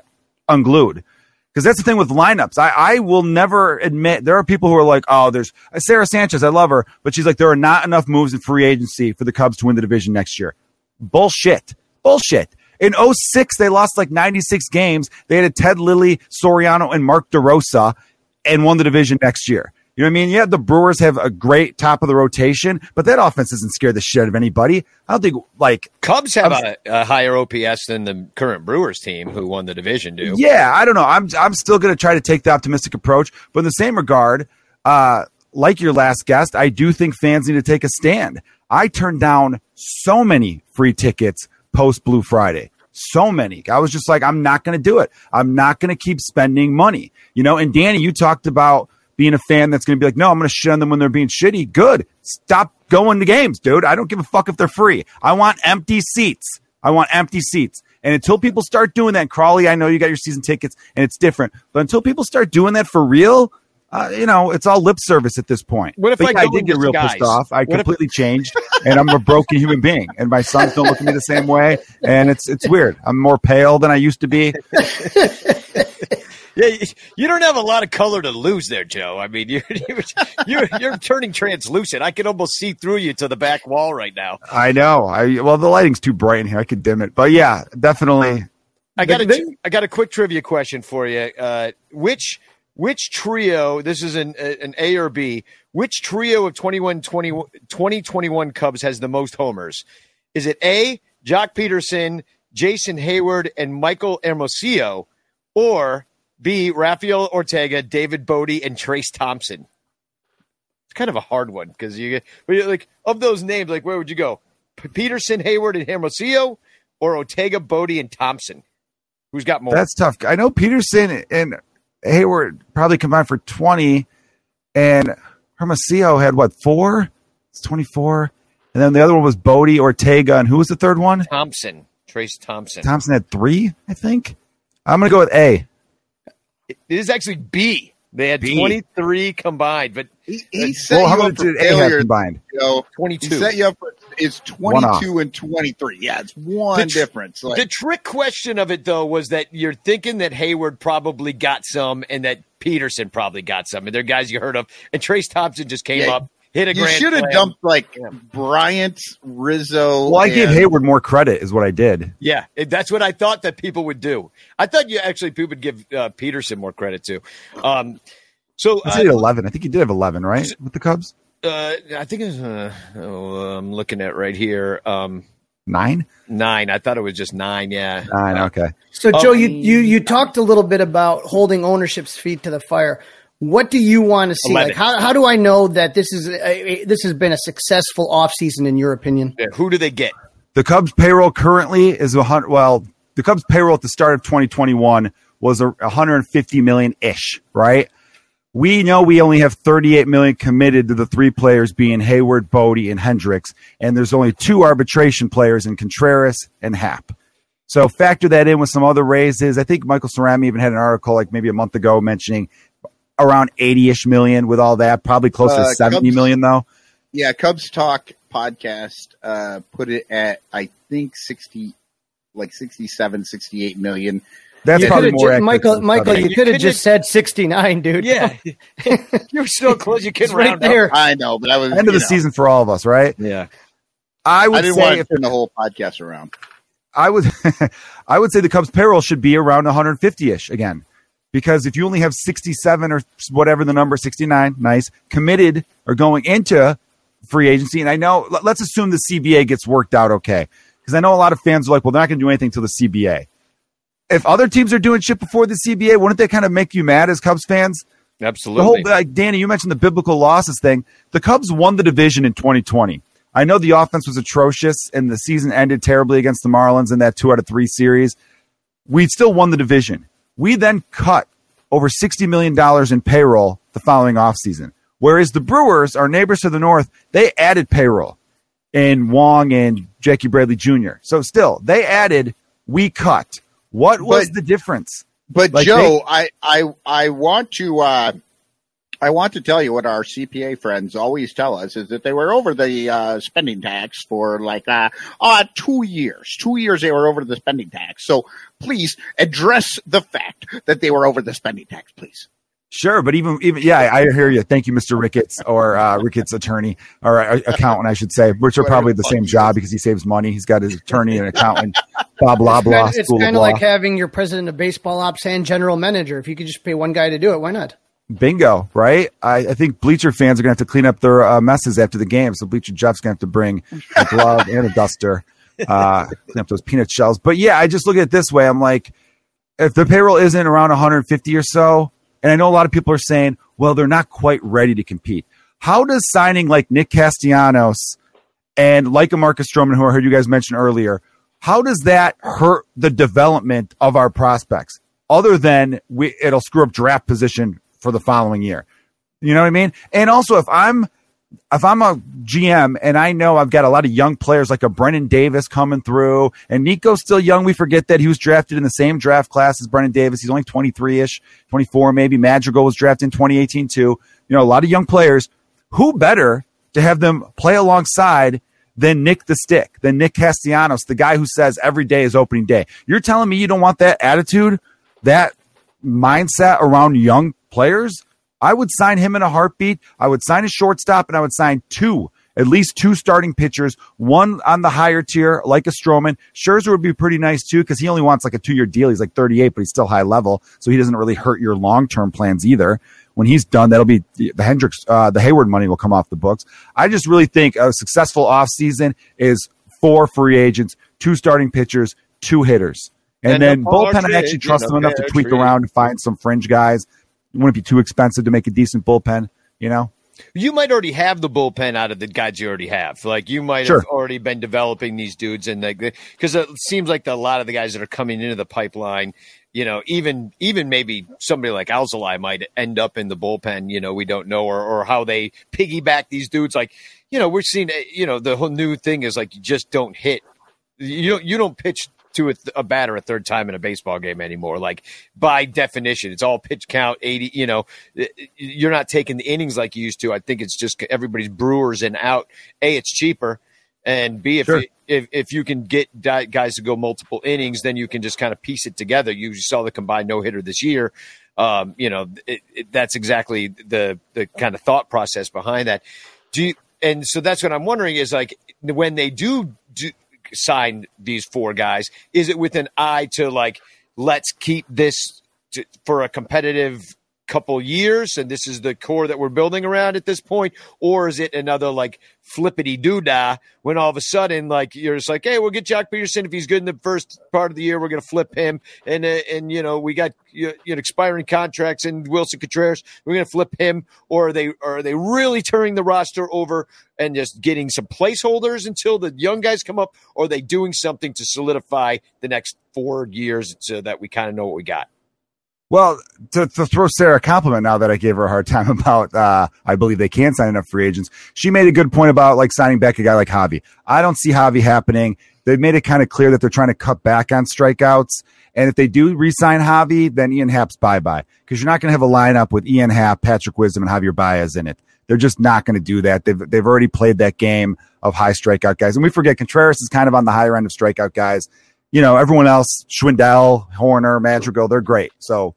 unglued. Because that's the thing with lineups. I, I will never admit there are people who are like, oh, there's uh, Sara Sanchez. I love her, but she's like, there are not enough moves in free agency for the Cubs to win the division next year. Bullshit. Bullshit. In 06, they lost like 96 games. They had a Ted Lilly, Soriano, and Mark DeRosa and won the division next year. You know what I mean? Yeah, the Brewers have a great top of the rotation, but that offense doesn't scare the shit out of anybody. I don't think like Cubs have a, a, higher OPS than the current Brewers team who won the division do. Yeah, I don't know. I'm I'm still going to try to take the optimistic approach, but in the same regard, uh, like your last guest, I do think fans need to take a stand. I turned down so many free tickets post Blue Friday. So many. I was just like, I'm not going to do it. I'm not going to keep spending money. You know, and Danny, you talked about being a fan that's going to be like, no, I'm going to shit on them when they're being shitty. Good. Stop going to games, dude. I don't give a fuck if they're free. I want empty seats. I want empty seats. And until people start doing that, Crawley, I know you got your season tickets and it's different, but until people start doing that for real, uh, you know, it's all lip service at this point. What if but I, yeah, I did get real guys? pissed off? I What if- completely <laughs> changed, and I'm a broken human being, and my sons don't look at me the same way, and it's it's weird. I'm more pale than I used to be. <laughs> Yeah, you- you don't have a lot of color to lose there, Joe. I mean, <laughs> you're you're you're, you're turning translucent. I can almost see through you to the back wall right now. I know. I well, the lighting's too bright in here. I could dim it, but yeah, definitely. I got a I got a quick trivia question for you. Uh, which which trio? This is an an A or B. Which trio of 21, 20, 2021 Cubs has the most homers? Is it A. Joc Pederson, Jason Heyward, and Michael Hermosillo, or B. Rafael Ortega, David Bote, and Trayce Thompson? It's kind of a hard one because you get like of those names. Like where would you go? P- Pederson, Heyward, and Hermosillo, or Ortega, Bote, and Thompson? Who's got more? That's tough. I know Pederson and Heyward probably combined for 20, and Hermosillo had what, four? It's 24. And then the other one was Bote, Ortega, and who was the third one? Thompson, Trayce Thompson. Thompson had three, I think. I'm going to go with A. It is actually B. They had B. 23 combined, but He, uh, he set Well, how you up for did failure. combined? Joe. 22. He set you up for it's 22 and 23. Yeah, it's one The tr- difference. Like, the trick question of it, though, was that you're thinking that Heyward probably got some and that Pederson probably got some. And they're guys you heard of. And Trayce Thompson just came Yeah, up, hit a you grand should have dumped like Bryant, Rizzo. Well, I gave Heyward more credit, is what I did. Yeah, that's what I thought that people would do. I thought you actually people would give uh, Pederson more credit too. Um, so I uh, said 11. I think he did have 11, right? With the Cubs? uh, I think it's, uh, oh, I'm looking at right here. Um, Nine? nine. I thought it was just nine. Yeah. Nine, okay. So, Joe, Um, you, you you talked a little bit about holding ownership's feet to the fire. What do you want to see? 11. Like, how, how do I know that this is a, a, this has been a successful offseason in your opinion? Yeah, Who do they get? The Cubs payroll currently is a hundred. Well, the Cubs payroll at the start of 2021 was a 150 million ish, right? We know we only have 38 million committed to the three players being Heyward, Bote, and Hendricks, and there's only two arbitration players in Contreras and Happ. So factor that in with some other raises. I think Michael Cerami even had an article like maybe a month ago mentioning around 80-ish million with all that, probably closer Uh, to 70 Cubs- million though. Yeah, Cubs Talk podcast uh, put it at I think 60, like 67, 68 million. That's You probably more ju- accurate Michael, Michael, Cubs. you You could have just said 69, dude. Yeah, <laughs> you're still close. You can right round up. there. I know, but I was end of the know, season for all of us, right? Yeah. I I would didn't say want to if turn the whole podcast around. I would <laughs> I would say the Cubs payroll should be around 150 ish again, because if you only have 67 or whatever the number 69, nice committed or going into free agency, and I know let- let's assume the CBA gets worked out okay, because I know a lot of fans are like, well, they're not going to do anything until the CBA. If other teams are doing shit before the CBA, wouldn't they kind of make you mad as Cubs fans? Absolutely. The whole like Danny, you mentioned the biblical losses thing. The Cubs won the division in 2020. I know the offense was atrocious and the season ended terribly against the Marlins in that two out of three series. We still won the division. We then cut over $60 million in payroll the following offseason. Whereas the Brewers, our neighbors to the north, they added payroll in Wong and Jackie Bradley Jr. So still, they added, we cut. What was But- the difference? But Like Joe, they- I, I I want to uh, I want to tell you what our CPA friends always tell us is that they were over the uh, spending tax for like uh, uh two years. Two years they were over the spending tax. So please address the fact that they were over the spending tax, please. Sure, but even even yeah, I I hear you. Thank you, Mr. Ricketts or uh, Ricketts attorney or uh, accountant, I should say, which are probably the same job because he saves money. He's got his attorney and accountant, blah <laughs> blah blah. It's kind of like having your president of baseball ops and general manager. If you could just pay one guy to do it, why not? Bingo, right? I, I think Bleacher fans are going to have to clean up their uh, messes after the game. So Bleacher Jeff's going to have to bring a <laughs> glove and a duster, uh, clean up those peanut shells. But yeah, I just look at it this way. I'm like, if the payroll isn't around 150 or so, and I know a lot of people are saying, well, they're not quite ready to compete. How does signing like Nick Castellanos and like a Marcus Stroman, who I heard you guys mention earlier, how does that hurt the development of our prospects? Other than we, it'll screw up draft position for the following year. You know what I mean? And also, if I'm if I'm a GM and I know I've got a lot of young players like a Brennen Davis coming through, and Nico's still young, we forget that he was drafted in the same draft class as Brennen Davis. He's only 23 ish, 24 maybe. Madrigal was drafted in 2018 too. You know, a lot of young players. Who better to have them play alongside than Nick the Stick, than Nick Castellanos, the guy who says every day is opening day? You're telling me you don't want that attitude, that mindset around young players? I would sign him in a heartbeat. I would sign a shortstop and I would sign two, at least two starting pitchers, one on the higher tier, like a Stroman. Scherzer would be pretty nice too, because he only wants like a two year deal. He's like 38, but he's still high level. So he doesn't really hurt your long term plans either. When he's done, that'll be the Hendricks, uh, the Heyward money will come off the books. I just really think a successful offseason is four free agents, two starting pitchers, two hitters. And, And then bullpen, I actually trust them enough to tweak around and find some fringe guys. It wouldn't be too expensive to make a decent bullpen, you know? You might already have the bullpen out of the guys you already have. Like you might Sure. have already been developing these dudes, and like because it seems like the, a lot of the guys that are coming into the pipeline, you know, even even maybe somebody like Alzolay might end up in the bullpen. You know, we don't know, or or how they piggyback these dudes. Like you know, we're seeing. eh, You know, the whole new thing is like you just don't hit. You don't you don't pitch to a, a batter a third time in a baseball game anymore. Like by definition, it's all pitch count eighty. You know, you're not taking the innings like you used to. I think it's just everybody's brewers and out. A, it's cheaper, and B, if Sure. if if you can get guys to go multiple innings, then you can just kind of piece it together. You saw the combined no hitter this year. Um, you know, it, it, that's exactly the the kind of thought process behind that. Do you, and so that's what I'm wondering is like when they do, do sign these four guys, is it with an eye to like let's keep this to, for a competitive couple years and this is the core that we're building around at this point or is it another like flippity doodah when all of a sudden like you're just like hey we'll get Joc Pederson. If he's good in the first part of the year we're going to flip him and uh, and you know we got you know expiring contracts and Willson Contreras. We're going to flip him or are they are they really turning the roster over and just getting some placeholders until the young guys come up or are they doing something to solidify the next 4 years so that we kind of know what we got Well, to, to throw Sara a compliment now that I gave her a hard time <laughs> about, uh, I believe they can sign enough free agents. She made a good point about like signing back a guy like Javi. I don't see Javi happening. They've made it kind of clear that they're trying to cut back on strikeouts. And if they do re-sign Javi, then Ian Happ's bye-bye because you're not going to have a lineup with Ian Happ, Patrick Wisdom, and Javier Baez in it. They're just not going to do that. They've they've already played that game of high strikeout guys, and we forget Contreras is kind of on the higher end of strikeout guys. You know, everyone else, Schwindel, Hoerner, Madrigal, they're great. So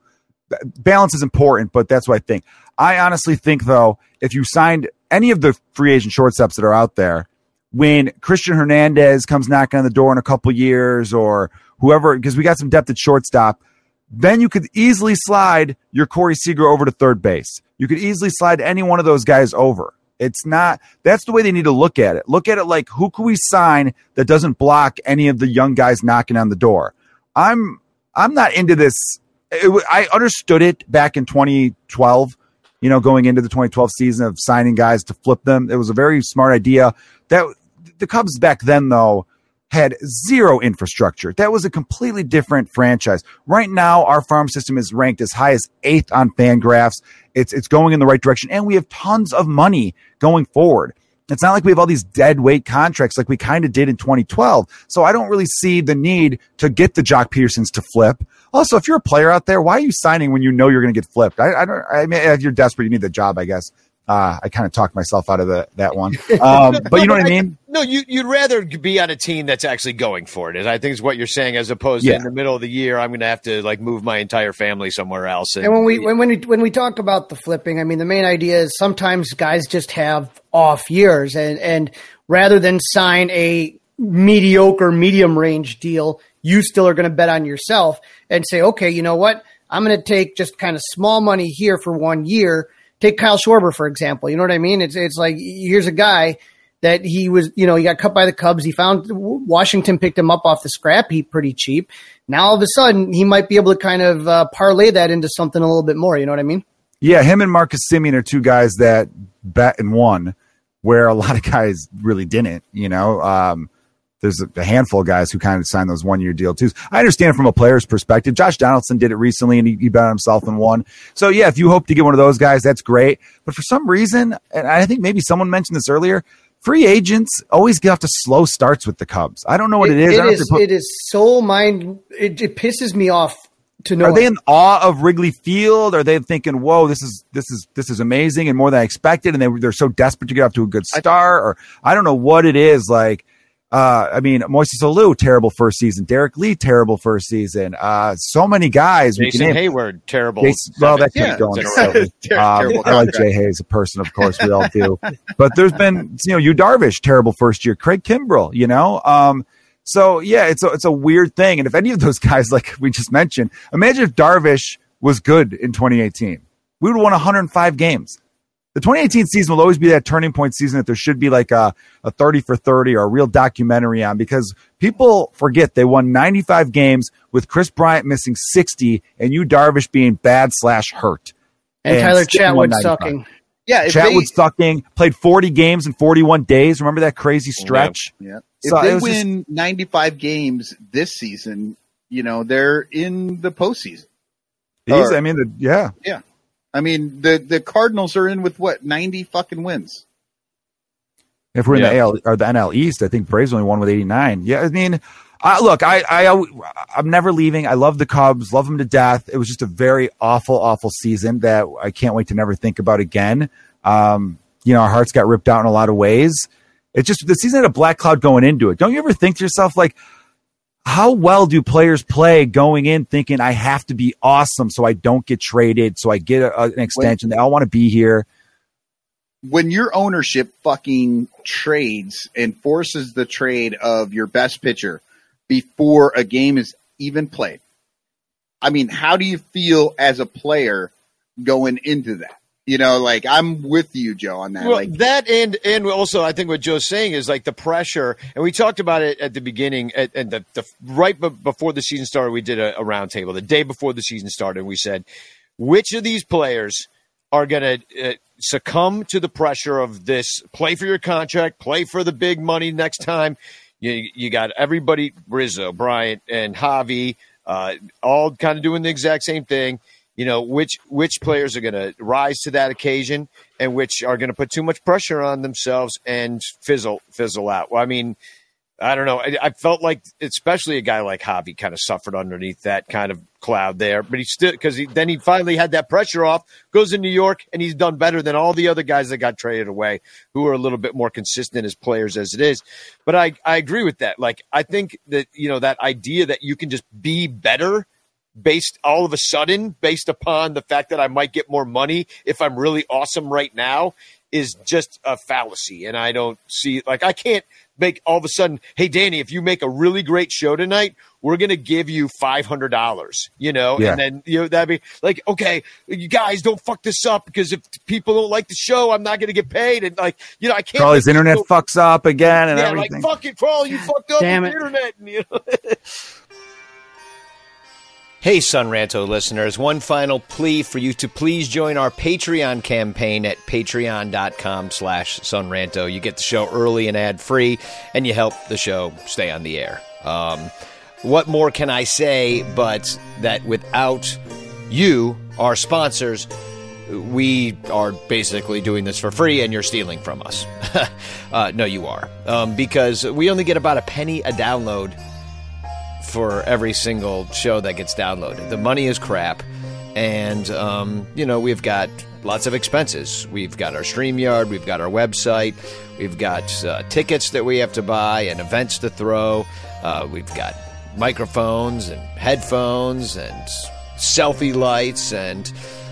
balance is important, but that's what I think. I honestly think though, if you signed any of the free agent shortstops that are out there, when Cristian Hernandez comes knocking on the door in a couple years or whoever, because we got some depth at shortstop, then you could easily slide your Corey Seager over to third base. You could easily slide any one of those guys over. It's not, that's the way they need to look at it. Look at it like, who can we sign that doesn't block any of the young guys knocking on the door? I'm, I'm not into this. It, I understood it back in 2012, you know, going into the 2012 season of signing guys to flip them. It was a very smart idea. That the Cubs back then, though, had zero infrastructure. That was a completely different franchise. Right now, our farm system is ranked as high as eighth on Fangraphs. It's it's going in the right direction, and we have tons of money going forward. It's not like we have all these dead weight contracts like we kind of did in 2012. So I don't really see the need to get the Joc Pedersons to flip. Also, if you're a player out there, why are you signing when you know you're going to get flipped? I, I don't. I mean, if you're desperate, you need the job, I guess. Uh, I kind of talked myself out of the, that one. <laughs> Um, but you know what I mean? No, you, you'd rather be on a team that's actually going for it. And I think is what you're saying, as opposed Yeah. to in the middle of the year, I'm going to have to like move my entire family somewhere else. And when we when when we when we talk about the flipping, I mean the main idea is sometimes guys just have off years, and and rather than sign a mediocre medium range deal, you still are going to bet on yourself and say, okay, you know what, I'm going to take just kind of small money here for one year. Take Kyle Schwarber for example. You know what I mean? It's it's like here's a guy that he was, you know, he got cut by the Cubs. He found Washington picked him up off the scrap heap pretty cheap. Now all of a sudden he might be able to kind of uh, parlay that into something a little bit more. You know what I mean? Yeah, him and Marcus Semien are two guys that bet and won, where a lot of guys really didn't. You know, um, there's a, handful of guys who kind of signed those one year deal too. I understand from a player's perspective. Josh Donaldson did it recently and he, he bet on himself and won. So yeah, if you hope to get one of those guys, that's great. But for some reason, and I think maybe someone mentioned this earlier, free agents always get off to slow starts with the Cubs. I don't know what it is. It know if is. put- it is so mind. It, it pisses me off to know. are they in awe of Wrigley Field? Are they thinking, "Whoa, this is this is this is amazing and more than I expected"? And they they're so desperate to get off to a good start, or I don't know what it is. Like, uh, I mean, Moises Alou, terrible first season. Derrek Lee, terrible first season. Uh, so many guys. Jason name- Heyward, terrible. Jason- well, that keeps Yeah. going. So, um, Terrible I like. Jay Hayes, a person, of course, we all do. but there's been, you know, Yu Darvish, terrible first year. Craig Kimbrel, you know. Um, so yeah, it's a it's a weird thing. And if any of those <laughs> guys, like we just mentioned, imagine if Darvish was good in 2018, we would have won 105 games. The 2018 season will always be that turning point season that there should be like a, a 30 for 30 or a real documentary on because people forget they won 95 games with Kris Bryant missing 60 and Yu Darvish being bad slash hurt. and Tyler Chatwood sucking. Yeah, if Chatwood sucking, played 40 games in 41 days. Remember that crazy stretch? Yeah. So if they was just- win 95 games this season, you know, they're in the postseason. He's- Or- I mean, the, yeah. Yeah. I mean, the, the Cardinals are in with what, 90 fucking wins? If we're in Yeah. the AL or the NL East, I think Braves only won with 89. Yeah, I mean, uh, look, I, I, I'm never leaving. I love the Cubs, love them to death. It was just a very awful, awful season that I can't wait to never think about again. Um, you know, our hearts got ripped out in a lot of ways. It just the season had a black cloud going into it. Don't you ever think to yourself like, how well do players play going in thinking I have to be awesome so I don't get traded, so I get a, an extension? They all want to be here. when your ownership fucking trades and forces the trade of your best pitcher before a game is even played, I mean, how do you feel as a player going into that? You know, like I'm with you, Joe, on that. Well, like, that and and also I think what Joe's saying is like the pressure, and we talked about it at the beginning, at, and the, the right be- before the season started, we did a, a roundtable the day before the season started. and We said which of these players are going to uh, succumb to the pressure of this play for your contract, play for the big money next time. You you got everybody, Rizzo, Bryant, and Javi, uh, all kind of doing the exact same thing you know which which players are going to rise to that occasion and which are going to put too much pressure on themselves and fizzle fizzle out. Well, I mean, I don't know. I, I felt like especially a guy like Javi kind of suffered underneath that kind of cloud there, but he still because he, then he finally had that pressure off, goes to New York, and he's done better than all the other guys that got traded away, who are a little bit more consistent as players as it is. But I I agree with that. Like I think that you know that idea that you can just be better based all of a sudden based upon the fact that I might get more money if I'm really awesome right now is just a fallacy. And I don't see, like, I can't make all of a sudden, hey, Danny, if you make a really great show tonight, we're going to give you $500, you know? Yeah. And then, you know, that'd be like, okay, you guys don't fuck this up because if people don't like the show, I'm not going to get paid. And like, you know, I can't. Charlie's make this internet fucks up again and yeah, everything. like, fuck it, Crawl, you fucked up Damn with it. the internet. And, you know? <laughs> Hey, Sunranto listeners, one final plea for you to please join our Patreon campaign at patreon.com slash sunranto. You get the show early and ad-free, and you help the show stay on the air. Um, what more can I say but that without you, our sponsors, we are basically doing this for free and you're stealing from us. <laughs> uh, no, you are. Um, because we only get about a penny a download for every single show that gets downloaded. The money is crap. And, um, you know, we've got lots of expenses. We've got our StreamYard, we've got our website, we've got uh, tickets that we have to buy and events to throw. Uh, we've got microphones and headphones and selfie lights and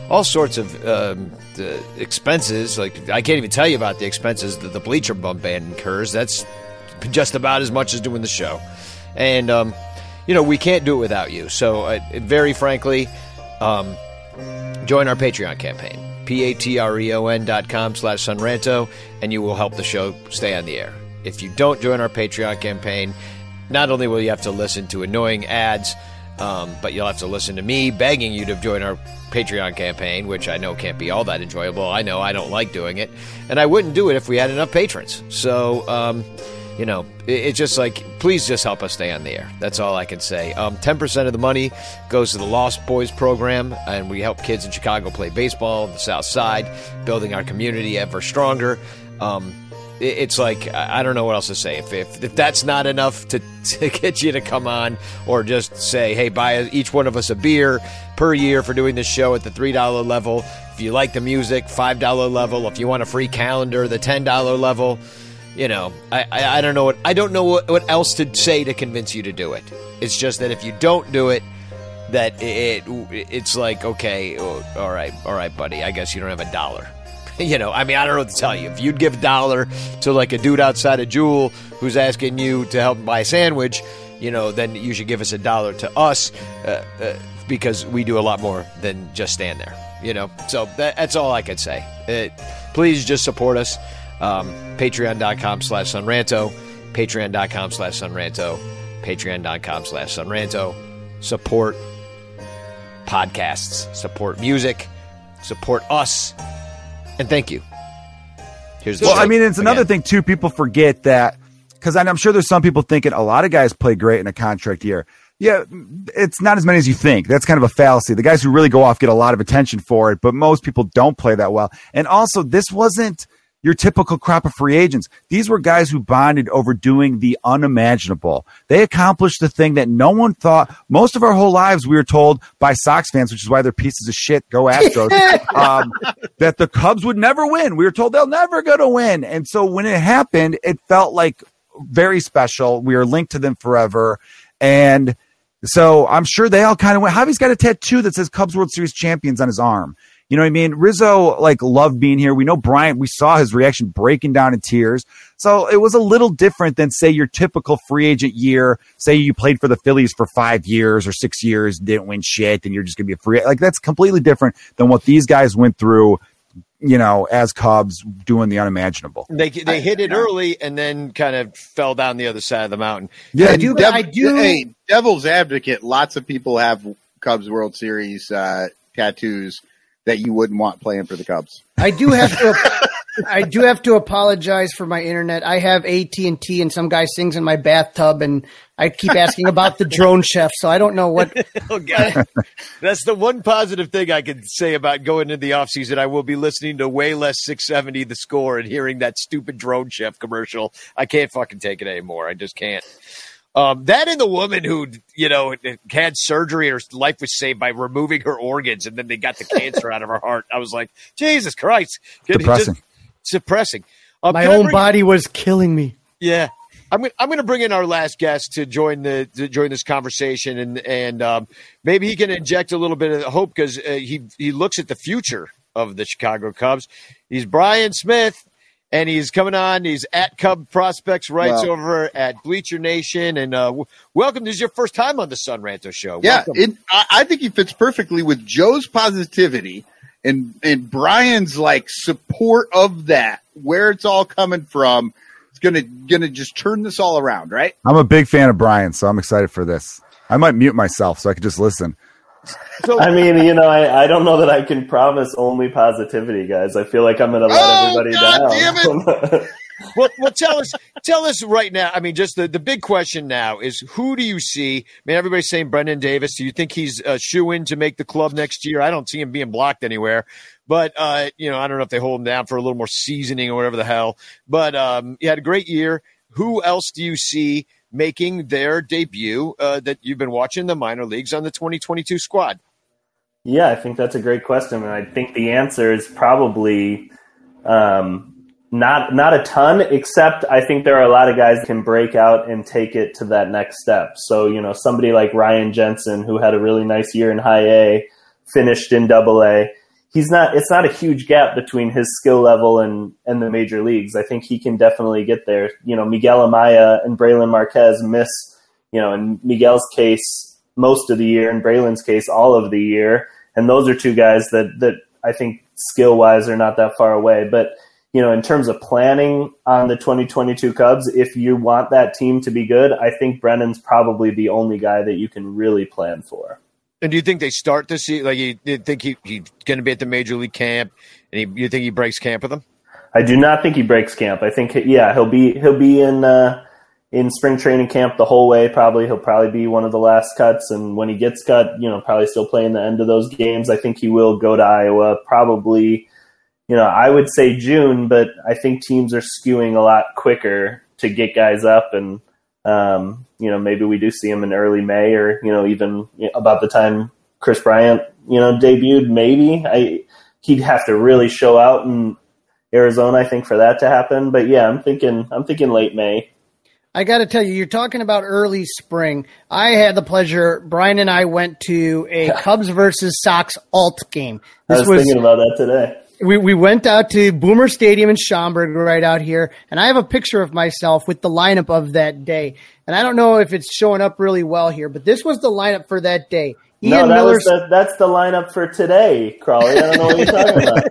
all sorts of um, expenses. Like, I can't even tell you about the expenses that the Bleacher Bum Band incurs. That's just about as much as doing the show. And, um, you know, we can't do it without you. So, uh, very frankly, um, join our Patreon campaign, P-A-T-R-E-O-N dot com slash Sunranto, and you will help the show stay on the air. If you don't join our Patreon campaign, not only will you have to listen to annoying ads, um, but you'll have to listen to me begging you to join our Patreon campaign, which I know can't be all that enjoyable. I know I don't like doing it, and I wouldn't do it if we had enough patrons. So, um, you know, it, it's just like, please just help us stay on the air. That's all I can say. Um, 10% of the money goes to the Lost Boys program, and we help kids in Chicago play baseball on the South Side, building our community ever stronger. Um, it's like I don't know what else to say. If, if if that's not enough to <laughs> to get you to come on, or just say, hey, buy each one of us a beer per year for doing this show at the three dollar level. If you like the music, five dollar level. If you want a free calendar, the ten dollar level. You know, I, I I don't know what I don't know what, what else to say to convince you to do it. It's just that if you don't do it, that it, it's like okay, oh, all right, all right, buddy. I guess you don't have a dollar. <laughs> you know, I mean, I don't know what to tell you. If you'd give a dollar to like a dude outside of Jewel who's asking you to help him buy a sandwich, you know, then you should give us a dollar to us uh, uh, because we do a lot more than just stand there. You know, so that, that's all I could say. Uh, please just support us. Um, Patreon.com slash Sunranto. Patreon.com slash Sunranto. Patreon.com slash Sunranto. Support podcasts, support music, support us, and thank you. Here's the Well, I mean, it's another again. thing too. People forget that because I'm sure there's some people thinking a lot of guys play great in a contract year. Yeah, it's not as many as you think. That's kind of a fallacy. The guys who really go off get a lot of attention for it, but most people don't play that well. And also, this wasn't your typical crop of free agents. These were guys who bonded over doing the unimaginable. They accomplished the thing that no one thought. Most of our whole lives, we were told by Sox fans, which is why they're pieces of shit. Go Astros. <laughs> um, that the Cubs would never win. We were told they'll never go to win. And so when it happened, it felt like very special. We are linked to them forever. And so I'm sure they all kind of went. Javi's got a tattoo that says Cubs World Series champions on his arm. You know what I mean? Rizzo like loved being here. We know Bryant, we saw his reaction breaking down in tears. So it was a little different than say your typical free agent year. Say you played for the Phillies for five years or six years, didn't win shit, and you're just gonna be a free like that's completely different than what these guys went through, you know, as Cubs doing the unimaginable. They they hit it early and then kind of fell down the other side of the mountain. Yeah, I do. Dev- I do. Hey, Devil's Advocate. Lots of people have Cubs World Series uh, tattoos that you wouldn't want playing for the Cubs. I do have to. <laughs> I do have to apologize for my internet. I have AT and T, and some guy sings in my bathtub, and I keep asking about the drone chef. So I don't know what. <laughs> Oh god, that's the one positive thing I can say about going into the off season. I will be listening to way less 670 the score and hearing that stupid drone chef commercial. I can't fucking take it anymore. I just can't. Um, that and the woman who, you know, had surgery, her life was saved by removing her organs, and then they got the cancer out of her heart. I was like, Jesus Christ, It Depressing. just- depressing. Um, My own bring- body was killing me. yeah. I'm gonna, I'm going to bring in our last guest to join the to join this conversation and and um, maybe he can inject a little bit of hope because uh, he he looks at the future of the Chicago Cubs. He's Bryan Smith, and he's coming on. He's at Cub Prospects Rights Wow. over at Bleacher Nation. And uh, w- welcome. This is your first time on the Sun Ranto show. Yeah, it, I, I think he fits perfectly with Joe's positivity and and Brian's like support of that, where it's all coming from. It's gonna gonna just turn this all around, right? I'm a big fan of Brian, so I'm excited for this. I might mute myself so I could just listen. I mean, you know, I, I don't know that I can promise only positivity, guys. I feel like I'm going to let Oh, everybody God down. <laughs> well, well, tell us, tell us right now. I mean, just the, the big question now is who do you see? I mean, everybody's saying Brennen Davis. Do you think he's a shoe in to make the club next year? I don't see him being blocked anywhere. But uh, you know, I don't know if they hold him down for a little more seasoning or whatever the hell. But um, he had a great year. Who else do you see making their debut uh, that you've been watching the minor leagues on the 2022 squad? Yeah, I think that's a great question, and I think the answer is probably um, not not a ton. Except I think there are a lot of guys that can break out and take it to that next step. So you know, somebody like Ryan Jensen, who had a really nice year in High A, finished in Double A. He's not. It's not a huge gap between his skill level and and the major leagues. I think he can definitely get there. You know, Miguel Amaya and Brailyn Marquez miss. You know, in Miguel's case, most of the year, in Brailyn's case, all of the year and those are two guys that that I think skill wise are not that far away. But you know, in terms of planning on the 2022 Cubs, if you want that team to be good, I think Brennen's probably the only guy that you can really plan for. And do you think they start to see like you, you think he, he's going to be at the major league camp, and he, you think he breaks camp with them? I do not think he breaks camp. I think yeah, he'll be he'll be in uh, in spring training camp the whole way. Probably he'll probably be one of the last cuts, and when he gets cut, you know, probably still playing the end of those games. I think he will go to Iowa. Probably, you know, I would say June, but I think teams are skewing a lot quicker to get guys up, and um, you know, maybe we do see him in early May, or you know, even about the time Kris Bryant, you know, debuted. Maybe I he'd have to really show out in Arizona, I think, for that to happen. But yeah, I'm thinking I'm thinking late May. I got to tell you, you're talking about early spring. I had the pleasure. Brian and I went to a Cubs versus Sox alt game. I was, thinking about that today. We we went out to Boomer Stadium in Schaumburg, right out here, and I have a picture of myself with the lineup of that day. And I don't know if it's showing up really well here, but this was the lineup for that day. no, that Miller, was the, that's the lineup for today, Crawley. I don't know what you're talking about.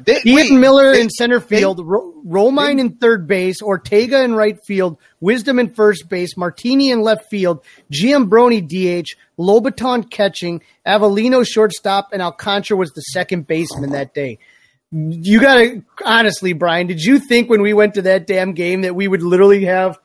<laughs> They- Ian wait, Miller they- in center field, Ro- Romine in third base, Ortega in right field, Wisdom in first base, Martini in left field, Giambrone DH, Lobaton catching, Avelino shortstop, and Alcantara was the second baseman that day. You got to honestly, Brian, did you think when we went to that damn game that we would literally have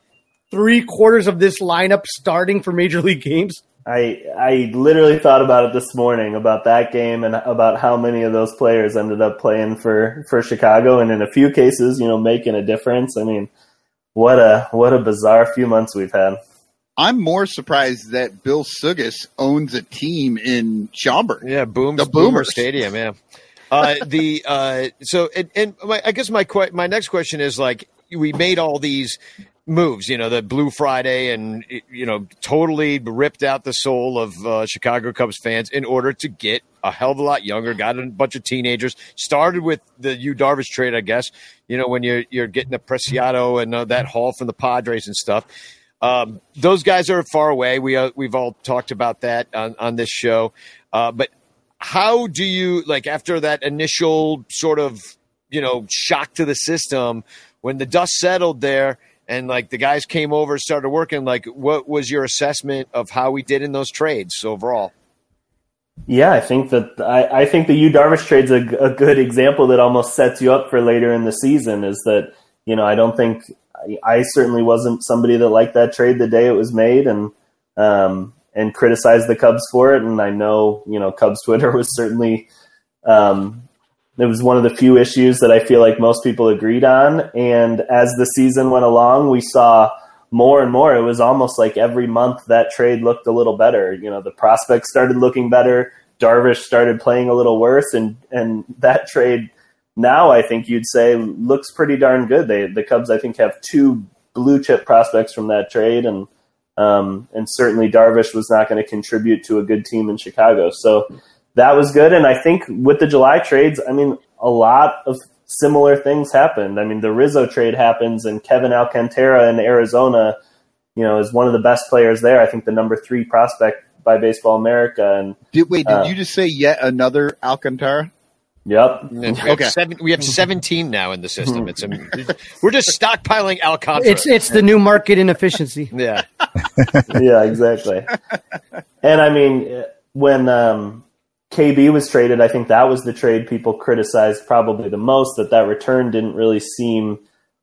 three quarters of this lineup starting for major league games? I I literally thought about it this morning about that game and about how many of those players ended up playing for for Chicago and in a few cases, you know, making a difference. I mean, what a what a bizarre few months we've had. I'm more surprised that Bill Sugas owns a team in Schaumburg. Yeah, Booms, The Boomer Boomers. Stadium. Yeah. Uh, the uh, so and, and my, I guess my que- my next question is like we made all these moves, you know, the Blue Friday, and you know, totally ripped out the soul of uh, Chicago Cubs fans in order to get a hell of a lot younger. Got a bunch of teenagers. Started with the Yu Darvish trade, I guess. You know, when you're you're getting the Preciado and uh, that haul from the Padres and stuff. Um, those guys are far away. We uh, we've all talked about that on, on this show. Uh, but how do you like after that initial sort of you know shock to the system when the dust settled there and like the guys came over started working? Like, what was your assessment of how we did in those trades overall? Yeah, I think that I, I think the Yu Darvish trade's a, a good example that almost sets you up for later in the season. Is that you know I don't think I, I certainly wasn't somebody that liked that trade the day it was made and um, and criticized the Cubs for it. And I know you know Cubs Twitter <laughs> was certainly um, it was one of the few issues that I feel like most people agreed on. And as the season went along, we saw more and more. It was almost like every month that trade looked a little better. You know, the prospects started looking better. Darvish started playing a little worse, and and that trade now I think you'd say looks pretty darn good. They the Cubs I think have two blue chip prospects from that trade, and um, and certainly Darvish was not going to contribute to a good team in Chicago. So that was good. And I think with the July trades, I mean, a lot of similar things happened. I mean, the Rizzo trade happens, and Kevin Alcantara in Arizona, you know, is one of the best players there. I think the number three prospect by Baseball America. And Did wait? Did Uh, you just say yet another Alcantara? Yep. We have, Okay. seven, we have <laughs> 17 now in the system. It's a, we're just stockpiling Alcantara. It's it's the new market inefficiency. <laughs> yeah. <laughs> yeah, exactly. and I mean, when um, KB was traded, I think that was the trade people criticized probably the most. That that return didn't really seem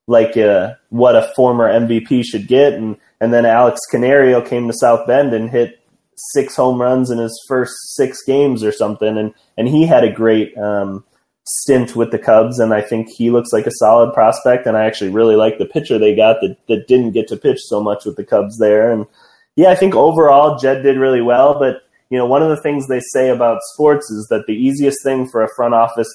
like uh what a former MVP should get, and and then Alex Canario came to South Bend and hit six home runs in his first six games or something, and and he had a great. Um, stint with the Cubs, and I think he looks like a solid prospect. And I actually really like the pitcher they got that, that didn't get to pitch so much with the Cubs there. And yeah, I think overall Jed did really well. But you know, one of the things they say about sports is that the easiest thing for a front office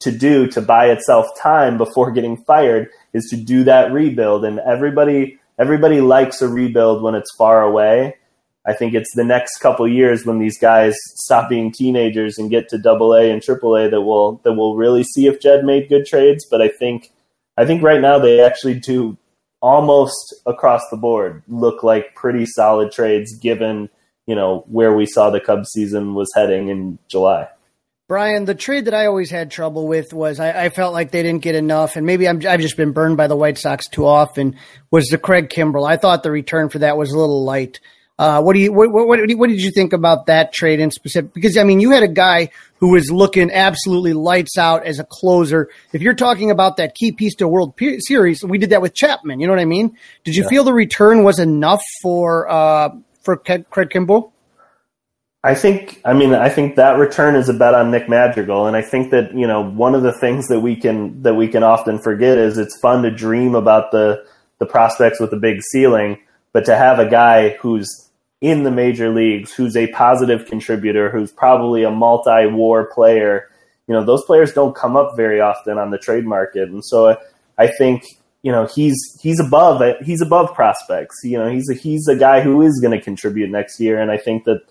to do to buy itself time before getting fired is to do that rebuild. And everybody everybody likes a rebuild when it's far away. I think it's the next couple years when these guys stop being teenagers and get to double A and triple A that will that will really see if Jed made good trades. But I think I think right now they actually do almost across the board look like pretty solid trades given, you know, where we saw the Cubs season was heading in July. Brian, the trade that I always had trouble with was I, I felt like they didn't get enough, and maybe I'm, I've just been burned by the White Sox too often. Was the Craig Kimbrel? I thought the return for that was a little light. Uh, what do you what, what, what what did you think about that trade in specific? Because I mean, you had a guy who was looking absolutely lights out as a closer. If you're talking about that key piece to World Series, we did that with Chapman. You know what I mean? Did you Yeah. feel the return was enough for uh, for Craig Kimbrel? I think, I mean, I think that return is a bet on Nick Madrigal, and I think that you know one of the things that we can that we can often forget is it's fun to dream about the the prospects with a big ceiling, but to have a guy who's in the major leagues, who's a positive contributor, who's probably a multi-WAR player, you know, those players don't come up very often on the trade market, and so I think you know he's he's above he's above prospects. You know, he's a, he's a guy who is going to contribute next year, and I think that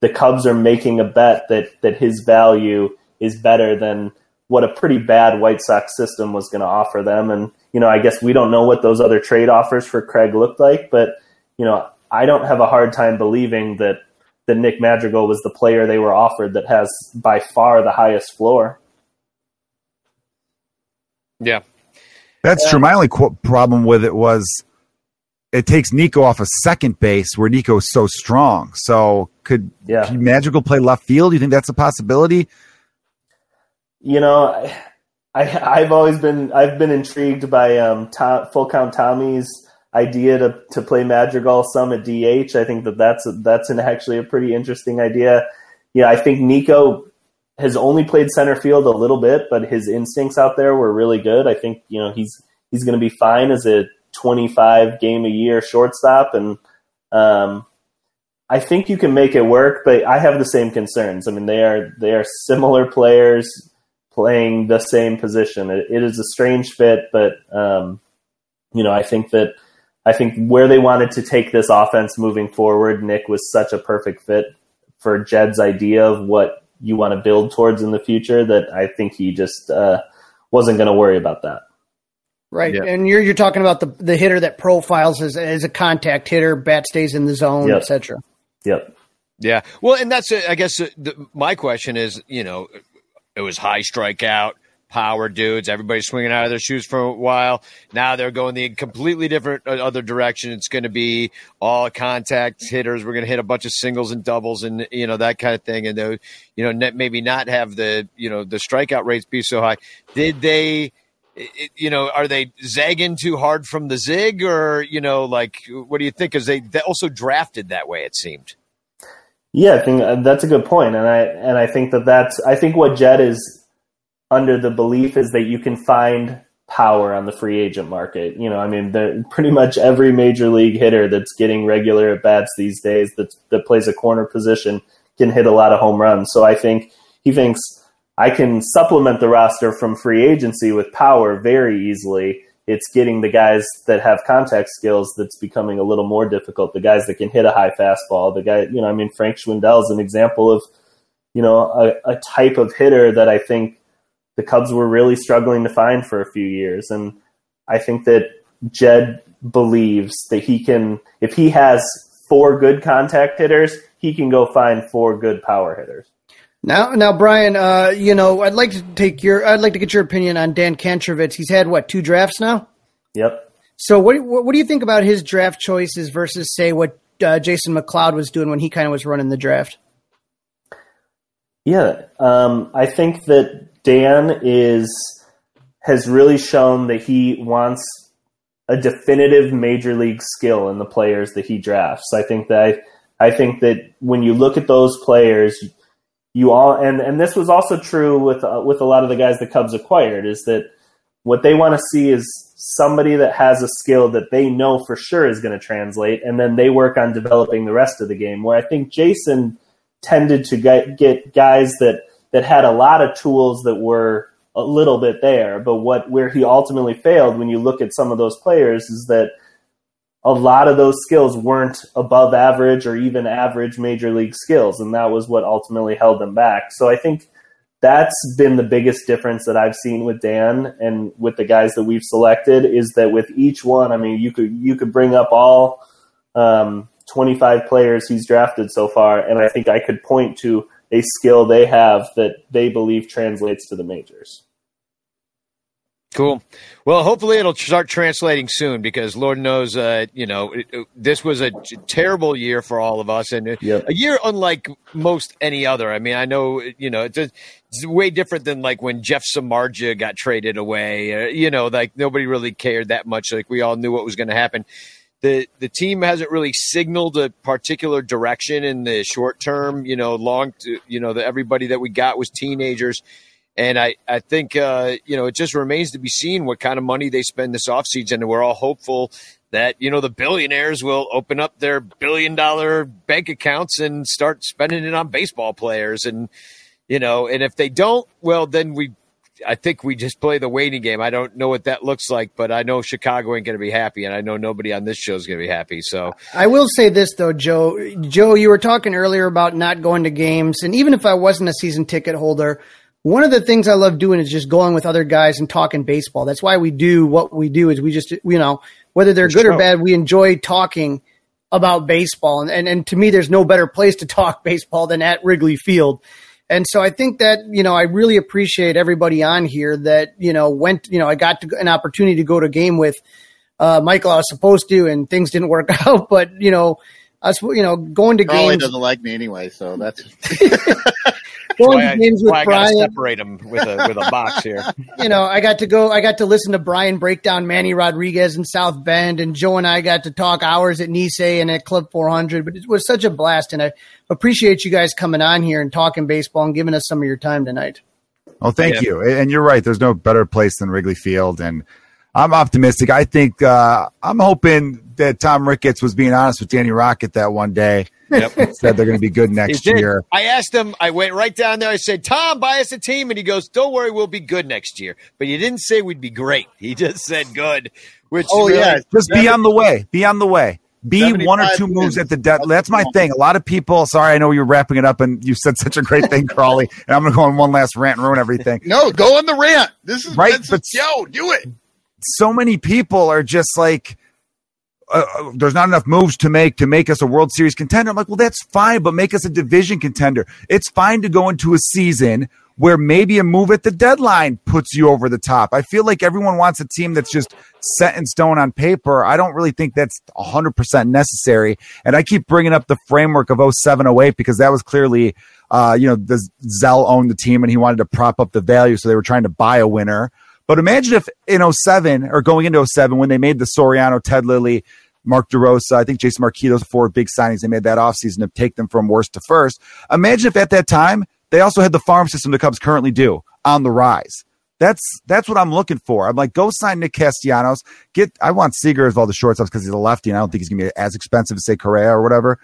the Cubs are making a bet that that his value is better than what a pretty bad White Sox system was going to offer them. And you know, I guess we don't know what those other trade offers for Craig looked like, but you know, I don't have a hard time believing that that Nick Madrigal was the player they were offered that has by far the highest floor. Yeah. That's true. My only qu- problem with it was it takes Nico off of second base where Nico is so strong. So could, Yeah. could Magical play left field? Do you think that's a possibility? You know, I, I I've always been I've been intrigued by um, Full Count Tommy's idea to to play Madrigal some at DH. I think that that's that's an actually a pretty interesting idea. Yeah, I think Nico has only played center field a little bit, but his instincts out there were really good. I think you know he's he's going to be fine as a 25 game a year shortstop, and um, I think you can make it work. But I have the same concerns. I mean, they are they are similar players playing the same position. It, it is a strange fit, but um, you know, I think that I think where they wanted to take this offense moving forward, Nick was such a perfect fit for Jed's idea of what you want to build towards in the future that I think he just uh, wasn't going to worry about that. Right, Yeah. and you're you're talking about the the hitter that profiles as, as a contact hitter, bat stays in the zone, Yep. etc. Yep. Yeah. Well, and that's, uh, I guess, uh, the, my question is, you know, it was high strikeout, power dudes, everybody swinging out of their shoes for a while. Now they're going the completely different uh, other direction. It's going to be all contact hitters. We're going to hit a bunch of singles and doubles and, you know, that kind of thing. And, they'll, you know, maybe not have the, you know, the strikeout rates be so high. Did they, you know, are they zagging too hard from the zig or, you know, like, what do you think? Because they, they also drafted that way, it seemed. Yeah, I think uh, that's a good point, and I and I think that that's I think what Jed is under the belief is that you can find power on the free agent market. You know, I mean, pretty much every major league hitter that's getting regular at bats these days that that plays a corner position can hit a lot of home runs. So I think he thinks I can supplement the roster from free agency with power very easily. It's getting the guys that have contact skills that's becoming a little more difficult. The guys that can hit a high fastball. The guy, you know, I mean, Frank Schwindel is an example of, you know, a, a type of hitter that I think the Cubs were really struggling to find for a few years. And I think that Jed believes that he can, if he has four good contact hitters, he can go find four good power hitters. Now, now, Brian, uh, you know, I'd like to take your, I'd like to get your opinion on Dan Kantrovitz. He's had what two drafts now? Yep. So, what, what, what do you think about his draft choices versus, say, what uh, Jason McLeod was doing when he kind of was running the draft? Yeah, um, I think that Dan is has really shown that he wants a definitive major league skill in the players that he drafts. I think that I, I think that when you look at those players, you all and and this was also true with uh, with a lot of the guys the Cubs acquired is that what they want to see is somebody that has a skill that they know for sure is going to translate, and then they work on developing the rest of the game. Where I think Jason tended to get, get guys that that had a lot of tools that were a little bit there, but what where he ultimately failed when you look at some of those players is that a lot of those skills weren't above average or even average major league skills, and that was what ultimately held them back. So I think that's been the biggest difference that I've seen with Dan and with the guys that we've selected is that with each one, I mean, you could you could bring up all um, 25 players he's drafted so far, and I think I could point to a skill they have that they believe translates to the majors. Cool. Well, hopefully it'll start translating soon because Lord knows, uh, you know, it, it, this was a terrible year for all of us and yep. a year unlike most any other. I mean, I know, you know, it's, it's way different than like when Jeff Samardzija got traded away. Uh, you know, like nobody really cared that much. Like we all knew what was going to happen. The, the team hasn't really signaled a particular direction in the short term. You know, long, to, you know, the, everybody that we got was teenagers. And I, I think, uh, you know, it just remains to be seen what kind of money they spend this offseason. And we're all hopeful that, you know, the billionaires will open up their billion dollar bank accounts and start spending it on baseball players. And, you know, and if they don't, well, then we, I think we just play the waiting game. I don't know what that looks like, but I know Chicago ain't going to be happy. And I know nobody on this show is going to be happy. So I will say this, though, Joe. Joe, you were talking earlier about not going to games. And even if I wasn't a season ticket holder, one of the things I love doing is just going with other guys and talking baseball. That's why we do what we do is we just, you know, whether they're good or bad, we enjoy talking about baseball. And, and, and to me, there's no better place to talk <laughs> baseball than at Wrigley Field. And so I think that, you know, I really appreciate everybody on here that, you know, went, you know, I got to, an opportunity to go to game with uh, Michael. I was supposed to, and things didn't work <laughs> out, but, you know, us, you know, going to Probably games. doesn't like me anyway, so that's <laughs> going why to I- games why I with gotta Brian. separate them with a with a box here. <laughs> you know, I got to go, I got to listen to Brian break down Manny Rodriguez in South Bend, and Joe and I got to talk hours at Nisei and at Club 400. But it was such a blast, and I appreciate you guys coming on here and talking baseball and giving us some of your time tonight. Oh, thank Yeah. you. And you're right. There's no better place than Wrigley Field. And I'm optimistic. I think uh, I'm hoping that Tom Ricketts was being honest with Danny Rockett that one day. Yep. Said they're going to be good next year. I asked him. I went right down there. I said, "Tom, buy us a team," and he goes, "Don't worry, we'll be good next year." But he didn't say we'd be great. He just said good. Which Oh, really- yeah. Just be on the way. Be on the way. Be one or two moves wins. at the dead. That's my thing. A lot of people. Sorry, I know you're wrapping it up, and you said such a great thing, Crawley. And I'm going to go on one last rant and ruin everything. no. Go on the rant. This is Right, This but- is, yo, do it. So many people are just like, uh, uh, there's not enough moves to make to make us a World Series contender. I'm like, well, that's fine, but make us a division contender. It's fine to go into a season where maybe a move at the deadline puts you over the top. I feel like everyone wants a team that's just set in stone on paper. I don't really think that's 100% necessary. And I keep bringing up the framework of 07 08 because that was clearly, uh, you know, the Zell owned the team and he wanted to prop up the value. So they were trying to buy a winner. But imagine if in 07 or going into 07 when they made the Soriano, Ted Lilly, Mark DeRosa, I think Jason Marquis, those four big signings they made that offseason to take them from worst to first. Imagine if at that time they also had the farm system the Cubs currently do on the rise. That's that's what I'm looking for. I'm like, go sign Nick Castellanos. Get I want Seager as all the shortstops because he's a lefty, and I don't think he's gonna be as expensive as say Correa or whatever.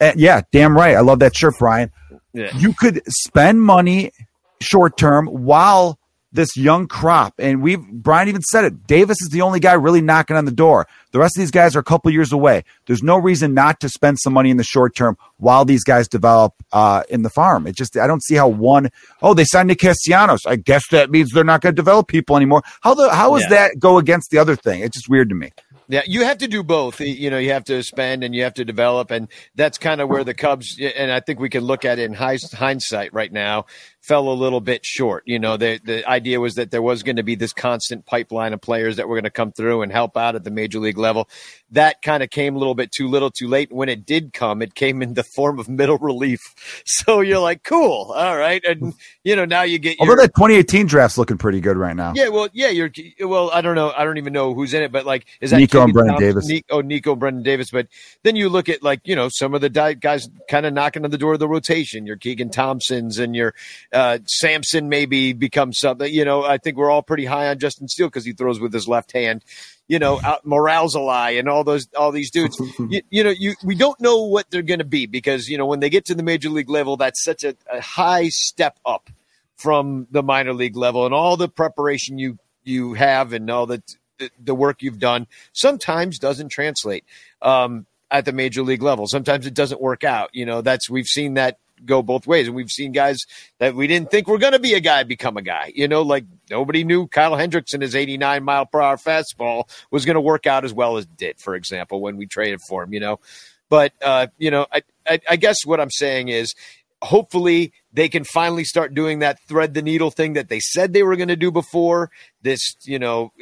And yeah, damn right. I love that shirt, Brian. Yeah. You could spend money short term while this young crop. And we've, Brian even said it. Davis is the only guy really knocking on the door. The rest of these guys are a couple years away. There's no reason not to spend some money in the short term while these guys develop uh, in the farm. It just, I don't see how one, oh, they signed Nick Castellanos. I guess that means they're not going to develop people anymore. How the, how does Yeah. that go against the other thing? It's just weird to me. Yeah, you have to do both. You know, you have to spend and you have to develop, and that's kind of where the Cubs. And I think we can look at it in hindsight right now. Fell a little bit short. You know, the the idea was that there was going to be this constant pipeline of players that were going to come through and help out at the major league level. That kind of came a little bit too little, too late. When it did come, it came in the form of middle relief. <laughs> So you're like, cool, all right, and you know now you get your, Although that 2018 draft's looking pretty good right now. yeah, well, yeah, you're well. I don't know. I don't even know who's in it, but like, is that Nico and Brendan Thompson? Davis. Ni- oh, Nico, Brennen Davis. But then you look at like you know some of the di- guys kind of knocking on the door of the rotation. Your Keegan Thompsons and your uh, Sampson maybe becomes something. You know, I think we're all pretty high on Justin Steele because he throws with his left hand. You know, out Moralzalai and all those all these dudes. <laughs> you, you know, you we don't know what they're going to be because you know when they get to the major league level, that's such a, a high step up from the minor league level and all the preparation you you have and all the the, the work you've done sometimes doesn't translate um, at the major league level. Sometimes it doesn't work out. You know, that's we've seen that go both ways, and we've seen guys that we didn't think were going to be a guy become a guy. You know, like nobody knew Kyle Hendricks and his 89 mile per hour fastball was going to work out as well as it did. For example, when we traded for him, you know. But uh, you know, I, I, I guess what I'm saying is hopefully they can finally start doing that thread the needle thing that they said they were going to do before this you know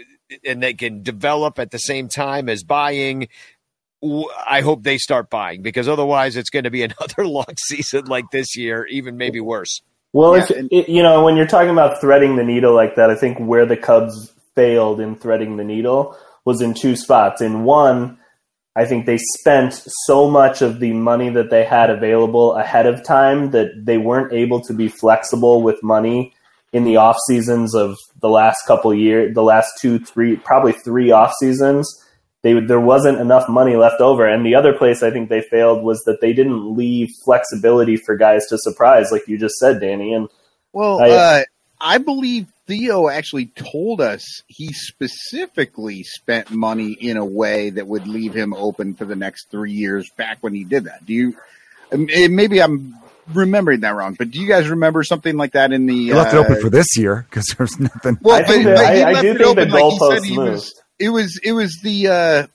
and they can develop at the same time as buying i hope they start buying because otherwise it's going to be <laughs> another long season like this year even maybe worse Well, if it, you know, when you're talking about threading the needle like that, I think where the Cubs failed in threading the needle was in two spots. In one, I think they spent so much of the money that they had available ahead of time that they weren't able to be flexible with money in the off seasons of the last couple years, the last two, three, probably three off seasons. They, there wasn't enough money left over. And the other place I think they failed was that they didn't leave flexibility for guys to surprise, like you just said, Danny. And Well, I- uh, I believe Theo actually told us he specifically spent money in a way that would leave him open for the next three years. Back when he did that, do you? um, eh, Maybe I'm remembering that wrong, but do you guys remember something like that in the? They left it uh, open for this year because there's nothing. Well, I but, think but that- he I- I do it think the like goalposts he moved. was. It was it was the uh,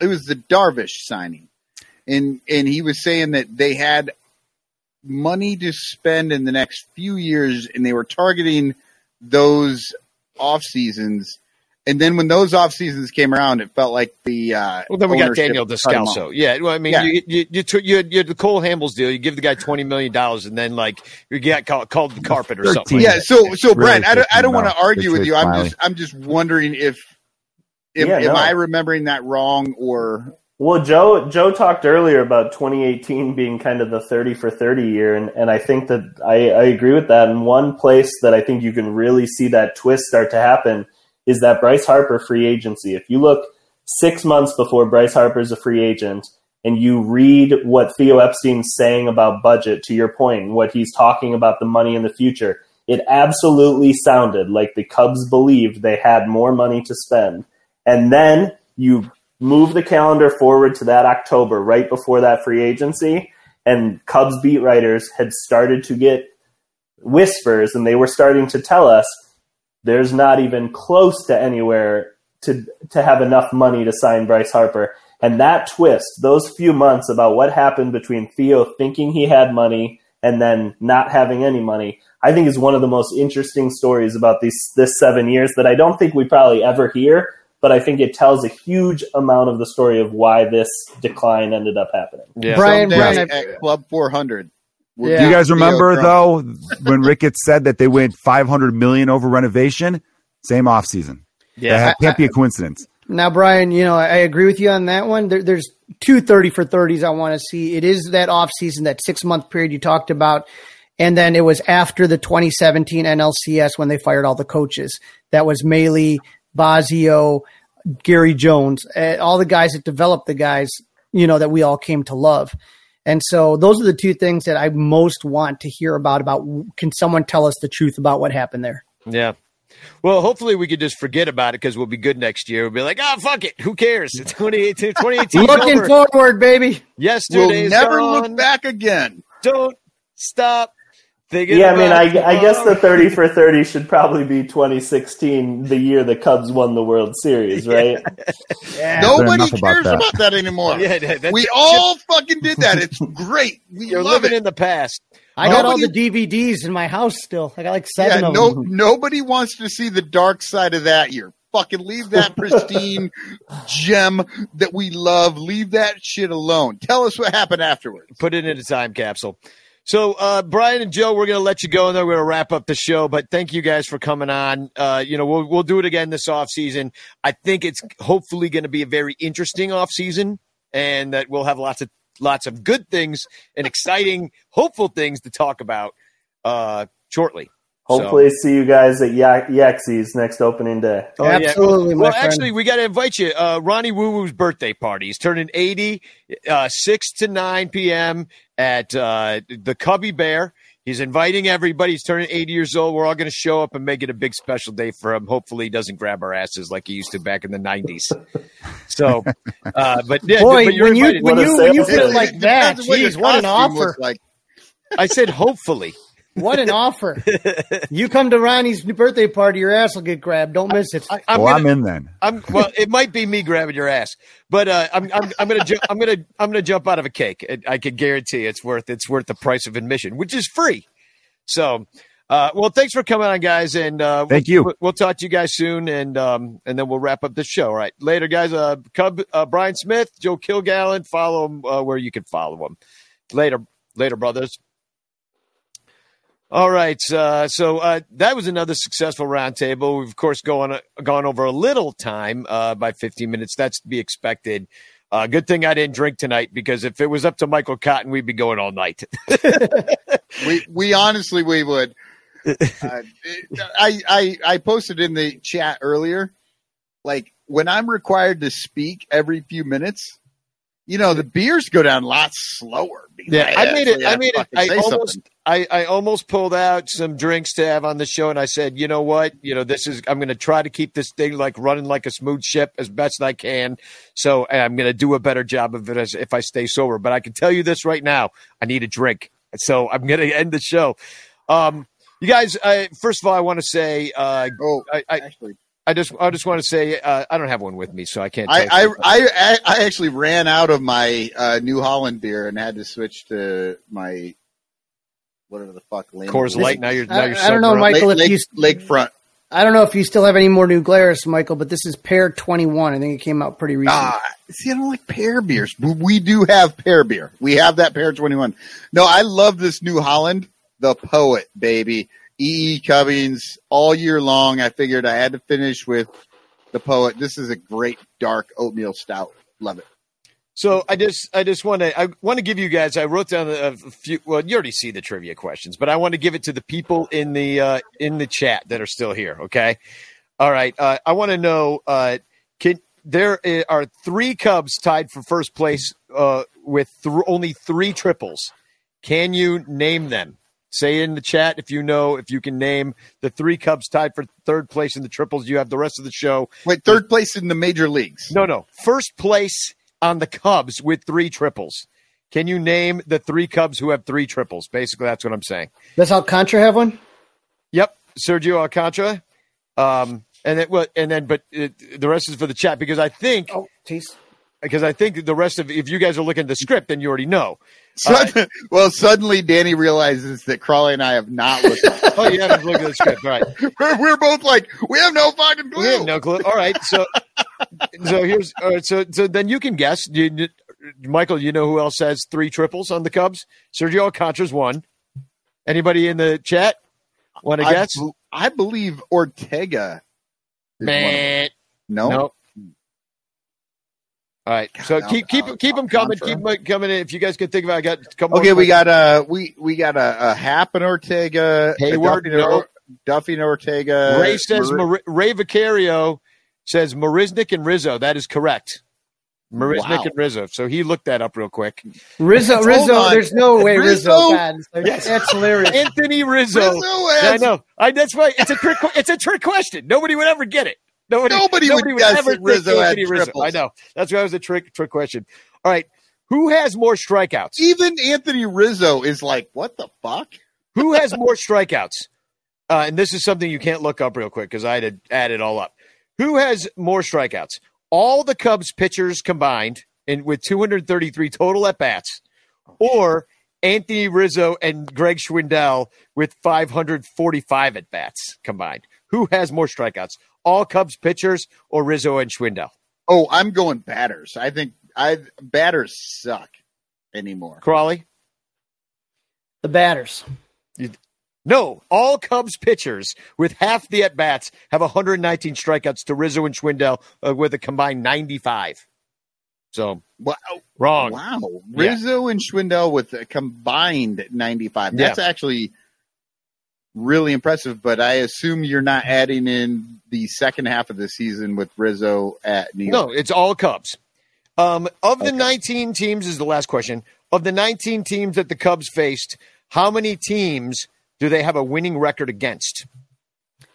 it was the Darvish signing, and and he was saying that they had money to spend in the next few years, and they were targeting those off seasons. And then when those off seasons came around, it felt like the uh, well then we got daniel cut descalso. yeah well i mean Yeah. you you you, took you, you had the cole hamels deal. You give the guy 20 million dollars and then like you get called, called the carpet or something. Yeah, so so Really Brent, I don't, I don't want to argue with you. trade I'm just I'm just wondering if if Yeah, am. I remembering that wrong or Well, Joe Joe talked earlier about 2018 being kind of the 30 for 30 year, and, and I think that I, I agree with that. And one place that I think you can really see that twist start to happen is that Bryce Harper free agency. If you look six months before Bryce Harper is a free agent, and you read what Theo Epstein's saying about budget, to your point, what he's talking about the money in the future, it absolutely sounded like the Cubs believed they had more money to spend. And then you move the calendar forward to that October, right before that free agency, and Cubs beat writers had started to get whispers, and they were starting to tell us there's not even close to anywhere to to have enough money to sign Bryce Harper. And that twist, those few months about what happened between Theo thinking he had money and then not having any money, I think is one of the most interesting stories about these this seven years that I don't think we probably ever hear, but I think it tells a huge amount of the story of why this decline ended up happening. yeah Brian, someday Brian, I- at Club 400? Yeah. Do you guys remember though <laughs> when Ricketts said that they went 500 million over renovation? Same offseason. yeah That can't be a coincidence. Now, Brian, you know, I I agree with you on that one. There, there's two 30 for 30s I want to see. It is that off season, that six month period you talked about. And then it was after the 2017 NLCS when they fired all the coaches. That was Mallee, Bosio, Gary Jones, uh, all the guys that developed the guys, you know, that we all came to love. And so those are the two things that I most want to hear about. About can someone tell us the truth about what happened there? Yeah. Well, hopefully we could just forget about it because we'll be good next year. We'll be like, oh, fuck it. Who cares? It's <laughs> 2018. 2018 's Looking over. forward, baby. Yesterday We'll is never gone. look back again. Don't stop thinking Yeah, I mean, about I, I guess the <laughs> 30 for 30 should probably be 2016, the year the Cubs won the World Series, right? <laughs> Nobody enough about cares that. about that anymore. <laughs> Yeah, that- that's- we all fucking did that. It's great. We You're living it. in the past. I got all the DVDs in my house still. I got like seven yeah, of no, them. nobody wants to see the dark side of that year. Fucking leave that pristine gem that we love. Leave that shit alone. Tell us what happened afterwards. Put it in a time capsule. So, uh, Brian and Joe, we're going to let you go, and then we're going to wrap up the show. But thank you guys for coming on. Uh, you know, we'll we'll do it again this off season. I think it's hopefully going to be a very interesting off season, and that we'll have lots of lots of good things and exciting, hopeful things to talk about uh, shortly. So- Hopefully, see you guys at Yak- Yaxi's next opening day. Oh, yeah. Absolutely, my Well, friend. actually, we got to invite you. Uh, Ronnie Woo Woo's birthday party. He's turning 80, uh, 6 to 9 p.m. at uh, the Cubby Bear. He's inviting everybody. He's turning 80 years old. We're all going to show up and make it a big special day for him. Hopefully, he doesn't grab our asses like he used to back in the 90s. So, uh, but yeah, Boy, but you're when you invited. when you when you sales put it like that, Depends on what geez, what an offer! Like. I said hopefully. What an offer! <laughs> you come to Ronnie's birthday party, your ass will get grabbed. Don't miss it. I, I'm well, gonna- I'm in then. I'm well. It might be me grabbing your ass, but uh, I'm I'm I'm gonna ju- I'm gonna I'm gonna jump out of a cake. I- I can guarantee it's worth it's worth the price of admission, which is free. So, uh, well, thanks for coming on, guys, and uh, Thank we'll, you. We'll, we'll talk to you guys soon, and um, and then we'll wrap up the show. All right, later, guys. Uh, Cub uh, Bryan Smith, Joe Kilgallon. Follow him uh, where you can follow him. Later, later, brothers. All right, uh, so uh, that was another successful roundtable. We've of course gone gone over a little time uh, by 15 minutes. That's to be expected. Uh, good thing I didn't drink tonight because if it was up to Michael Cotton, we'd be going all night. <laughs> we we honestly we would. Uh, <laughs> I I I posted in the chat earlier, like when I'm required to speak every few minutes, you know the beers go down a lot slower. yeah, I made it. I made it. I almost, something. I, I almost pulled out some drinks to have on the show, and I said, you know what? You know, this is. I'm going to try to keep this thing like running like a smooth ship as best I can. So and I'm going to do a better job of it as if I stay sober. But I can tell you this right now: I need a drink. So I'm going <laughs> to end the show. Um, you guys, I, first of all, I want to say, uh, Oh, I, I, actually, I just, I just want to say, uh, I don't have one with me, so I can't. I. I, I, I actually ran out of my uh, New Holland beer and had to switch to my whatever the fuck. Lane Coors Light. Now you're, now I, you're. I don't know, sober. Michael. Lake, if you, Lake, Lakefront. I don't know if you still have any more New Glarus, Michael, but this is Pear Twenty One. I think it came out pretty recently. Ah, see, I don't like pear beers. but We do have pear beer. We have that pear 21. No, I love this New Holland, the poet, baby. E. E. Cummings all year long. I figured I had to finish with the poet. This is a great dark oatmeal stout. Love it. So I just I just want to I want to give you guys I wrote down a, few well you already see the trivia questions but I want to give it to the people in the uh, in the chat that are still here okay all right uh, I want to know uh, can there are three Cubs tied for first place uh, with th- only three triples can you name them say in the chat if you know if you can name the three Cubs tied for third place in the triples you have the rest of the show Wait, third place in the major leagues. no, no. First place on the Cubs with three triples. Can you name the three Cubs who have three triples? Basically, that's what I'm saying. Does Alcantara have one? Yep, Sergio Alcantara. Um, and then, well, and then, but uh, the rest is for the chat because I think, Oh, geez. Because I think the rest of, if you guys are looking at the script, then you already know. Sud- <laughs> well, suddenly Danny realizes that Crawley and I have not listened. <laughs> Oh, you haven't looked at the script, all right? <laughs> we're, we're both like, we have no fucking clue. We have no clue. All right, so, so here's, all right, so, so then you can guess. You, Michael, you know who else has three triples on the Cubs? Sergio Alcantara's one. Anybody in the chat want to I, guess? be- I believe Ortega. is one of them. Man. No, Nope. All right, so God, keep Al- keep Al- keep them coming, keep them coming in. If you guys can think about, it, I got a couple. Okay, more we got uh we we got a, a Happ and Ortega, a Heyward, Duffy, and no. Duffy and Ortega. Ray says Mar- Mar- Ray Vicario says Marisnick and Rizzo. That is correct. Mariz, Wow. And Rizzo. So he looked that up real quick. Rizzo, Rizzo. on. There's no way Rizzo. Rizzo? God, that's hilarious. Anthony Rizzo. Rizzo Yeah, has- I know. I, that's why it's a trick. It's a trick question. Nobody would ever get it. Nobody. Nobody would guess that think Rizzo had Rizzo. triples. I know. That's why it was a trick. Trick question. All right. Who has more strikeouts? Even Anthony Rizzo is like, what the fuck? Who has more <laughs> strikeouts? Uh, and this is something you can't look up real quick because I had to add it all up. Who has more strikeouts? All the Cubs pitchers combined, and with 233 total at bats, or Anthony Rizzo and Greg Schwindel with 545 at bats combined. Who has more strikeouts? All Cubs pitchers or Rizzo and Schwindel? Oh, I'm going batters. I think I batters suck anymore. Crawley? The batters. No, all Cubs pitchers with half the at bats have 119 strikeouts to Rizzo and Schwindel uh, with a combined 95. So Wow. wrong. Wow. Yeah. Rizzo and Schwindel with a combined 95. That's actually really impressive, but I assume you're not adding in the second half of the season with Rizzo at New York. No, it's all Cubs. Um, of the 19 teams is the last question. Of the 19 teams that the Cubs faced, how many teams do they have a winning record against?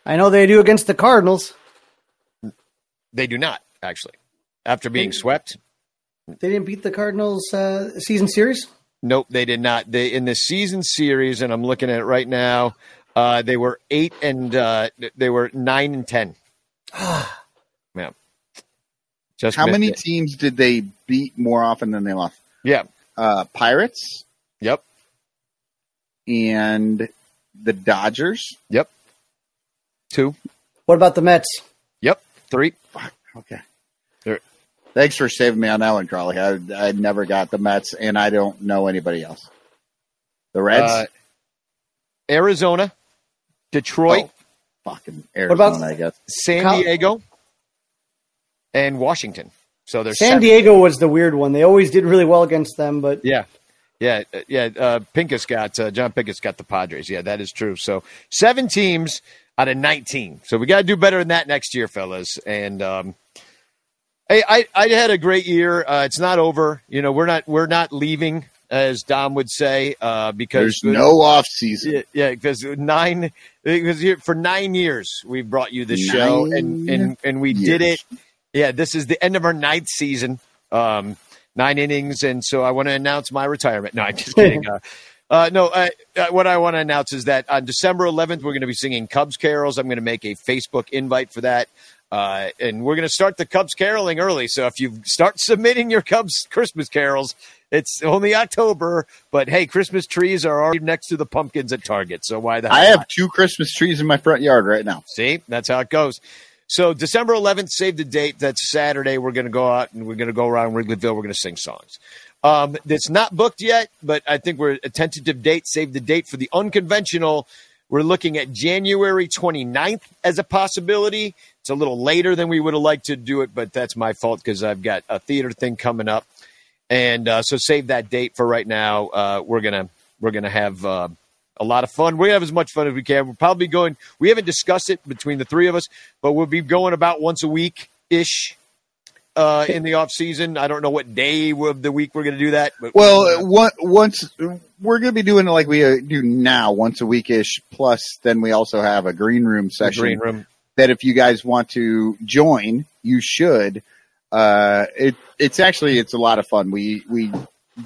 I know they do against the Cardinals. They do not actually. After being swept, They didn't beat the Cardinals uh, season series. Nope, they did not. They in the season series, and I'm looking at it right now. Uh, they were eight and uh, they were nine and ten. <gasps> yeah, just How many it. teams did they beat more often than they lost? Yeah. Uh, Pirates Yep. and the Dodgers. Yep. Two. What about the Mets? Yep. Three. Okay. There. Thanks for saving me on that one, Charlie. I, I never got the Mets, and I don't know anybody else. The Reds? Uh, Arizona, Detroit, Fucking What about- Arizona, I guess. San Cal- Diego, and Washington. So there's San seven. Diego was the weird one. They always did really well against them, but Yeah. Yeah, uh, yeah. Uh, Pincus got uh, John Pincus got the Padres. Yeah, that is true. So seven teams out of nineteen. So we got to do better than that next year, fellas. And um, hey, I I had a great year. Uh, it's not over. You know, we're not we're not leaving, as Dom would say, uh, because There's no off season. yeah, because nine because for nine years we've brought you this show and and and we did it. Yeah, this is the end of our ninth season, um, nine innings, and so I want to announce my retirement. No, I'm just kidding. <laughs> uh, uh, no, uh, uh, what I want to announce is that on December 11th we're going to be singing Cubs carols. I'm going to make a Facebook invite for that. Uh, and we're going to start the Cubs caroling early. So if you start <laughs> submitting your Cubs Christmas carols, it's only October, but hey, Christmas trees are already next to the pumpkins at Target. So why the hell I have not? two Christmas trees in my front yard right now. See, that's how it goes. So December 11th, save the date. That's Saturday. We're going to go out and we're going to go around Wrigleyville. We're going to sing songs. Um, it's not booked yet, but I think we're a tentative date. Save the date for the unconventional. We're looking at January 29th as a possibility. It's a little later than we would have liked to do it, but that's my fault because I've got a theater thing coming up. And uh, so save that date for right now. Uh, we're gonna we're gonna have uh, a lot of fun. We're gonna have as much fun as we can. We're probably going. We haven't discussed it between the three of us, but we'll be going about once a week ish uh, in the off season. I don't know what day of the week we're gonna do that. But Well, uh, one, once we're going to be doing it like we uh, do now, once a week ish. Plus, then we also have a green room session green room. that if you guys want to join, you should. Uh, it it's actually it's a lot of fun. We we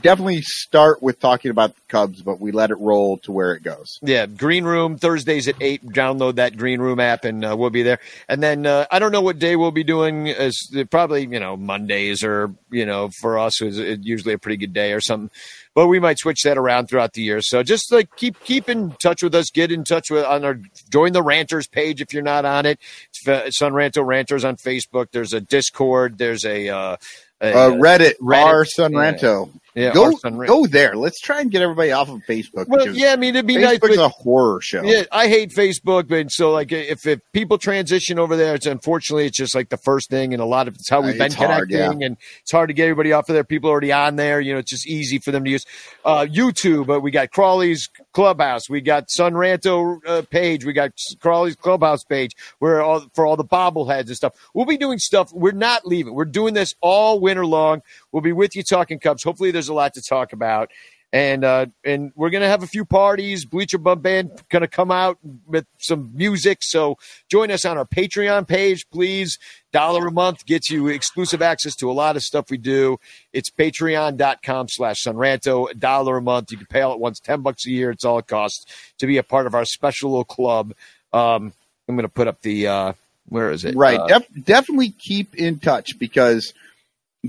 definitely start with talking about the Cubs, but we let it roll to where it goes. Yeah, Green Room Thursdays at eight. Download that Green Room app, and uh, we'll be there. And then uh, I don't know what day we'll be doing. As probably you know Mondays or you know for us is usually a pretty good day or something. But we might switch that around throughout the year. So just like keep keep in touch with us. Get in touch with on our join the Ranters page if you're not on it. It's uh, Sun Ranto Ranters on Facebook. There's a Discord. There's a uh, a- Uh, Reddit, Reddit. R Sunranto. Yeah, go go there. Let's try and get everybody off of Facebook. Well, yeah, I mean, it'd be nice, Facebook's but- a horror show. Yeah, I hate Facebook, but so like if, if people transition over there, it's unfortunately it's just like the first thing, and a lot of it's how we've Uh, been it's hard, connecting, yeah. and it's hard to get everybody off of there. People are already on there, you know, it's just easy for them to use. Uh, YouTube, but we got Crawley's Clubhouse, we got Sun Ranto uh, page, we got Crawley's Clubhouse page, where all for all the bobbleheads and stuff. We'll be doing stuff. We're not leaving. We're doing this all winter long. We'll be with you talking Cubs. Hopefully, there's a lot to talk about and uh, and we're gonna have a few parties. Bleacher Bum Band gonna come out with some music. So join us on our Patreon page, please. Dollar a month gets you exclusive access to a lot of stuff we do. It's patreon.com slash sunranto. A dollar a month. You can pay all at once, ten bucks a year. It's all it costs to be a part of our special little club. Um, I'm gonna put up the uh, where is it? Right. Uh, Def- definitely keep in touch because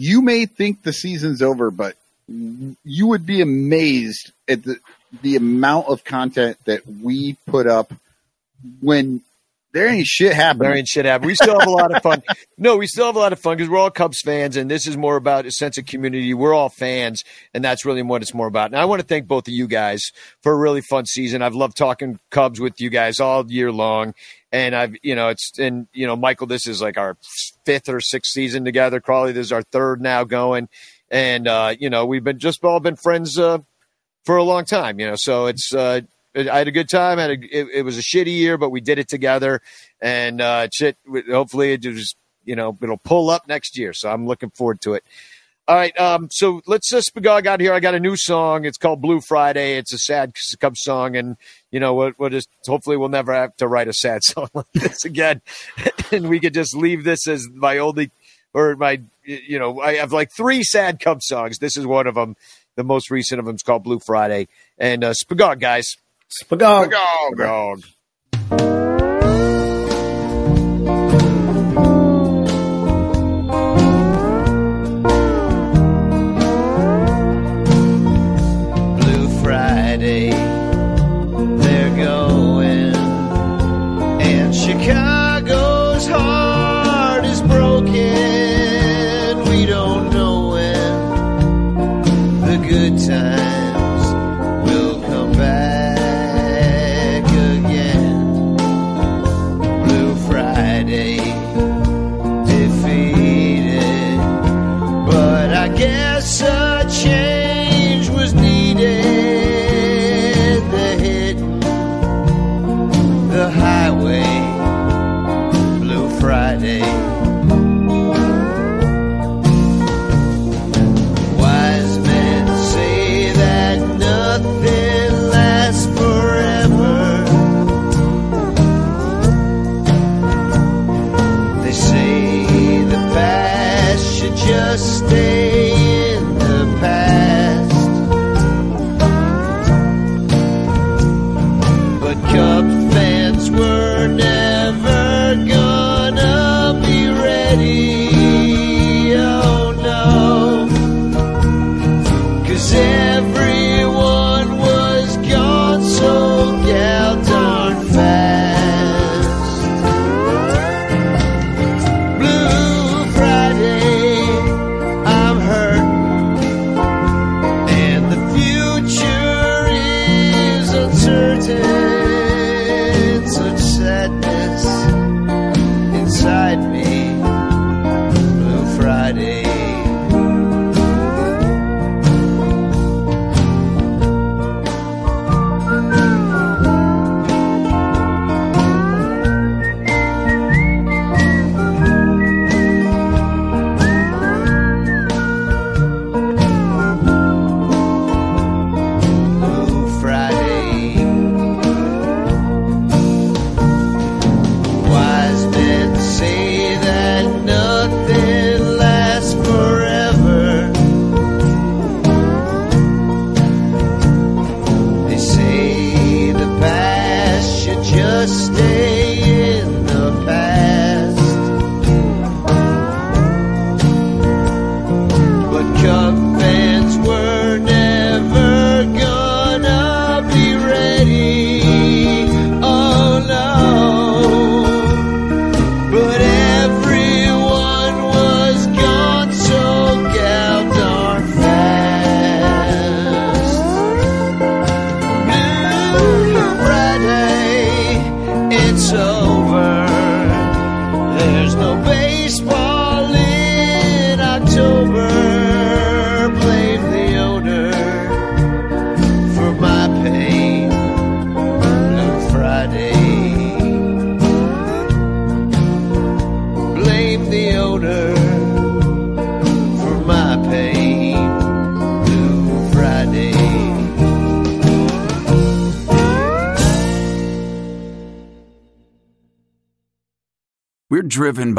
you may think the season's over, but you would be amazed at the the amount of content that we put up when there ain't shit happening. There ain't shit happening. We still have a lot of fun. <laughs> No, we still have a lot of fun because we're all Cubs fans, and this is more about a sense of community. We're all fans, and that's really what it's more about. And I want to thank both of you guys for a really fun season. I've loved talking Cubs with you guys all year long, and I've you know it's and you know Michael, this is like our fifth or sixth season together. Crawley, this is our third now going, and uh, you know we've been just all been friends uh, for a long time. You know, so it's. Uh, I had a good time. I had a, it, it was a shitty year, but we did it together, and uh, shit. Hopefully, it just you know it'll pull up next year. So I'm looking forward to it. All right, um, so let's uh, Spagog out here. I got a new song. It's called Blue Friday. It's a sad Cubs song, and you know what? We'll just hopefully we'll never have to write a sad <laughs> song like this again, <laughs> and we could just leave this as my only or my you know I have like three sad Cubs songs. This is one of them. The most recent of them is called Blue Friday. And uh, Spagog, guys. Spagog. Spagog. Blue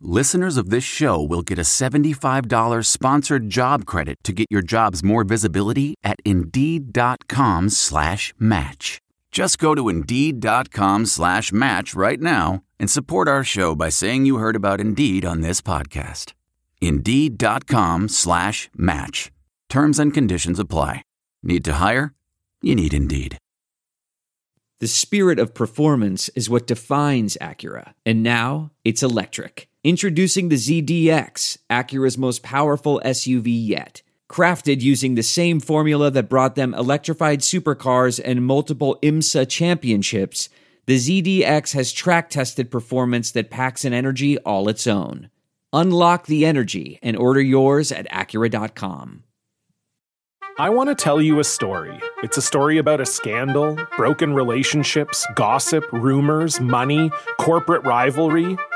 listeners of this show will get a $75 sponsored job credit to get your jobs more visibility at Indeed.com slash match. Just go to Indeed.com slash match right now and support our show by saying you heard about Indeed on this podcast. Indeed.com slash match. Terms and conditions apply. Need to hire? You need Indeed. The spirit of performance is what defines Acura, and now it's electric. Introducing the ZDX, Acura's most powerful SUV yet. Crafted using the same formula that brought them electrified supercars and multiple IMSA championships, the ZDX has track tested performance that packs an energy all its own. Unlock the energy and order yours at Acura.com. I want to tell you a story. It's a story about a scandal, broken relationships, gossip, rumors, money, corporate rivalry,